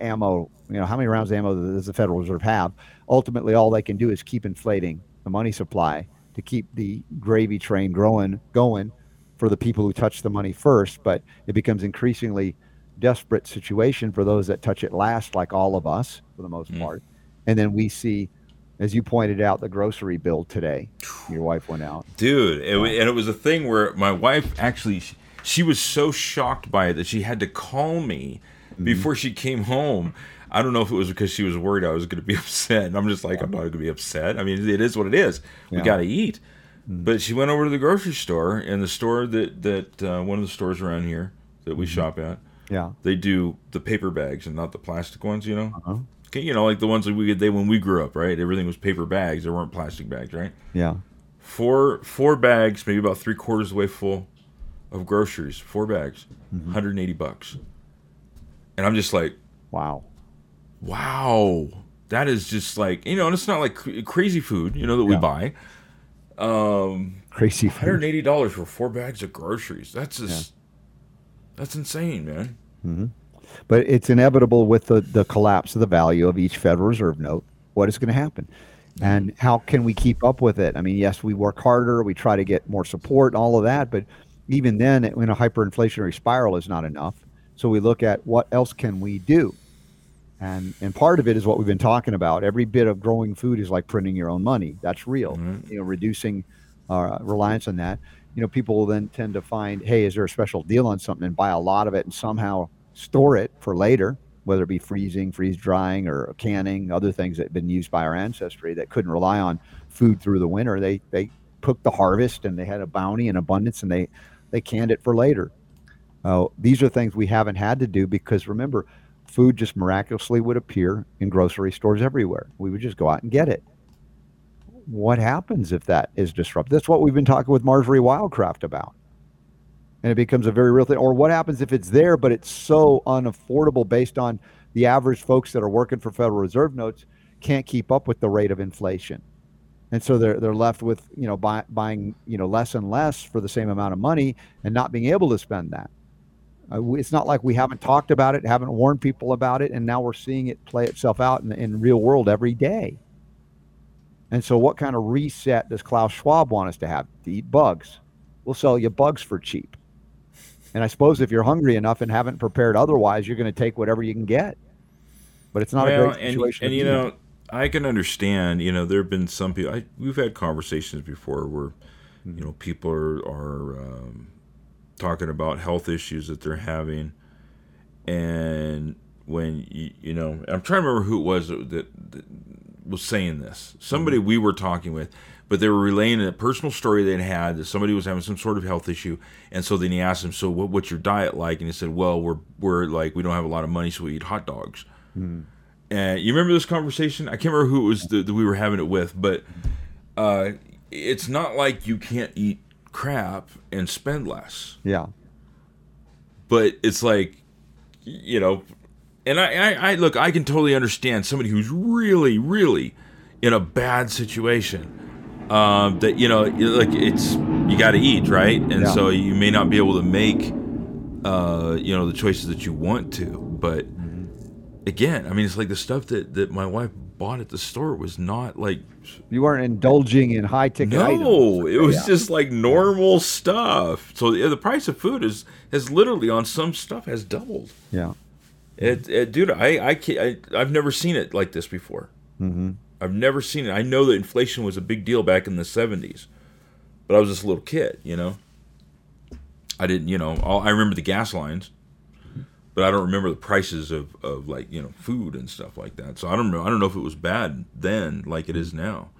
ammo. You know, how many rounds of ammo does the Federal Reserve have? Ultimately, all they can do is keep inflating the money supply to keep the gravy train growing, going for the people who touch the money first. But it becomes increasingly desperate situation for those that touch it last, like all of us for the most Mm. part. And then we see, as you pointed out, the grocery bill today. Your wife went out. dude it, and it was a thing where my wife actually she, she was so shocked by it that she had to call me Mm-hmm. before she came home i don't know if it was because she was worried i was going to be upset and i'm just like i'm not going to be upset i mean it is what it is we Yeah. Mm-hmm. got to eat but she went over to the grocery store and the store that that uh, one of the stores around here that Mm-hmm. we shop at Yeah. they do the paper bags and not the plastic ones you know Uh-huh. okay, you know like the ones that we they when we grew up right everything was paper bags there weren't plastic bags right Yeah. four four bags, maybe about three quarters of the way full of groceries. Four bags, mm-hmm. 180 bucks. And I'm just like, Wow. wow, that is just like you know, and it's not like cr- crazy food, you know, that we Yeah. buy. Um, Crazy. hundred food. and eighty dollars for four bags of groceries. That's just that's insane, man. Mm-hmm. But it's inevitable with the, the collapse of the value of each Federal Reserve note. What is going to happen? Mm-hmm. And how can we keep up with it? I mean, yes, we work harder, we try to get more support, all of that, but even then, in a hyperinflationary spiral is not enough. So we look at what else can we do, and and part of it is what we've been talking about. Every bit of growing food is like printing your own money. That's real. You know, reducing uh, reliance on that. You know, people will then tend to find, hey, is there a special deal on something, and buy a lot of it, and somehow store it for later, whether it be freezing, freeze drying, or canning, other things that have been used by our ancestry that couldn't rely on food through the winter. They they took the harvest and they had a bounty and abundance, and they they canned it for later. Uh, these are things we haven't had to do because remember, food just miraculously would appear in grocery stores everywhere. We would just go out and get it. What happens if that is disrupted? That's what we've been talking with Marjory Wildcraft about. And it becomes a very real thing. Or what happens if it's there, but it's so unaffordable based on the average folks that are working for Federal Reserve notes can't keep up with the rate of inflation. And so they're, they're left with, you know, buy, buying, you know, less and less for the same amount of money and not being able to spend that. Uh, it's not like we haven't talked about it, haven't warned people about it, and now we're seeing it play itself out in, in real world every day. And so, what kind of reset does Klaus Schwab want us to have? To eat bugs. We'll sell you bugs for cheap. And I suppose if you're hungry enough and haven't prepared otherwise, you're going to take whatever you can get. But it's not a great situation. and to you know, I can understand. You know, there have been some people. I, we've had conversations before where, Mm-hmm. you know, people are are um, talking about health issues that they're having, and when you, you know, I'm trying to remember who it was that, that was saying this. Somebody Mm-hmm. we were talking with, but they were relaying a personal story they'd had that somebody was having some sort of health issue, and so then he asked him, "So what, what's your diet like?" And he said, "Well, we're we're like we don't have a lot of money, so we eat hot dogs." And you remember this conversation? I can't remember who it was that, that we were having it with, but uh, it's not like you can't eat crap and spend less, yeah. but it's like, you know, and I, I, I look, I can totally understand somebody who's really, really in a bad situation. Um, that you know, like it's you got to eat, right? And Yeah. so you may not be able to make, uh, you know, the choices that you want to, but again, I mean, it's like the stuff that that my wife bought at the store was not like You weren't indulging in high ticket items. no, it was Yeah. just like normal stuff. So the, the price of food is has literally on some stuff has doubled. Yeah. It, it dude, I I, can't, I I've never seen it like this before. Mm-hmm. I've never seen it. I know that inflation was a big deal back in the '70s, but I was just a little kid, you know. I didn't, you know. All, I remember the gas lines, but I don't remember the prices of, of like you know food and stuff like that. So I don't know. I don't know if it was bad then like it is now.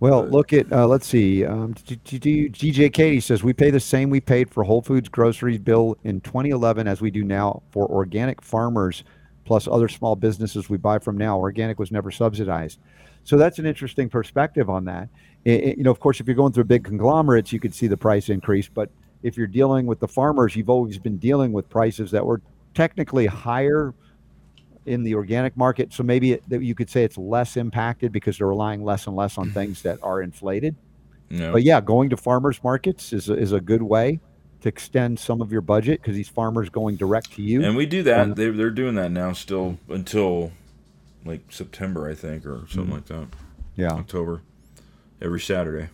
Well, look at uh, let's see. Um, DJ Katie says we pay the same we paid for Whole Foods groceries bill in 2011 as we do now for organic farmers plus other small businesses we buy from now. Organic was never subsidized, so that's an interesting perspective on that. I- I- you know, of course, if you're going through big conglomerates, you could see the price increase, but if you're dealing with the farmers, you've always been dealing with prices that were technically higher in the organic market. So maybe it, you could say it's less impacted because they're relying less and less on mm-hmm. things that are inflated. Know? But yeah, going to farmers markets is a, is a good way to extend some of your budget because these farmers going direct to you. And we do that. They're, they're doing that now still mm-hmm. until like September, I think, or something mm-hmm. like that. yeah, October. Every Saturday.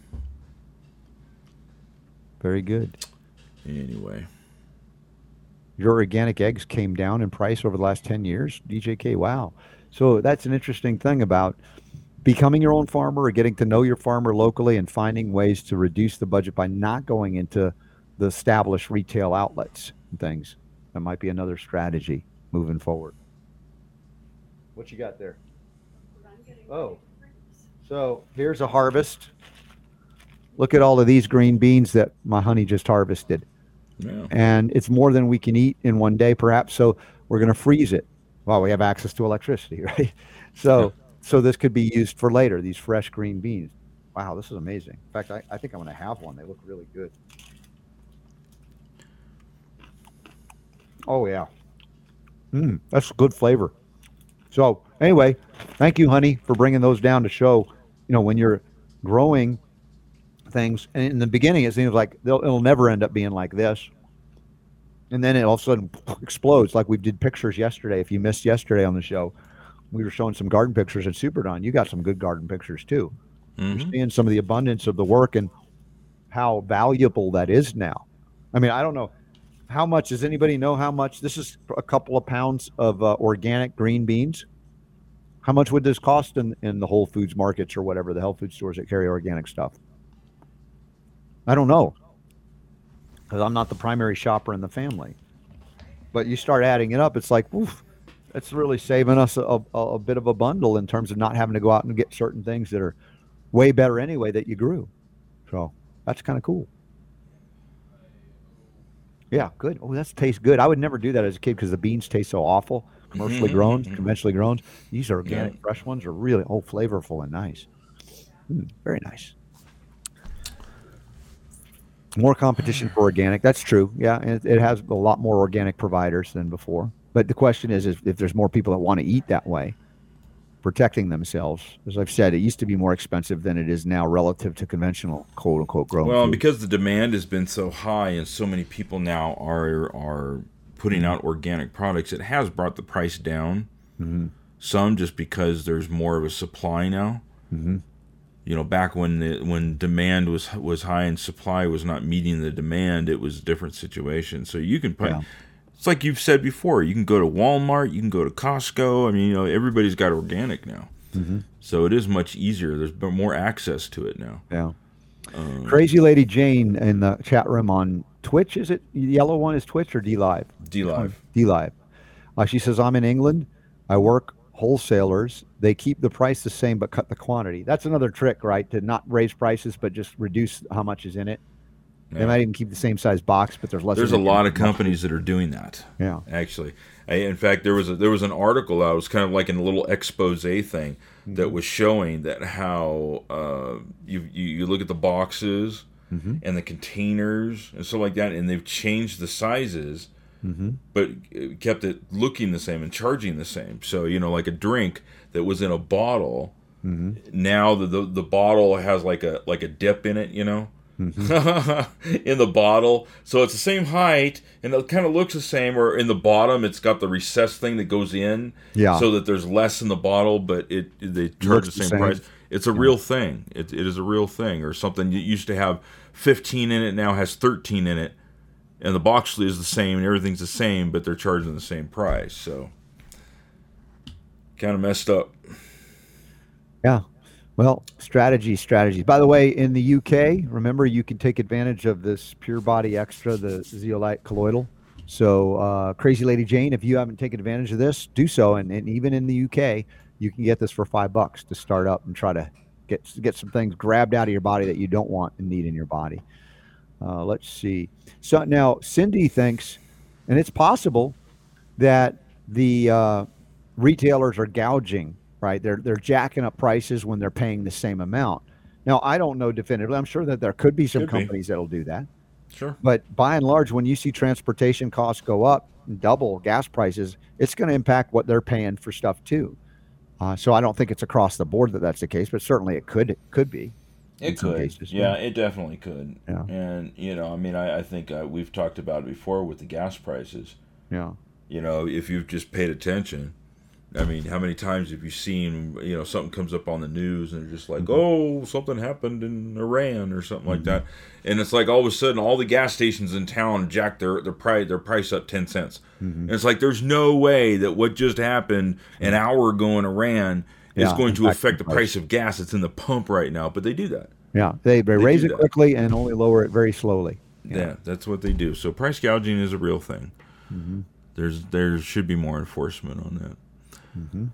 very good. Anyway. Your organic eggs came down in price over the last 10 years. DJK, wow. So that's an interesting thing about becoming your own farmer or getting to know your farmer locally and finding ways to reduce the budget by not going into the established retail outlets and things. That might be another strategy moving forward. What you got there? Oh, so here's a harvest. Look at all of these green beans that my honey just harvested Yeah. and it's more than we can eat in one day, perhaps. So we're going to freeze it. while we have access to electricity, right? So, so this could be used for later. These fresh green beans. Wow, this is amazing. In fact, I, I think I'm going to have one. They look really good. Oh yeah, mm, that's good flavor. So anyway, thank you, honey, for bringing those down to show. You know, when you're growing things. And in the beginning, it seems like they'll, it'll never end up being like this. And then it all of a sudden explodes. Like we did pictures yesterday. If you missed yesterday on the show, we were showing some garden pictures at Super Don. You got some good garden pictures too. You're Mhm. seeing some of the abundance of the work and how valuable that is now. I mean, I don't know how much. Does anybody know how much? This is a couple of pounds of uh, organic green beans. How much would this cost in, in the Whole Foods markets or whatever the health food stores that carry organic stuff? I don't know because I'm not the primary shopper in the family. But you start adding it up, it's like, oof, that's really saving us a, a, a bit of a bundle in terms of not having to go out and get certain things that are way better anyway that you grew. So that's kind of cool. Yeah, good. Oh, that tastes good. I would never do that as a kid because the beans taste so awful. Commercially Mhm, grown, mhm. conventionally grown. These organic, Yeah. fresh ones are really oh flavorful and nice. Mm, very nice. More competition for organic. That's true. Yeah, it, it has a lot more organic providers than before. But the question is, is if there's more people that want to eat that way, protecting themselves. As I've said, it used to be more expensive than it is now relative to conventional quote unquote grown Well, food. because the demand has been so high and so many people now are are putting out organic products, it has brought the price down. Mm-hmm. Some just because there's more of a supply now. Mm-hmm. You know, back when the, when demand was was high and supply was not meeting the demand, it was a different situation. So you can put. Yeah. It's like you've said before. You can go to Walmart. You can go to Costco. I mean, you know, everybody's got organic now. Mm-hmm. So it is much easier. There's more access to it now. Yeah. Um, Crazy Lady Jane in the chat room on Twitch. Is it the yellow one? Is Twitch or DLive? D Live. DLive. Uh, she says, I'm in England. I work wholesalers. They keep the price the same but cut the quantity. That's another trick, right? To not raise prices but just reduce how much is in it. They might even keep the same size box, but there's less. There's a lot of companies that are doing that. Yeah. Actually, I, in fact, there was a, there was an article. It was kind of like in a little expose thing Mm-hmm. that was showing that how uh, you, you you look at the boxes Mm-hmm. and the containers and stuff like that, and they've changed the sizes, Mm-hmm. but it kept it looking the same and charging the same. So you know, like a drink that was in a bottle, Mm-hmm. now the, the the bottle has like a like a dip in it, you know. Mm-hmm. in the bottle, so it's the same height, and it kind of looks the same. Or in the bottom, it's got the recessed thing that goes in, Yeah. so that there's less in the bottle, but it they charge the same, same. price. It's a real thing. It, it is a real thing, or something you used to have 15 in it, now has 13 in it, and the box is the same, and everything's the same, but they're charging the same price. So kind of messed up. Yeah. Well, strategy, strategies. By the way, in the UK, remember you can take advantage of this Pure Body Extra, the zeolite colloidal. So, uh, Crazy Lady Jane, if you haven't taken advantage of this, do so. And, and even in the UK, you can get this for five bucks to start up and try to get get some things grabbed out of your body that you don't want and need in your body. Uh, let's see. So now Cindy thinks, and it's possible that the uh, retailers are gouging, right? They're they're jacking up prices when they're paying the same amount. Now, I don't know definitively. I'm sure that there could be some Could be. companies that'll do that. Sure. But by and large, when you see transportation costs go up, double gas prices, it's going to impact what they're paying for stuff too. Uh, so I don't think it's across the board that that's the case, but certainly it could it could be. It could, cases, yeah, it definitely could. Yeah. And you know, I mean, I, I think uh, we've talked about it before with the gas prices. Yeah. You know, if you've just paid attention, I mean, how many times have you seen, you know, something comes up on the news and they're just like, mm-hmm. oh, something happened in Iran or something like mm-hmm. that, and it's like all of a sudden all the gas stations in town jack their their price their price up ten cents, mm-hmm. and it's like there's no way that what just happened an hour ago in Iran is going to affect the price of gas that's in the pump right now, but they do that. Yeah. They they, They raise it that. quickly and only lower it very slowly. Yeah. that's what they do. So price gouging is a real thing. Mm-hmm. There's there should be more enforcement on that. Mm-hmm.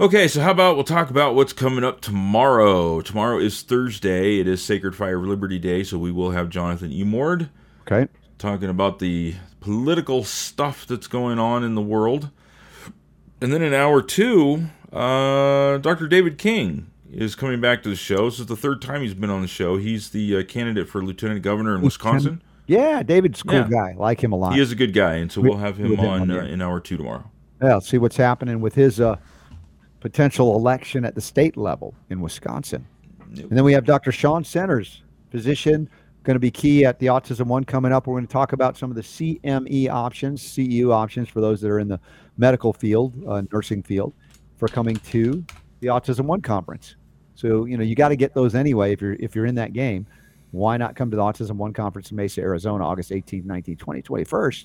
Okay, so how about we'll talk about what's coming up tomorrow. Tomorrow is Thursday. It is Sacred Fire Liberty Day, so we will have Jonathan Emord Okay. talking about the political stuff that's going on in the world. And then in hour two, uh, Dr. David King is coming back to the show. This is the third time he's been on the show. He's the uh, candidate for lieutenant governor in Wisconsin. Yeah, David's a cool Yeah. guy. Like him a lot. He is a good guy, and so We- we'll have him him on uh, in hour two tomorrow. Yeah, see what's happening with his uh, potential election at the state level in Wisconsin. And then we have Dr. Shawn Centers physician, going to be key at the Autism One coming up. We're going to talk about some of the CME options, CEU options for those that are in the medical field, uh, nursing field, for coming to the Autism One conference. So you know you got to get those anyway if you're if you're in that game. Why not come to the Autism One conference in Mesa, Arizona, August 18th, 19th, 20th, 21st,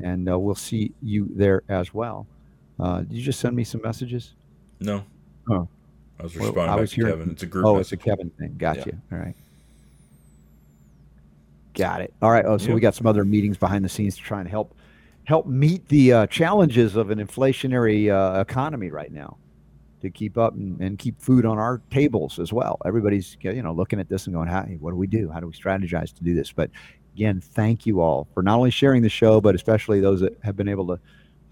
and uh, we'll see you there as well. Uh, did you just send me some messages? No. Oh. I was Well, responding I was to hearing- Kevin. It's a group. Oh, message. it's a Kevin thing. Gotcha. Yeah. All right. Got it. All right. Oh, so Yeah. we got some other meetings behind the scenes to try and help help meet the uh, challenges of an inflationary uh, economy right now, to keep up and, and keep food on our tables as well. Everybody's you know looking at this and going, "Hey, what do we do? How do we strategize to do this?" But again, thank you all for not only sharing the show, but especially those that have been able to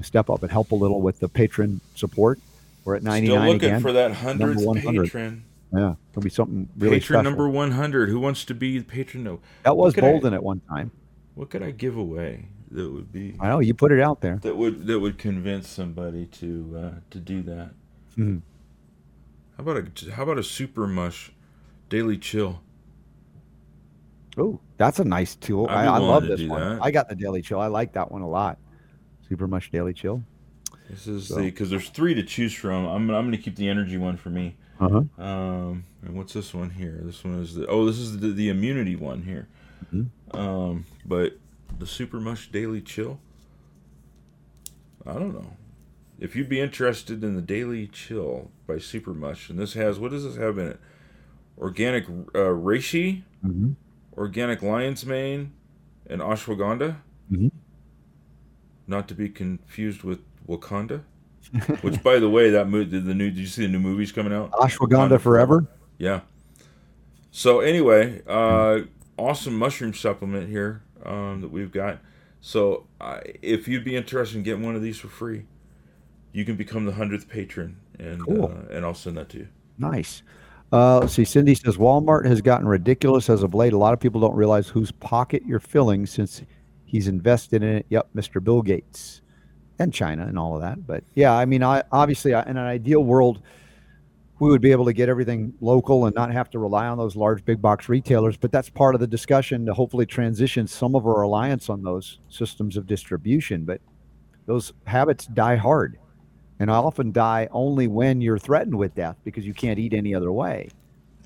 step up and help a little with the patron support. We're at ninety Still looking again. for that hundredth 100. patron. Yeah, it'll be something really patron special. number 100. Who wants to be the patron? No. That was could I- Bolden at one time. What could I give away that would be I know you put it out there. that would that would convince somebody to uh, to do that? Mhm. How about a how about a super mush daily chill? Oh, that's a nice tool. I, I love this one. that. I got the Daily Chill. I like that one a lot. Super mush Daily Chill. This is So- the because there's three to choose from. I'm I'm gonna keep the energy one for me. Uh huh. Um, and what's this one here? This one is the oh, this is the, the immunity one here. Mhm. Um, but the super mush daily chill. I don't know. If you'd be interested in the daily chill by Super Mush, and this has what does this have in it? Organic uh, reishi, hmm organic lion's mane, and ashwagandha. Mhm. Not to be confused with Wakanda. Which, by the way, that movie, the new, did you see the new movies coming out? Ashwagandha forever. Yeah. So anyway, uh, awesome mushroom supplement here um, that we've got. So uh, if you'd be interested in getting one of these for free, you can become the hundredth patron, and Cool. uh, and I'll send that to you. Nice. Uh, let's see. Cindy says Walmart has gotten ridiculous as of late. A lot of people don't realize whose pocket you're filling since he's invested in it. Yep, Mr. Bill Gates and China and all of that. But yeah, I mean, I obviously in an ideal world, we would be able to get everything local and not have to rely on those large big box retailers. But that's part of the discussion to hopefully transition some of our reliance on those systems of distribution. But those habits die hard and often die only when you're threatened with death because you can't eat any other way.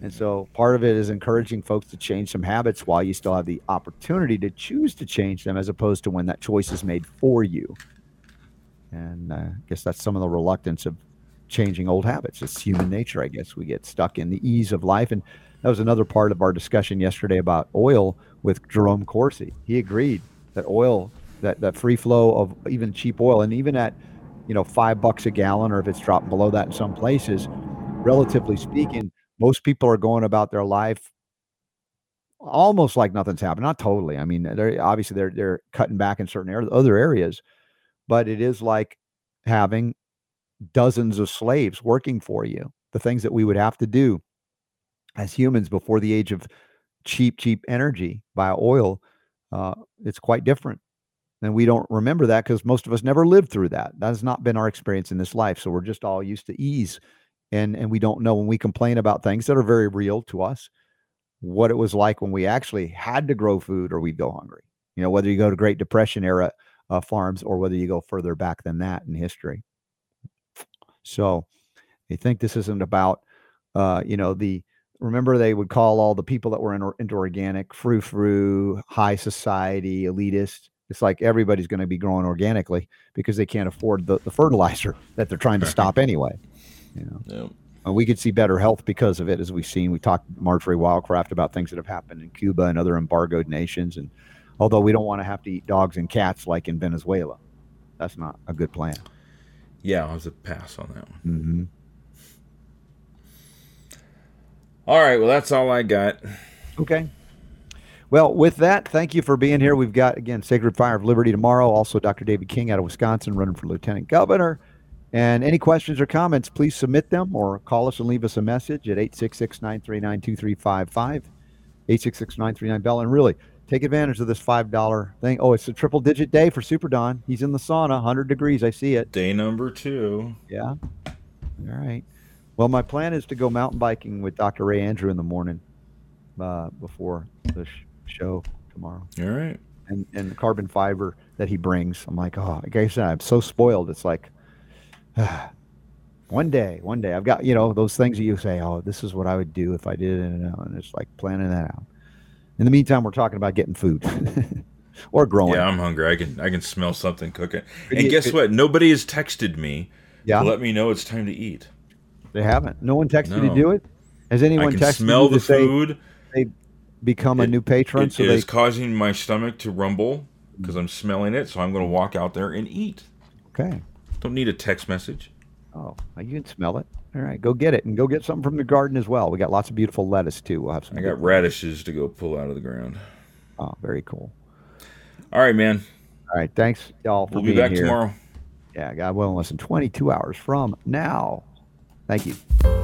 And so part of it is encouraging folks to change some habits while you still have the opportunity to choose to change them as opposed to when that choice is made for you. And uh, I guess that's some of the reluctance of changing old habits. It's human nature, I guess. We get stuck in the ease of life. And that was another part of our discussion yesterday about oil with Jerome Corsi. He agreed that oil, that, that free flow of even cheap oil, and even at you know five bucks a gallon, or if it's dropped below that in some places, relatively speaking, most people are going about their life almost like nothing's happened. Not totally. I mean, they're obviously they're they're cutting back in certain areas, other areas, but it is like having dozens of slaves working for you. The things that we would have to do as humans before the age of cheap, cheap energy via oil, uh, it's quite different. And we don't remember that because most of us never lived through that. That has not been our experience in this life. So we're just all used to ease. And and we don't know when we complain about things that are very real to us, what it was like when we actually had to grow food or we'd go hungry. You know, whether you go to Great Depression era uh, farms or whether you go further back than that in history. So I think this isn't about, uh, you know, the remember they would call all the people that were in, into organic frou frou, high society, elitist. It's like everybody's going to be growing organically because they can't afford the, the fertilizer that they're trying to stop anyway. You know, Yeah. and we could see better health because of it, as we've seen. We talked Marjory Wildcraft about things that have happened in Cuba and other embargoed nations, and although we don't want to have to eat dogs and cats like in Venezuela, that's not a good plan. Yeah, I was a pass on that one. hmm All right, well that's all I got. Okay. Well, with that, thank you for being here. We've got, again, Sacred Fire of Liberty tomorrow. Also, Dr. David King out of Wisconsin running for Lieutenant Governor. And any questions or comments, please submit them or call us and leave us a message at 866 939 2355, 866 939 Bell. And really, take advantage of this $5 thing. Oh, it's a triple digit day for Super Don. He's in the sauna, 100 degrees. I see it. Day number two. Yeah. All right. Well, my plan is to go mountain biking with Dr. Ray Andrew in the morning. uh, before the sh- show tomorrow. All right. And and the carbon fiber that he brings, I'm like, oh, like I said, I'm so spoiled. It's like, one day, one day, I've got you know those things that you say, oh, this is what I would do if I did it, and it's like planning that out. In the meantime, we're talking about getting food or growing. Yeah, I'm hungry. I can I can smell something cooking. And you- guess could- what? Nobody has texted me Yeah, to let me know it's time to eat. they haven't. No one texted No. to do it. Has anyone texted smell you to the food. become a new patron? It so is they causing my stomach to rumble because I'm smelling it. So I'm going to walk out there and eat. okay. Don't need a text message. Oh, you can smell it. All right, go get it and go get something from the garden as well. We got lots of beautiful lettuce too. We'll have some. I got radishes to go pull out of the ground. Oh, very cool. All right, man. All right, thanks y'all for We'll be back here. tomorrow. Yeah, God willing, less than 22 hours from now. Thank you.